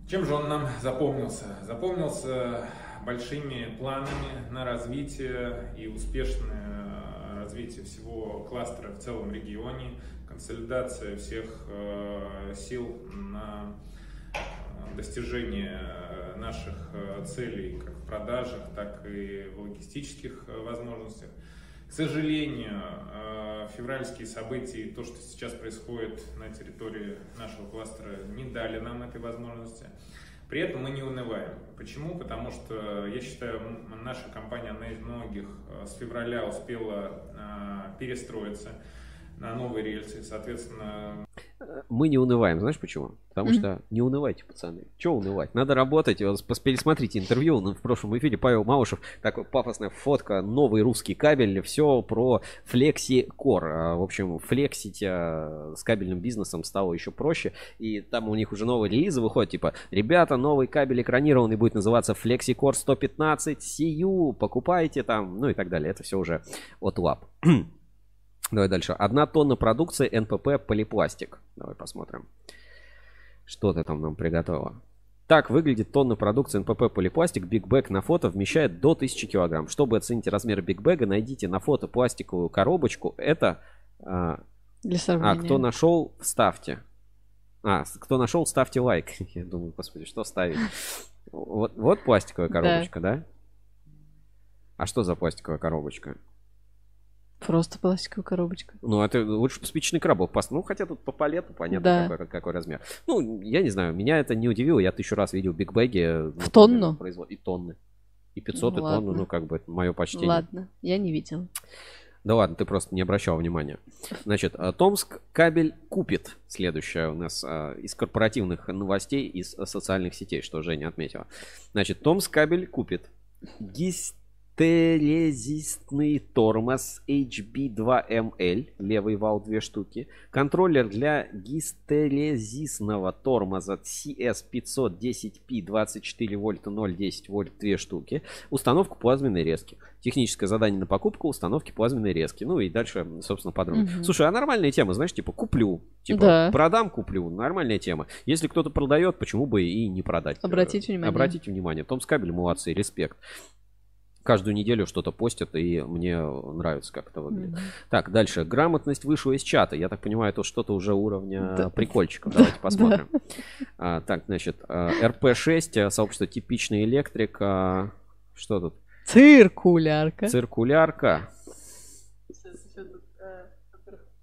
Чем же он нам запомнился? Запомнился большими планами на развитие и успешное э, развитие всего кластера в целом регионе, консолидация всех э, сил на э, достижение наших целей как в продажах, так и в логистических возможностях. К сожалению, э, февральские события и то, что сейчас происходит на территории нашего кластера, не дали нам этой возможности. При этом мы не унываем. Почему? Потому что, я считаю, наша компания, одна из многих, э, с февраля успела э, перестроиться на новые рельсы. Соответственно, Мы не унываем, знаешь почему? Потому Мгм. что не унывайте, пацаны. Чего унывать? Надо работать. Пересмотрите интервью ну, в прошлом эфире Павел Малышев. Такой пафосная фотка, новый русский кабель. Все про Flexi Core. А, В общем, флексить а, с кабельным бизнесом стало еще проще. И там у них уже новые релизы выходят. Типа, ребята, новый кабель экранированный будет называться Flexi Core 115 CU. Покупайте там. Ну и так далее. Это все уже от Lapp. *clears throat* Давай дальше. Одна тонна продукции НПП полипластик. Давай посмотрим. Что ты там нам приготовила? Так выглядит тонна продукции НПП полипластик. Биг Бэг на фото вмещает до 1000 килограмм. Чтобы оценить размер Биг Бэга, найдите на фото пластиковую коробочку. Это... а, Для а, сравнения. кто нашел, ставьте. А, кто нашел, ставьте лайк. *laughs* Я думаю, господи, что ставить? Вот, вот пластиковая Да. коробочка, да? А что за пластиковая коробочка? Просто пластиковая коробочка. Ну, это лучше спичный пас. Ну, хотя тут по палету понятно, Да. какой, какой размер. Ну, я не знаю, меня это не удивило. Я тысячу раз видел бигбэги. В тонну? И тонны. И 500, Ну, и тонну, ну, как бы, мое почтение. Ладно, я не видела. Да ладно, ты просто не обращал внимания. Значит, а, Томск кабель купит. Следующая у нас а, из корпоративных новостей, из социальных сетей, что Женя отметила. Значит, Томск кабель купит. Гис... гистерезистный тормоз HB2ML, левый вал 2 штуки, контроллер для гистерезисного тормоза CS510P 24 вольта 0,10 вольт 2 штуки, установка плазменной резки. Техническое задание на покупку установки плазменной резки. Ну и дальше, собственно, подробно. Мгм. Слушай, а нормальная тема, знаешь, типа куплю, типа Да. продам, куплю. Нормальная тема. Если кто-то продает, почему бы и не продать? Обратите внимание. Обратите внимание. Томскабель, молодцы, респект. Каждую неделю что-то постят, и мне нравится, как это выглядит. Мгм. Так, дальше. Грамотность вышла из чата. Я так понимаю, это что-то уже уровня Да. прикольчиков. Да, Давайте да. *laughs* посмотрим. А, так, значит, а, РП-6, а, сообщество типичный электрик. а, Что тут? Циркулярка. Циркулярка.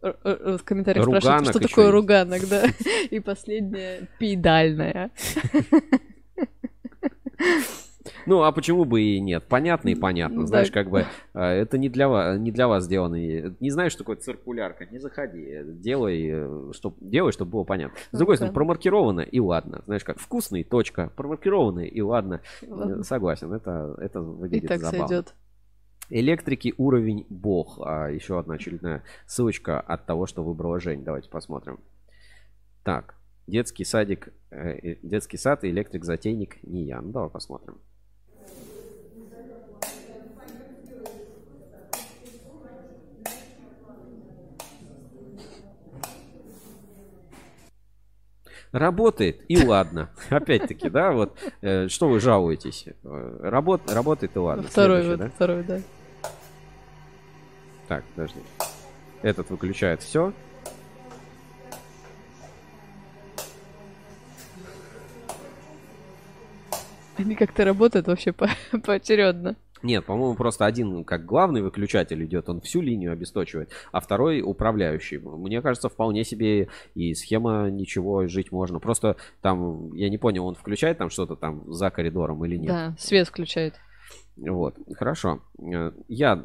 Р- р- В комментариях Руганок спрашивают, что такое есть. руганок, да. *laughs* И последнее педальная. *laughs* Ну, а почему бы и нет? Понятно и понятно. Знаешь, как бы а, это не для вас, не для вас сделано. И Не знаешь, что такое циркулярка? Не заходи. Делай, чтобы делай, чтобы было понятно. С другой стороны, промаркировано и ладно. Знаешь, как вкусный, точка. Промаркировано и ладно. Ладно. Э, Согласен, это, это И выглядит так забавно. сойдет. Электрики уровень бог. А, еще одна очередная ссылочка от того, что выбрала Жень. Давайте посмотрим. Так, детский садик, э, э, детский сад и электрик-затейник не я. Ну, давай посмотрим. Работает, и *laughs* ладно. Опять-таки, да, вот э, что вы жалуетесь? Э, Работ, работает и ладно. Второй, вот, да? второй, да. Так, подожди. Этот выключает все. Они как-то работают вообще по- *laughs* поочередно. Нет, по-моему, просто один как главный выключатель идет, он всю линию обесточивает, а второй управляющий. Мне кажется, вполне себе и схема ничего, жить можно. Просто там, я не понял, он включает там что-то там за коридором или нет. Да, свет включает. Вот, хорошо. Э, Я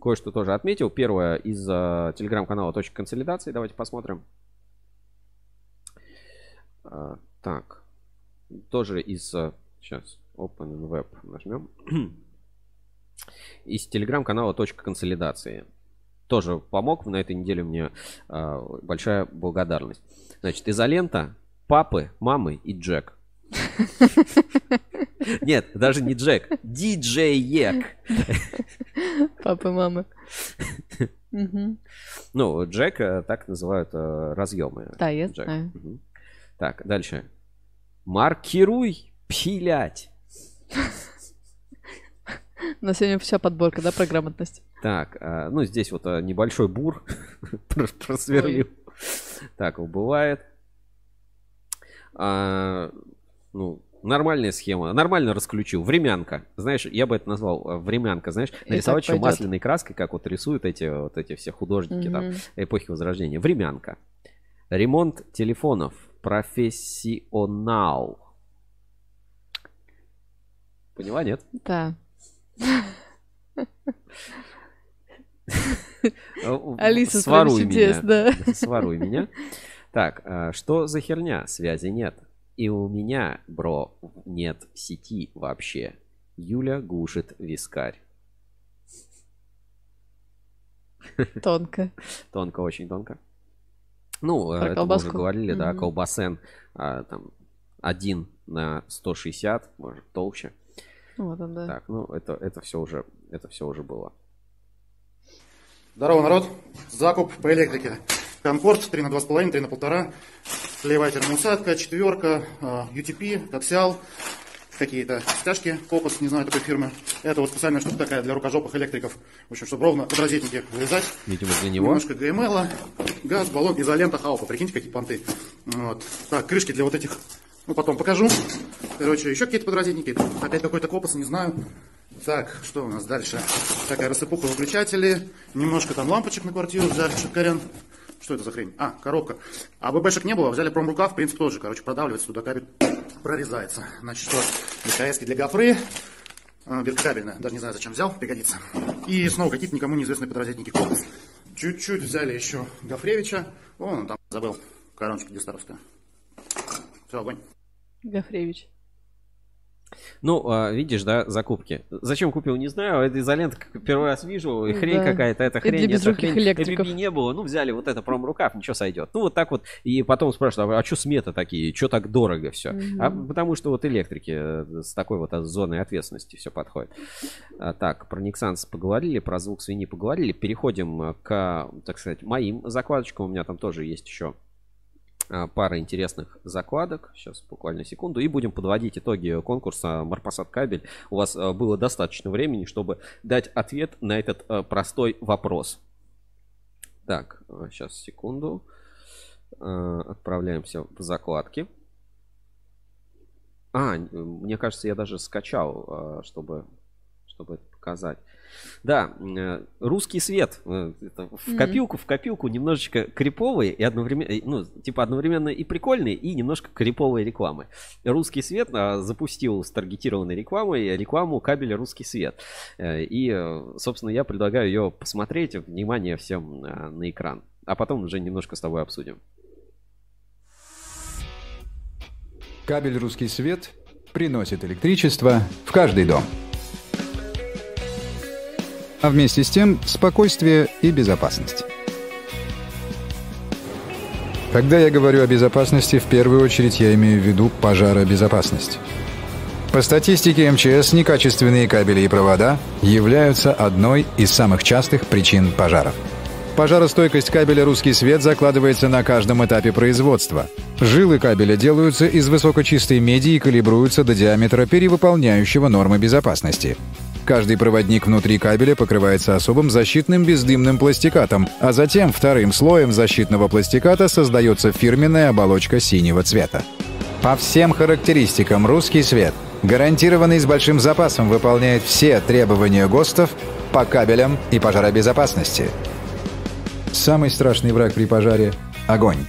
кое-что тоже отметил. Первое из э, телеграм-канала «Точка консолидации». Давайте посмотрим. А, Так. Тоже из... Сейчас. Open Web нажмем. Из телеграм-канала «Точка консолидации». Тоже помог на этой неделе мне а, большая благодарность. Значит, изолента, папы, мамы и Джек. *laughs* Нет, даже не Джек. Диджей Ек. Папа, мама. Мгм. Ну, Джек э, так называют э, разъемы. Да, я знаю. Так, дальше. Маркируй, пилять. *laughs* На сегодня вся подборка, да, про грамотность. Так, а, ну здесь вот а, небольшой бур *laughs* про- просверлил. Так, бывает. А, ну, нормальная схема. Нормально расключил. Времянка. Знаешь, я бы это назвал времянка, знаешь, нарисовать еще пойдет. масляной краской, как вот рисуют эти вот эти все художники там эпохи Возрождения. Времянка. Ремонт телефонов. Профессионал. Поняла, нет? Да. Алиса, своруй меня. да. *laughs* Своруй меня. Так, а, что за херня? Связи нет. И у меня, бро, нет сети вообще. Юля глушит вискарь. Тонко. Тонко, очень тонко. Ну, Про это мы уже колбаску. говорили, да, колбасен а, там один на 160, может, толще. Вот он, да. Так, ну, это, это все уже, это все уже было. Здорово, народ. Закуп по электрике. Комфорт 3 на 2,5, 3 на 1,5. Левая термоусадка, четверка, а, UTP, коксиал, какие-то стяжки, Фокус, не знаю такой фирмы. Это вот специальная штука такая для рукожопых электриков. В общем, чтобы ровно под розетники вырезать. Видимо, для него. Немножко ГМЛ, газ, баллон, изолента, хаупа. Прикиньте, какие понты. Вот. Так, крышки для вот этих, ну, потом покажу. Короче, еще какие-то подрозетники. Опять какой-то копос, не знаю. Так, что у нас дальше? Такая рассыпуха выключатели. Немножко там лампочек на квартиру взяли, шикарен. Что это за хрень? А, коробка. А ББшек не было, взяли промрукав, в принципе, тоже, короче, продавливается, туда кабель прорезается. Значит, что? БКС для гофры. А, Биркабельная, даже не знаю, зачем взял, пригодится. И снова какие-то никому неизвестные подрозетники Копос. Чуть-чуть взяли еще Гофревича. Вон он там забыл короночку Гестаровская. Все, огонь. Гофревич. Ну, а, видишь, да, закупки. Зачем купил, не знаю. а Это изолента как первый раз вижу. И хрень Да. какая-то. Это И для хрень, это безруких хрень. электриков. Не было. Ну, взяли вот это промрукав, ничего сойдет. Ну, вот так вот. И потом спрашивают, а что сметы такие? Что так дорого все? Мгм. А потому что вот электрики э, с такой вот зоной ответственности все подходит. А, так, про Nexans поговорили, про звук свиньи поговорили. Переходим э, к, так сказать, моим закладочкам. У меня там тоже есть еще а, пара интересных закладок. Сейчас буквально секунду. И будем подводить итоги конкурса Марпасад кабель. У вас а, было достаточно времени, чтобы дать ответ на этот а, простой вопрос. Так, сейчас секунду. Отправляемся в закладки. А, мне кажется, я даже скачал, чтобы, чтобы это показать. Да, э, русский свет. э, это в копилку, в копилку немножечко криповые и одновременно, ну, типа одновременно и прикольные, и немножко криповые рекламы. Русский свет а, запустил с таргетированной рекламой рекламу кабеля Русский свет. Э, И, собственно, я предлагаю ее посмотреть. Внимание всем на экран. А потом уже немножко с тобой обсудим. Кабель «Русский свет» приносит электричество в каждый дом. А вместе с тем спокойствие и безопасность. Когда я говорю о безопасности, в первую очередь я имею в виду пожаробезопасность. По статистике МЧС, некачественные кабели и провода являются одной из самых частых причин пожаров. Пожаростойкость кабеля «Русский свет» закладывается на каждом этапе производства. Жилы кабеля делаются из высокочистой меди и калибруются до диаметра, перевыполняющего нормы безопасности. Каждый проводник внутри кабеля покрывается особым защитным бездымным пластикатом, а затем вторым слоем защитного пластиката создается фирменная оболочка синего цвета. По всем характеристикам «Русский свет» гарантированный с большим запасом выполняет все требования ГОСТов по кабелям и пожаробезопасности. Самый страшный враг при пожаре – огонь.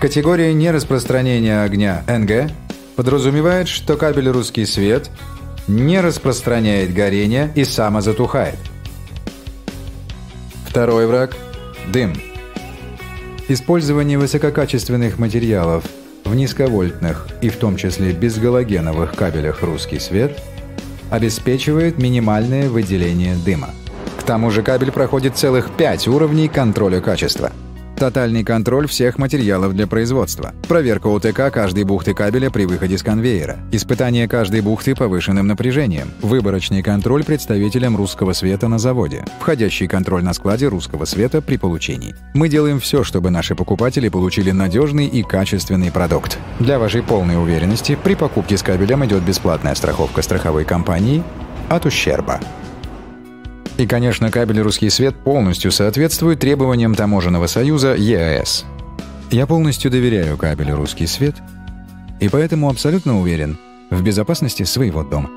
Категория нераспространения огня НГ подразумевает, что кабель «Русский свет» не распространяет горение и самозатухает. Второй враг – дым. Использование высококачественных материалов в низковольтных и в том числе безгалогеновых кабелях «Русский свет» обеспечивает минимальное выделение дыма. К тому же кабель проходит целых пять уровней контроля качества. Тотальный контроль всех материалов для производства. Проверка УТК каждой бухты кабеля при выходе с конвейера. Испытание каждой бухты повышенным напряжением. Выборочный контроль представителям русского света на заводе. Входящий контроль на складе русского света при получении. Мы делаем все, чтобы наши покупатели получили надежный и качественный продукт. Для вашей полной уверенности при покупке с кабелем идет бесплатная страховка страховой компании от ущерба. И, конечно, кабель «Русский свет» полностью соответствует требованиям Таможенного союза ЕАЭС. Я полностью доверяю кабелю «Русский свет» и поэтому абсолютно уверен в безопасности своего дома.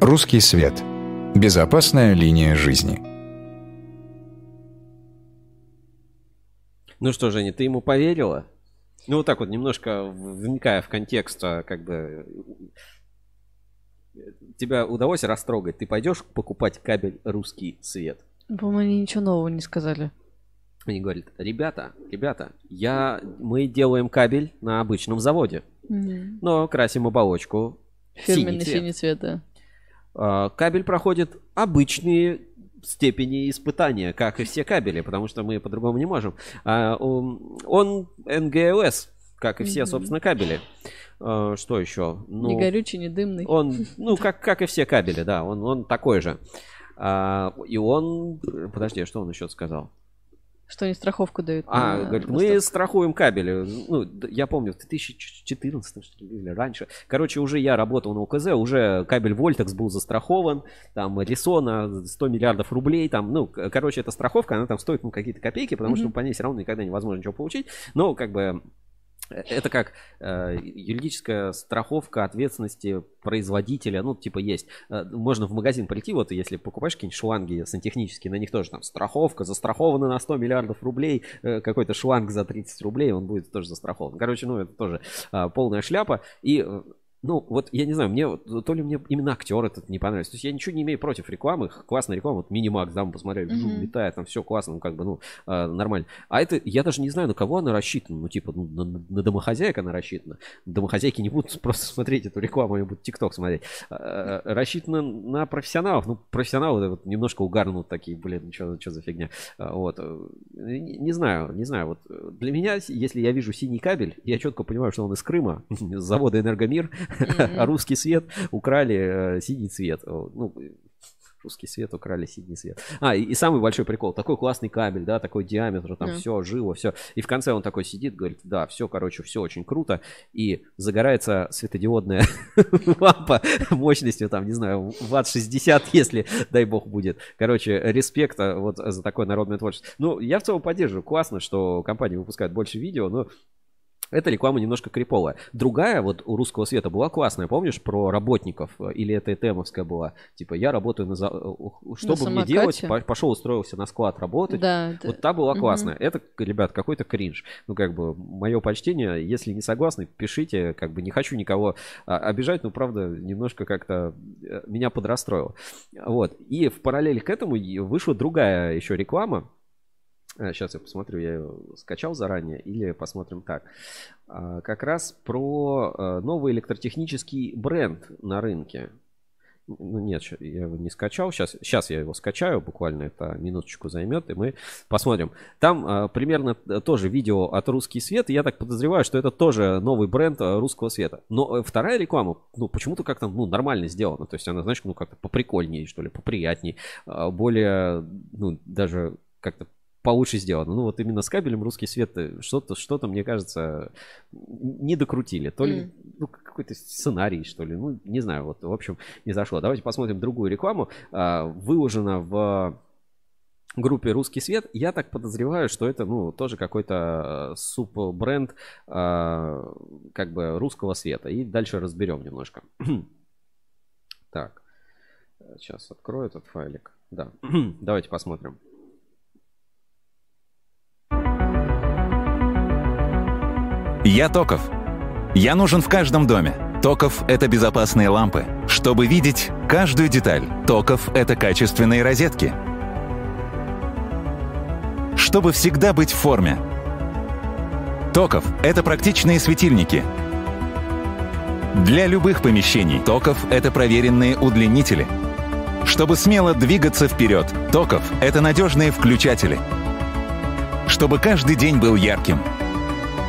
«Русский свет» – безопасная линия жизни. Ну что, Женя, ты ему поверила? Ну, вот так вот, немножко вникая в контекст, а, как бы тебя удалось растрогать. Ты пойдешь покупать кабель русский свет? По-моему, они ничего нового не сказали. Они говорят, ребята, ребята, я, мы делаем кабель на обычном заводе, но красим оболочку Фирменный синий цвет. синий цвет, да. А, Кабель проходит обычные степени испытания, как и все кабели, потому что мы по-другому не можем. А, Он он НГЛС, как и все, Мгм. собственно, кабели. А, Что еще? Не горючий, не дымный. Он, ну, *laughs* как, как и все кабели, да, он, он такой же. А, и он... Подожди, а что он еще сказал? Что они страховку дают. А, на говорит, мы страхуем кабели. Ну, я помню, в 2014 что ли, или раньше. Короче, уже я работал на УКЗ, уже кабель Вольтекс был застрахован, там Рисона 100 миллиардов рублей, там, ну, короче, эта страховка, она там стоит, ну, какие-то копейки, потому что Мгм. по ней все равно никогда невозможно ничего получить. Но, как бы, э, это как э, юридическая страховка ответственности производителя, ну, типа есть. Э, можно в магазин прийти, вот если покупаешь какие-нибудь шланги сантехнические, на них тоже там страховка, застрахована на 100 миллиардов рублей, э, какой-то шланг за 30 рублей, он будет тоже застрахован. Короче, ну, это тоже а, полная шляпа. И э, Ну, вот я не знаю, мне вот, то ли мне именно актер этот не понравился. То есть я ничего не имею против рекламы. Классная реклама. Вот Минимакс, да, мы посмотрели, жу, Мгм. летает, там все классно, ну, как бы, ну, э, нормально. А это, я даже не знаю, на кого она рассчитана. Ну, типа, ну, на, на домохозяек она рассчитана. Домохозяйки не будут *laughs* просто смотреть эту рекламу, они будут ТикТок смотреть. Э, Рассчитана на профессионалов. Ну, профессионалы вот немножко угарнут такие, блин, что, что за фигня. Вот. Э, Не, не знаю, не знаю. Вот э, для меня, если я вижу синий кабель, я четко понимаю, что он из Крыма, *laughs* с завода Энергомир, а *laughs* русский свет украли э, синий цвет. Ну, э, русский свет украли синий цвет. А, и, и самый большой прикол. Такой классный кабель, да, такой диаметр, там Да. все живо, все. И в конце он такой сидит, говорит, да, все, короче, все очень круто. И загорается светодиодная *laughs* лампа мощностью, там, не знаю, ватт 60, если, дай бог, будет. Короче, респект а, вот за такое народное творчество. Ну, я в целом поддерживаю. Классно, что компания выпускает больше видео, но эта реклама немножко криповая. Другая вот у русского света была классная, помнишь, про работников? э, Или это Этемовская была? Типа, я работаю на... за- э, Что бы мне делать? самокате? По- Пошел устроился на склад работать. Да, Вот та была классная. Это, ребят, какой-то кринж. Ну, как бы, мое почтение. Если не согласны, пишите. Как бы не хочу никого а, обижать, но, правда, немножко как-то э, меня подрастроило. Вот. И в параллель к этому вышла другая еще реклама. Сейчас я посмотрю, я ее скачал заранее, или посмотрим так. А, Как раз про э, новый электротехнический бренд на рынке. Ну нет, я его не скачал. Сейчас, сейчас я его скачаю, буквально это минуточку займет, и мы посмотрим. Там э, примерно тоже видео от Русский Свет, и я так подозреваю, что это тоже новый бренд э, русского света. Но э, вторая реклама, ну, почему-то как-то, ну, нормально сделана. То есть она, знаешь, ну, как-то поприкольнее, что ли, поприятнее, э, более, ну, даже как-то получше сделано. Ну, вот именно с кабелем русский свет э, что-то, что-то, мне кажется, не докрутили. То ли ну, какой-то сценарий, что ли. Ну, не знаю, вот, в общем, не зашло. Давайте посмотрим другую рекламу. А, Выложена в группе «Русский свет». Я так подозреваю, что это, ну, тоже какой-то э, суббренд а, как бы русского света. И дальше разберем немножко. *clears throat* Так. Сейчас открою этот файлик. Да. *clears throat* Давайте посмотрим. Я Токов. Я нужен в каждом доме. Токов — это безопасные лампы. Чтобы видеть каждую деталь, Токов — это качественные розетки. Чтобы всегда быть в форме. Токов — это практичные светильники. Для любых помещений Токов — это проверенные удлинители. Чтобы смело двигаться вперед, Токов — это надежные включатели. Чтобы каждый день был ярким —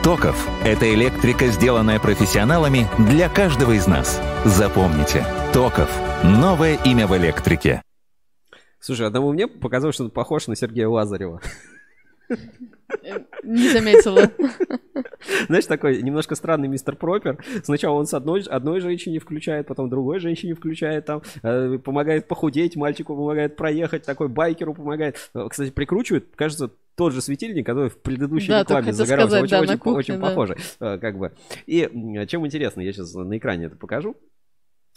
Токов – это электрика, сделанная профессионалами для каждого из нас. Запомните, Токов – новое имя в электрике. Слушай, одному мне показалось, что он похож на Сергея Лазарева. Не заметила. Знаешь, такой немножко странный мистер Пропер. Сначала он с одной, одной женщине включает, потом другой женщине включает, там, э, помогает похудеть, мальчику помогает проехать, такой байкеру помогает. Э, Кстати, прикручивает, кажется, тот же светильник, который в предыдущей Да, рекламе загорался. сказать, очень, да, очень, кухне, очень да. похоже, э, как бы. И чем интересно, я сейчас на экране это покажу.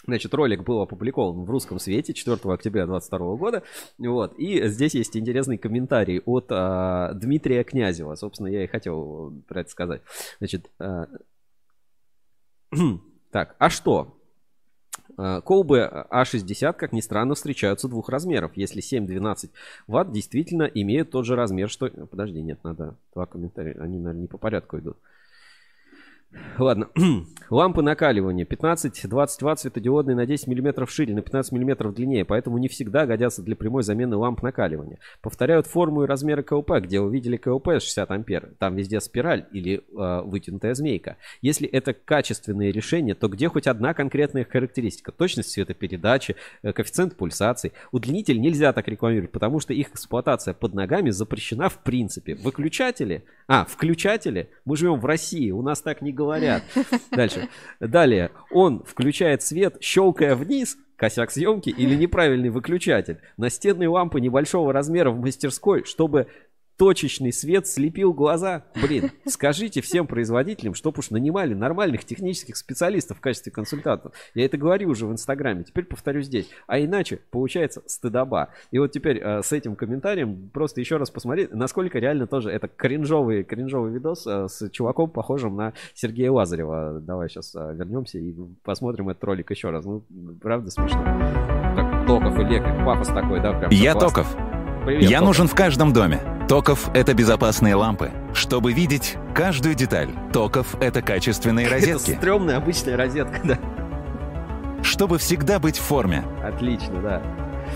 Значит, ролик был опубликован в русском свете 4 октября 2022 года. Вот. И здесь есть интересный комментарий от а, Дмитрия Князева. Собственно, я и хотел про это сказать. Значит, а, *clears throat* так, а что? А, Колбы А60, как ни странно, встречаются двух размеров. Если 7-12 ватт действительно имеют тот же размер, что... Подожди, нет, надо два комментария. Они, наверное, не по порядку идут. Ладно. *clears throat* Лампы накаливания 15-20 ватт светодиодные на 10 мм шире, на 15 мм длиннее, поэтому не всегда годятся для прямой замены ламп накаливания. Повторяют форму и размеры колб, где вы видели колб 60 ампер. Там везде спираль или э, вытянутая змейка. Если это качественные решения, то где хоть одна конкретная характеристика? Точность цветопередачи, э, коэффициент пульсации. Удлинитель нельзя так рекламировать, потому что их эксплуатация под ногами запрещена в принципе. Выключатели, а, включатели, мы живем в России, у нас так не говорят. Дальше. Далее, он включает свет, щелкая вниз, косяк съемки или неправильный выключатель. Настенные лампы небольшого размера в мастерской, чтобы точечный свет слепил глаза. Блин, скажите всем производителям, чтоб уж нанимали нормальных технических специалистов в качестве консультантов. Я это говорю уже в Инстаграме, теперь повторю здесь. А иначе получается стыдоба. И вот теперь э, с этим комментарием просто еще раз посмотреть, насколько реально тоже это кринжовый, кринжовый видос э, с чуваком, похожим на Сергея Лазарева. Давай сейчас э, вернемся и посмотрим этот ролик еще раз. Ну, правда смешно. Так, Токов, электрик, пафос такой, да, прям. Я классно. Токов. Привет, Я Токов. нужен в каждом доме. Токов — это безопасные лампы. Чтобы видеть каждую деталь. Токов — это качественные *laughs* Это розетки. стрёмная обычная розетка, да. Чтобы всегда быть в форме. Отлично, да.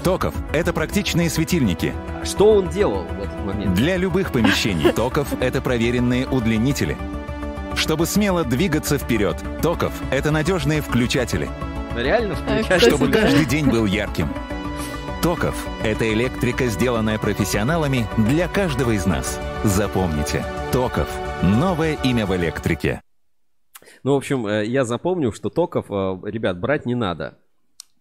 Токов — это практичные светильники. Что он делал в этот момент? Для любых помещений *laughs* Токов — это проверенные удлинители. Чтобы смело двигаться вперед, Токов — это надежные включатели. Реально включать? Чтобы каждый день был ярким. Токов — это электрика, сделанная профессионалами для каждого из нас. Запомните, Токов — новое имя в электрике. Ну, в общем, э, я запомнил, что токов, э, ребят, брать не надо.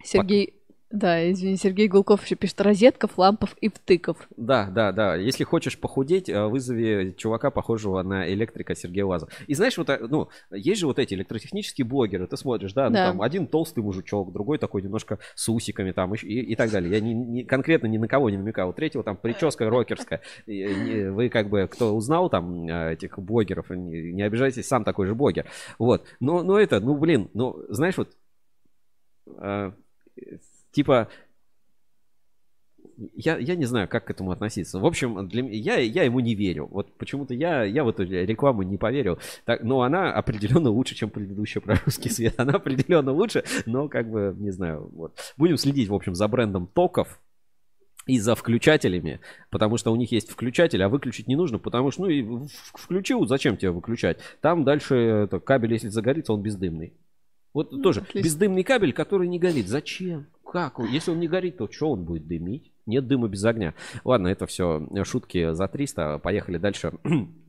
Сергей, да, извини, Сергей Гулков еще пишет розетков, лампов и втыков. Да, да, да. Если хочешь похудеть, э, вызови чувака, похожего на электрика Сергея Лаза. И знаешь, вот, э, ну, есть же вот эти электротехнические блогеры, ты смотришь, да, ну, Да. там один толстый мужичок, другой такой немножко с усиками там и, и так далее. Я не, не- конкретно ни на кого не намекал. У третьего там прическа рокерская. Вы как бы, кто узнал там э, этих блогеров, не, не обижайтесь, сам такой же блогер. Вот. Но, но это, ну, блин, ну, знаешь, вот, типа, я, я не знаю, как к этому относиться. В общем, для я, я ему не верю. Вот почему-то я, я в эту рекламу не поверил. Так, но она определенно лучше, чем предыдущая про русский *laughs* свет. Она определенно лучше, но как бы, не знаю. Вот. Будем следить, в общем, за брендом токов и за включателями, потому что у них есть включатель, а выключить не нужно, потому что, ну, и включил, зачем тебе выключать? Там дальше это, кабель, если загорится, он бездымный. Вот тоже отлично. бездымный кабель, который не горит. Зачем? Как? он? Если он не горит, то что он будет дымить? Нет дыма без огня. Ладно, это все шутки за 300. Поехали дальше *clears throat*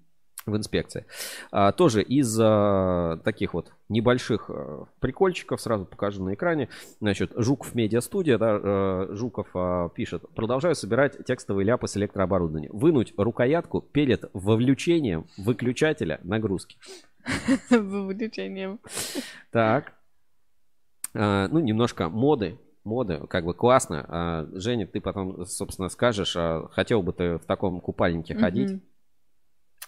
в инспекции. А, тоже из а, таких вот небольших а, прикольчиков сразу покажу на экране. Значит, Жуков Медиастудия, да, а, Жуков а, пишет. Продолжаю собирать текстовые ляпы с электрооборудования. Вынуть рукоятку перед вовлечением выключателя нагрузки. *laughs* Вовлечением. Так. А, ну, немножко моды. Моды, как бы классно. А, Женя, ты потом, собственно, скажешь, а, хотел бы ты в таком купальнике ходить?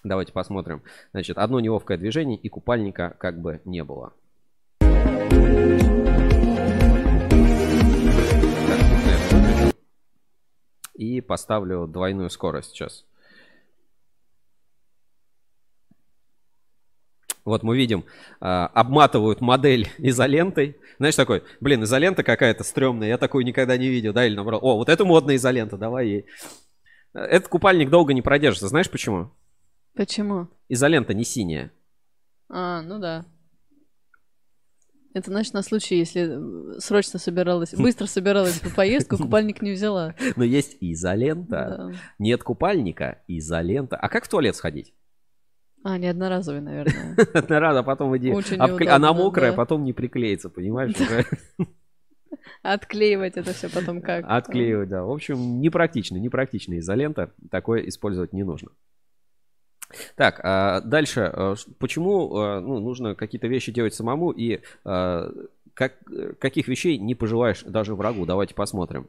Давайте посмотрим. Значит, одно неловкое движение и купальника как бы не было. И поставлю двойную скорость сейчас. Вот мы видим, а, обматывают модель *laughs* изолентой. Знаешь, такой, блин, изолента какая-то стрёмная, я такую никогда не видел, да, или наоборот, о, вот это модная изолента, давай ей. Этот купальник долго не продержится, знаешь почему? Почему? Изолента не синяя. А, ну да. Это значит на случай, если э, срочно собиралась, быстро собиралась в поездку, *laughs* купальник не взяла. Но есть изолента, Да. нет купальника, изолента. А как в туалет сходить? А, не одноразовый, наверное. *laughs* Одна раз, а потом иди. Очень обкле- Она мокрая, да. потом не приклеится, понимаешь? *laughs* Отклеивать это все потом как? Отклеивать, да. В общем, непрактично, непрактичная изолента. Такое использовать не нужно. Так, а дальше. а, Почему а, ну, нужно какие-то вещи делать самому и а, как, каких вещей не пожелаешь даже врагу? Давайте посмотрим.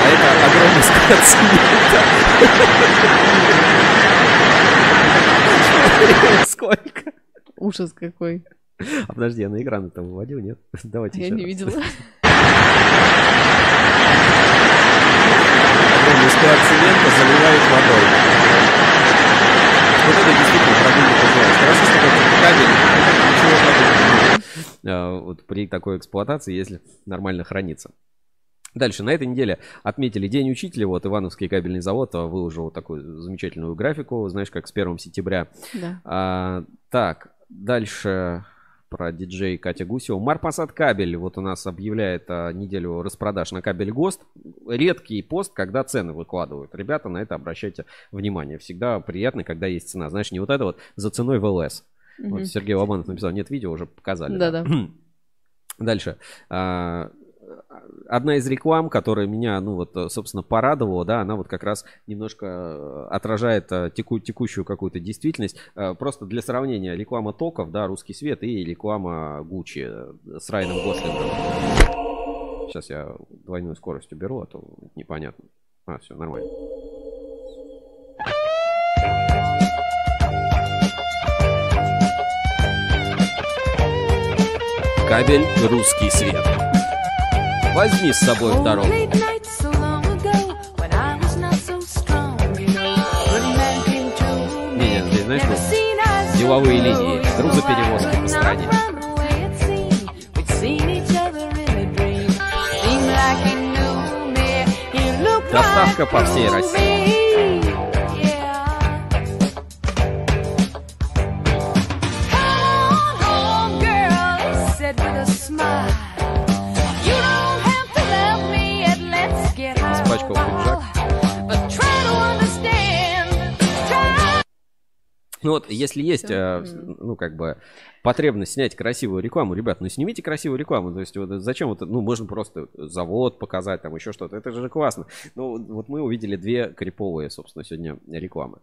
А это огромный склад цемента. Сколько? Ужас какой. А подожди, я на экран это выводил, нет? Давайте Я еще не раз. видела. Огромный склад цемента заливает водой. Вот это действительно не пожелаешь. Хорошо, что это кабель. Ничего будет. А, Вот при такой эксплуатации, если нормально хранится. Дальше, на этой неделе отметили День учителя. Вот Ивановский кабельный завод а, выложил вот такую замечательную графику, знаешь, как с 1 сентября. Да. А, так, дальше про диджей Катя Гусева. Марпасад кабель вот у нас объявляет а, неделю распродаж на кабель ГОСТ. Редкий пост, когда цены выкладывают. Ребята, на это обращайте внимание. Всегда приятно, когда есть цена. Знаешь, не вот это вот за ценой в ЛС. Мгм. Вот Сергей Лобанов написал, нет видео, уже показали. Да-да. *clears throat* Дальше. А, одна из реклам, которая меня, ну вот, э, собственно, порадовала, да, она вот как раз немножко э, отражает э, теку- текущую какую-то действительность. Просто для сравнения, реклама токов, да, русский свет и реклама Гуччи с Райаном Гослингом. Сейчас я двойную скорость уберу, а то непонятно. А, все, нормально. Кабель «Русский свет». Возьми с собой в дорогу. Не, знаешь, so деловые линии, грузоперевозки по стране. not run away, it Ну вот, если есть, э, ну, как бы, потребность снять красивую рекламу, ребят, ну, снимите красивую рекламу. То есть, вот зачем вот, ну, можно просто завод показать, там, еще что-то. Это же классно. Ну, вот мы увидели две криповые, собственно, сегодня рекламы.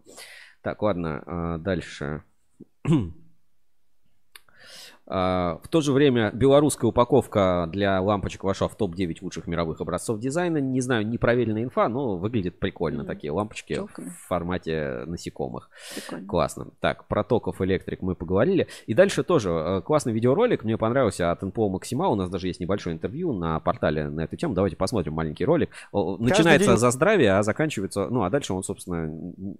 Так, ладно, а, дальше. *clears throat* А, В то же время белорусская упаковка для лампочек вошла в топ-9 лучших мировых образцов дизайна. Не знаю, непроверенная инфа, но выглядит прикольно. Такие лампочки Пчелками. в формате насекомых. Прикольно. Классно. Так, про токов электрик мы поговорили. И дальше тоже э, классный видеоролик. Мне понравился от НПО Максима. У нас даже есть небольшое интервью на портале на эту тему. Давайте посмотрим маленький ролик. Начинается день- за здравие, а заканчивается... Ну, а дальше он, собственно,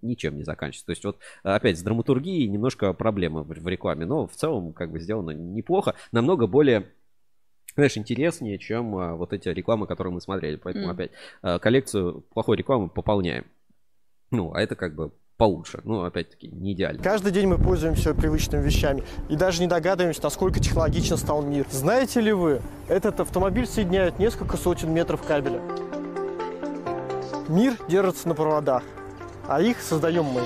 ничем не заканчивается. То есть вот э, опять с драматургией немножко проблемы в рекламе. Но в целом как бы сделано неплохо. Намного более знаешь, интереснее, чем э, вот эти рекламы, которые мы смотрели. Поэтому Мгм. опять э, коллекцию плохой рекламы пополняем. Ну, а это как бы получше. Ну, опять-таки, не идеально. Каждый день мы пользуемся привычными вещами и даже не догадываемся, насколько технологично стал мир. Знаете ли вы, этот автомобиль соединяет несколько сотен метров кабеля. Мир держится на проводах, а их создаем мы.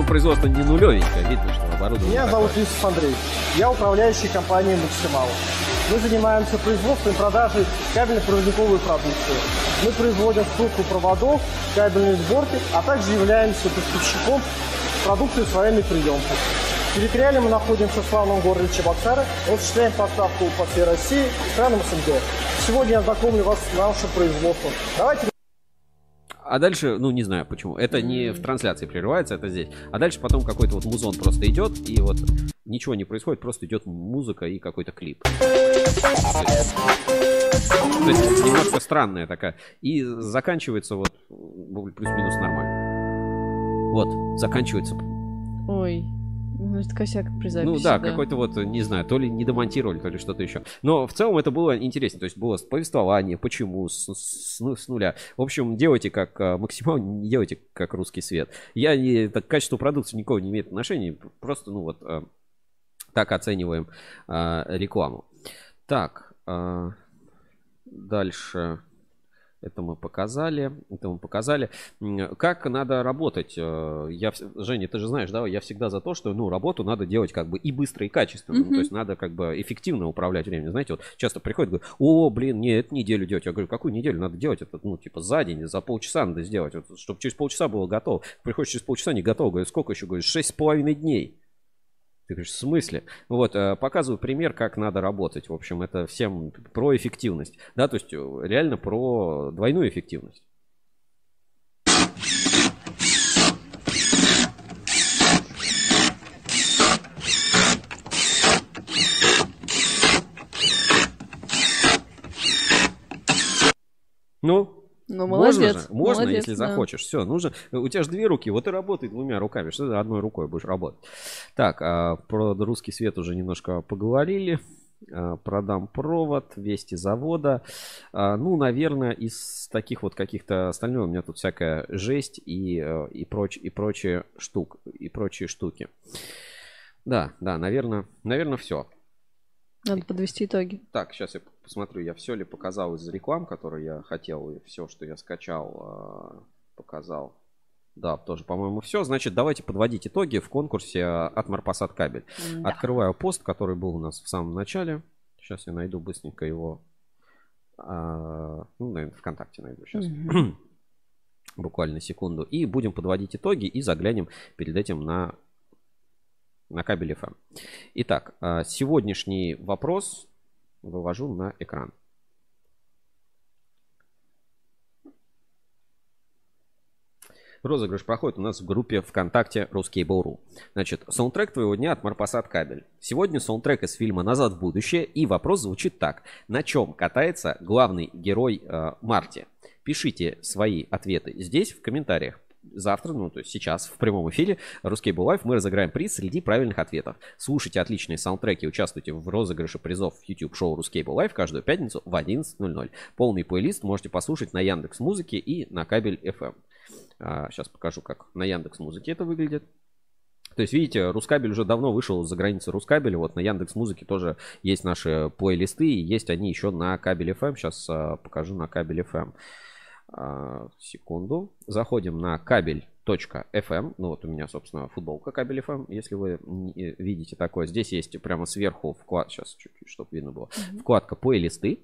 Ну, производство не нулевенькое, видно, что оборудование Меня такое. зовут Лисов Андрей. Я управляющий компанией «Максимал». Мы занимаемся производством и продажей кабельно-проводниковой продукции. Мы производим скрутку проводов, кабельные сборки, а также являемся поставщиком продукции с военной приемкой. Территориально мы находимся в славном городе Чебоксары, осуществляем поставку по всей России и странам СНГ. Сегодня я знакомлю вас с нашим производством. Давайте А дальше, ну, не знаю почему. Это не в трансляции прерывается, это здесь. А дальше потом какой-то вот музон просто идет, и вот ничего не происходит, просто идет музыка и какой-то клип. То есть немножко странная такая. И заканчивается вот ну, плюс-минус нормально. Вот, заканчивается. Ой, ну это косяк при записи. Ну да, какой-то вот, не знаю, то ли не домонтировали, то ли что-то еще. Но в целом это было интересно. То есть было повествование, почему, с, с- ну, с нуля. В общем, делайте как а, максимально, не делайте как русский свет. Я не, так, к качеству продукции никого не имеет отношения. Просто, ну вот, а, так оцениваем рекламу. Так, дальше. Это мы показали, это мы показали. Как надо работать? Э, Я, Женя, ты же знаешь, да, я всегда за то, что, ну, работу надо делать как бы и быстро, и качественно. Ну, Мгм. то есть надо как бы эффективно управлять временем. Знаете, вот часто приходят, говорят, о, блин, не, это неделю делать. Я говорю, какую неделю надо делать? Это, ну, типа, за день, за полчаса надо сделать, вот, чтобы через полчаса было готово. Приходишь через полчаса, не готово. Говорю, сколько еще? Говорю, шесть с половиной дней. Ты говоришь, в смысле? Вот, э, показываю пример, как надо работать. В общем, это всем про эффективность. Да, то есть э, реально про двойную эффективность. Ну, Ну, можно молодец, же, можно, молодец, если да. захочешь. Все, нужно. У тебя же две руки, вот и работай двумя руками. Что ты одной рукой будешь работать? Так, а про русский свет уже немножко поговорили. А, Продам провод, вести завода. А, Ну, наверное, из таких вот каких-то остального у меня тут всякая жесть и, э, и, проч, и прочие штук, и прочие штуки. Да, да, наверное, наверное, все. Надо подвести итоги. Так, сейчас я посмотрю, я все ли показал из реклам, которые я хотел, и все, что я скачал, а, показал. Да, тоже, по-моему, все. Значит, давайте подводить итоги в конкурсе а, от Марпасад кабель. Да. Открываю пост, который был у нас в самом начале. Сейчас я найду быстренько его. а, ну, наверное, ВКонтакте найду сейчас. Мгм. *clears throat* Буквально секунду. И будем подводить итоги и заглянем перед этим на, на кабель FM. Итак, а, сегодняшний вопрос вывожу на экран. Розыгрыш проходит у нас в группе ВКонтакте Ruskable.ru. Значит, саундтрек твоего дня от Марпасад Кабель. Сегодня саундтрек из фильма «Назад в будущее», и вопрос звучит так. На чем катается главный герой э, Марти? Пишите свои ответы здесь, в комментариях. Завтра, ну то есть сейчас, в прямом эфире RusCable Live мы разыграем приз среди правильных ответов. Слушайте отличные саундтреки, участвуйте в розыгрыше призов в YouTube шоу RusCable Live каждую пятницу в 11.00. Полный плейлист можете послушать на Яндекс Музыке и на кабель FM. сейчас покажу, как на Яндекс Музыке это выглядит. То есть, видите, Рускабель уже давно вышел за границы Рускабеля. Вот на Яндекс Музыке тоже есть наши плейлисты. И есть они еще на кабель FM. Сейчас а, покажу на кабель FM. А, секунду. Заходим на кабель.fm. Ну вот у меня, собственно, футболка кабель FM, если вы не видите такое. Здесь есть прямо сверху вклад, сейчас чуть-чуть, чтобы видно было, вкладка плейлисты.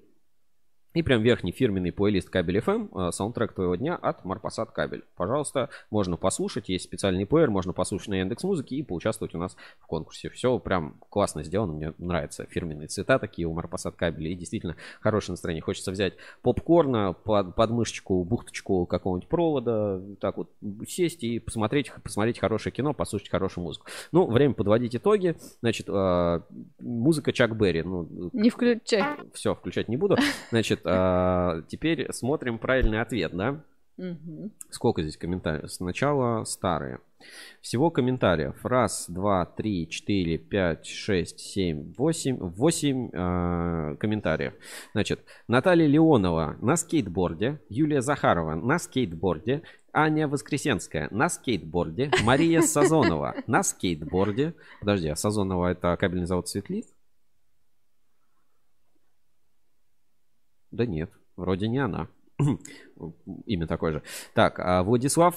И прям верхний фирменный плейлист кабель FM, э, саундтрек твоего дня от Марпасад кабель. Пожалуйста, можно послушать, есть специальный плеер, можно послушать на Яндекс Музыке и поучаствовать у нас в конкурсе. Все прям классно сделано, мне нравятся фирменные цвета такие у Марпасад кабеля и действительно хорошее настроение. Хочется взять попкорна, под, подмышечку, бухточку какого-нибудь провода, так вот сесть и посмотреть, посмотреть хорошее кино, послушать хорошую музыку. Ну, время подводить итоги. Значит, э, музыка Чак Берри. Ну, Не включай. все, включать не буду. Значит, а, теперь смотрим правильный ответ, да? Мгм. Сколько здесь комментариев? Сначала старые. Всего комментариев. Раз, два, три, четыре, пять, шесть, семь, восемь. Восемь а, комментариев. Значит, Наталья Леонова на скейтборде. Юлия Захарова на скейтборде. Аня Воскресенская на скейтборде. Мария *laughs* Сазонова на скейтборде. Подожди, а Сазонова это кабельный завод Светлит? Да нет, вроде не она. *clears throat* Имя такое же. Так, а Владислав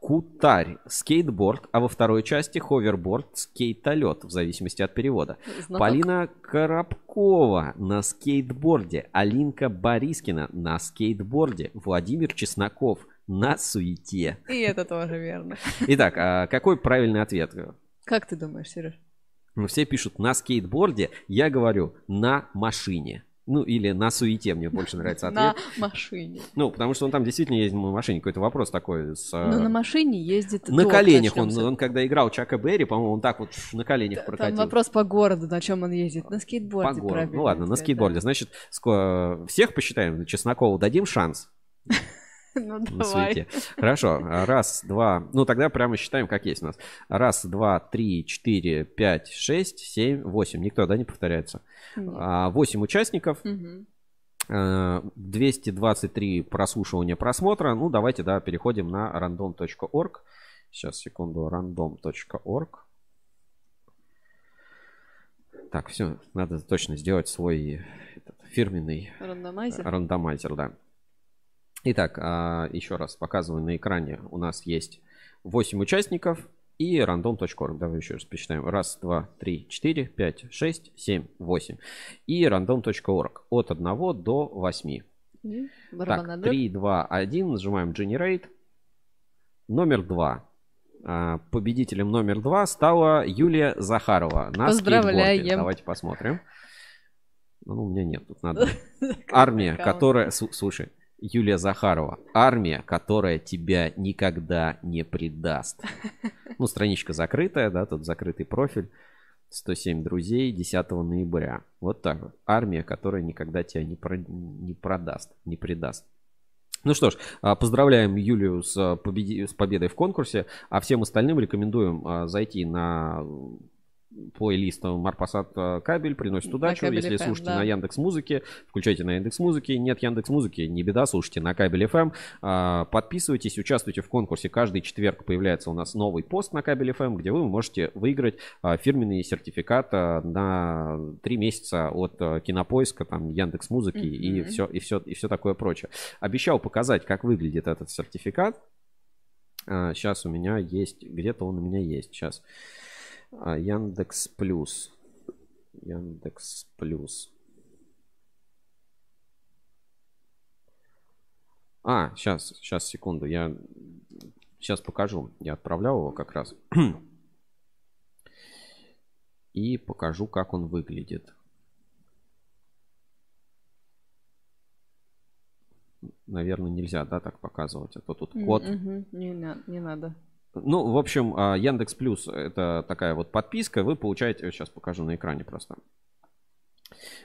Скутарь, скейтборд, а во второй части ховерборд, скейтолет, в зависимости от перевода. Знаток. Полина Коробкова на скейтборде, Алинка Борискина на скейтборде, Владимир Чесноков на суете. И это тоже верно. *laughs* Итак, а какой правильный ответ? Как ты думаешь, Сереж? Ну, все пишут на скейтборде, я говорю на машине. Ну, или на суете, мне больше нравится ответ. На машине. Ну, потому что он там действительно ездил на машине. Какой-то вопрос такой с... э, Ну, на машине ездит на коленях. Он, он когда играл Чака Берри, по-моему, он так вот на коленях Там прокатил. вопрос по городу, на чем он ездит. На скейтборде, По городу. Ну ладно, на скейтборде. Значит, всех посчитаем. Чеснокову дадим шанс. *laughs* Ну, на давай. суете. Хорошо. Раз, два. Ну, тогда прямо считаем, как есть у нас. Раз, два, три, четыре, пять, шесть, семь, восемь. Никто, да, не повторяется? А, Восемь участников. Э, 223 прослушивания просмотра. Ну, давайте, да, переходим на random.org. Сейчас, секунду, random.org. Так, все, надо точно сделать свой этот, фирменный Рандомайзер. рандомайзер, да. Итак, а, еще раз показываю на экране. У нас есть 8 участников и random.org. Давай еще раз посчитаем. Раз, два, три, четыре, пять, шесть, семь, восемь. И random.org. От 1 до 8. И Так, барабанная дробь. 3, 2, 1. Нажимаем Generate. Номер 2. Победителем номер 2 стала Юлия Захарова на Поздравляем. скейтборде. Давайте посмотрим. Ну, у меня нет, тут надо. *laughs* Армия, которая... Слушай, Юлия Захарова. Армия, которая тебя никогда не предаст. Ну, страничка закрытая, да, тут закрытый профиль. 107 друзей 10 ноября. Вот так вот. Армия, которая никогда тебя не, про- не продаст, не предаст. Ну что ж, а, поздравляем Юлию с, а, победи- с победой в конкурсе, а всем остальным рекомендуем а, зайти на плейлист Марпасад а, кабель, приносит На удачу. Кабель Если FM, слушаете да. на Яндекс Музыке, включайте на Яндекс Музыке. Нет Яндекс Музыки, не беда, слушайте на кабель FM. А, Подписывайтесь, участвуйте в конкурсе. Каждый четверг появляется у нас новый пост на кабель FM, где вы можете выиграть а, фирменный сертификат а, на три месяца от а, Кинопоиска, там Яндекс Музыки и Мгм. все и все и все такое прочее. Обещал показать, как выглядит этот сертификат. сейчас у меня есть, где-то он у меня есть. Сейчас. Яндекс Плюс. Яндекс Плюс. А, сейчас, сейчас, секунду. Я сейчас покажу. Я отправлял его как раз. И покажу, как он выглядит. Наверное, нельзя, да, так показывать. А то тут код. Мгм, Не, не надо. Ну, в общем, а, Яндекс Плюс это такая вот подписка. Вы получаете, сейчас покажу на экране просто.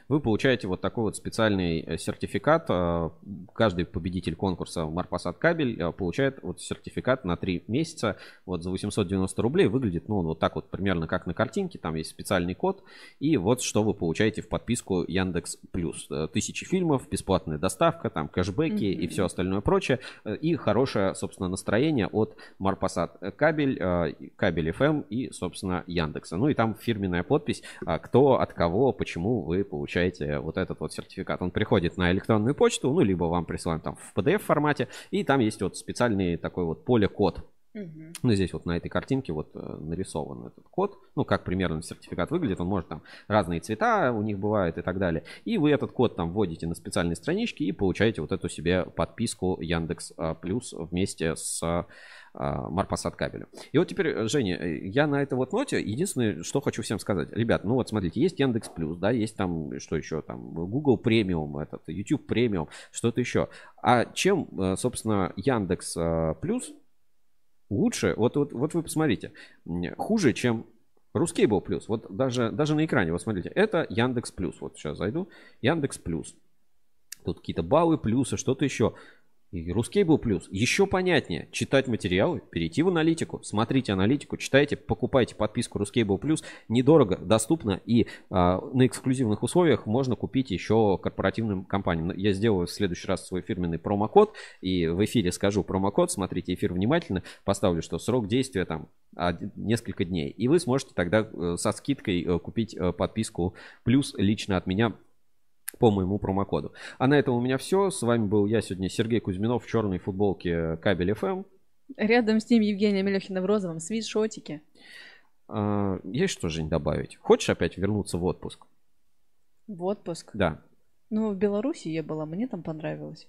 Вы получаете вот такой вот специальный э, сертификат. Э, Каждый победитель конкурса Марпасад кабель э, получает вот сертификат на 3 месяца вот за 890 рублей. Выглядит, ну, вот так вот примерно как на картинке. Там есть специальный код. И вот что вы получаете в подписку Яндекс Плюс. Тысячи фильмов, бесплатная доставка, там кэшбэки и Мгм. все остальное прочее. И хорошее, собственно, настроение от Марпасад кабель, кабель FM и, собственно, Яндекса. Ну и там фирменная подпись, а, кто от кого, почему вы получаете вот этот вот сертификат. Он приходит на электронную почту, ну, либо вам присылают там в PDF формате, и там есть вот специальный такой вот поле-код. Ну, здесь вот на этой картинке вот э, нарисован этот код. Ну, как примерно сертификат выглядит. Он может там разные цвета у них бывают и так далее. И вы этот код там вводите на специальные странички и получаете вот эту себе подписку Яндекс а, Плюс вместе с а, Марпасад кабелем. И вот теперь, э, Женя, э, я на этой вот ноте единственное, что хочу всем сказать. Ребят, ну вот смотрите, есть Яндекс Плюс, да, есть там, что еще там, Google премиум, этот, YouTube премиум, что-то еще. А чем, э, собственно, Яндекс э, Плюс лучше, вот, вот, вот вы посмотрите, хуже, чем Рускейбл плюс. Вот даже, даже на экране, вот смотрите, это Яндекс Плюс. Вот сейчас зайду. Яндекс Плюс. Тут какие-то баллы, плюсы, что-то еще. И Рускейбл плюс. Еще понятнее. Читать материалы, перейти в аналитику, смотрите аналитику, читайте, покупайте подписку Рускейбл плюс. Недорого, доступно и а, на эксклюзивных условиях можно купить еще корпоративным компаниям. Я сделаю в следующий раз свой фирменный промокод и в эфире скажу промокод. Смотрите эфир внимательно. Поставлю, что срок действия там несколько дней. И вы сможете тогда э, со скидкой э, купить э, подписку плюс лично от меня по моему промокоду. А на этом у меня все. С вами был я сегодня, Сергей Кузьминов в черной футболке Кабель Эм. FM. Рядом с ним Евгения Мелехина в розовом свитшотике. А, Есть что, Жень, добавить? Хочешь опять вернуться в отпуск? В отпуск. Да. Ну, в Беларуси я была, мне там понравилось.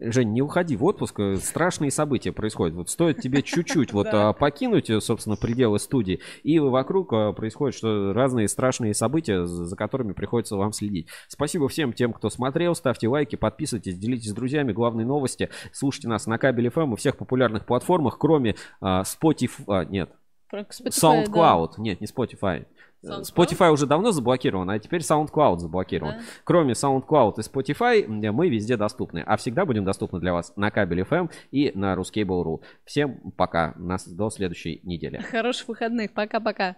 Жень, не уходи в отпуск, э, страшные события происходят. Вот стоит тебе чуть-чуть *laughs* вот а, покинуть, э, собственно, пределы студии, и вокруг а, происходят что разные страшные события, за которыми приходится вам следить. Спасибо всем тем, кто смотрел, ставьте лайки, подписывайтесь, делитесь с друзьями. Главные новости слушайте нас на кабеле FM и всех популярных платформах, кроме а, Spotify, а, нет, SoundCloud, нет, не Spotify. SoundCloud? Spotify уже давно заблокирован, а теперь SoundCloud заблокирован. Да? Кроме SoundCloud и Spotify, мы везде доступны. А всегда будем доступны для вас на кабеле FM и на Ruskable.ru. Всем пока. Нас до следующей недели. Хороших выходных. Пока-пока.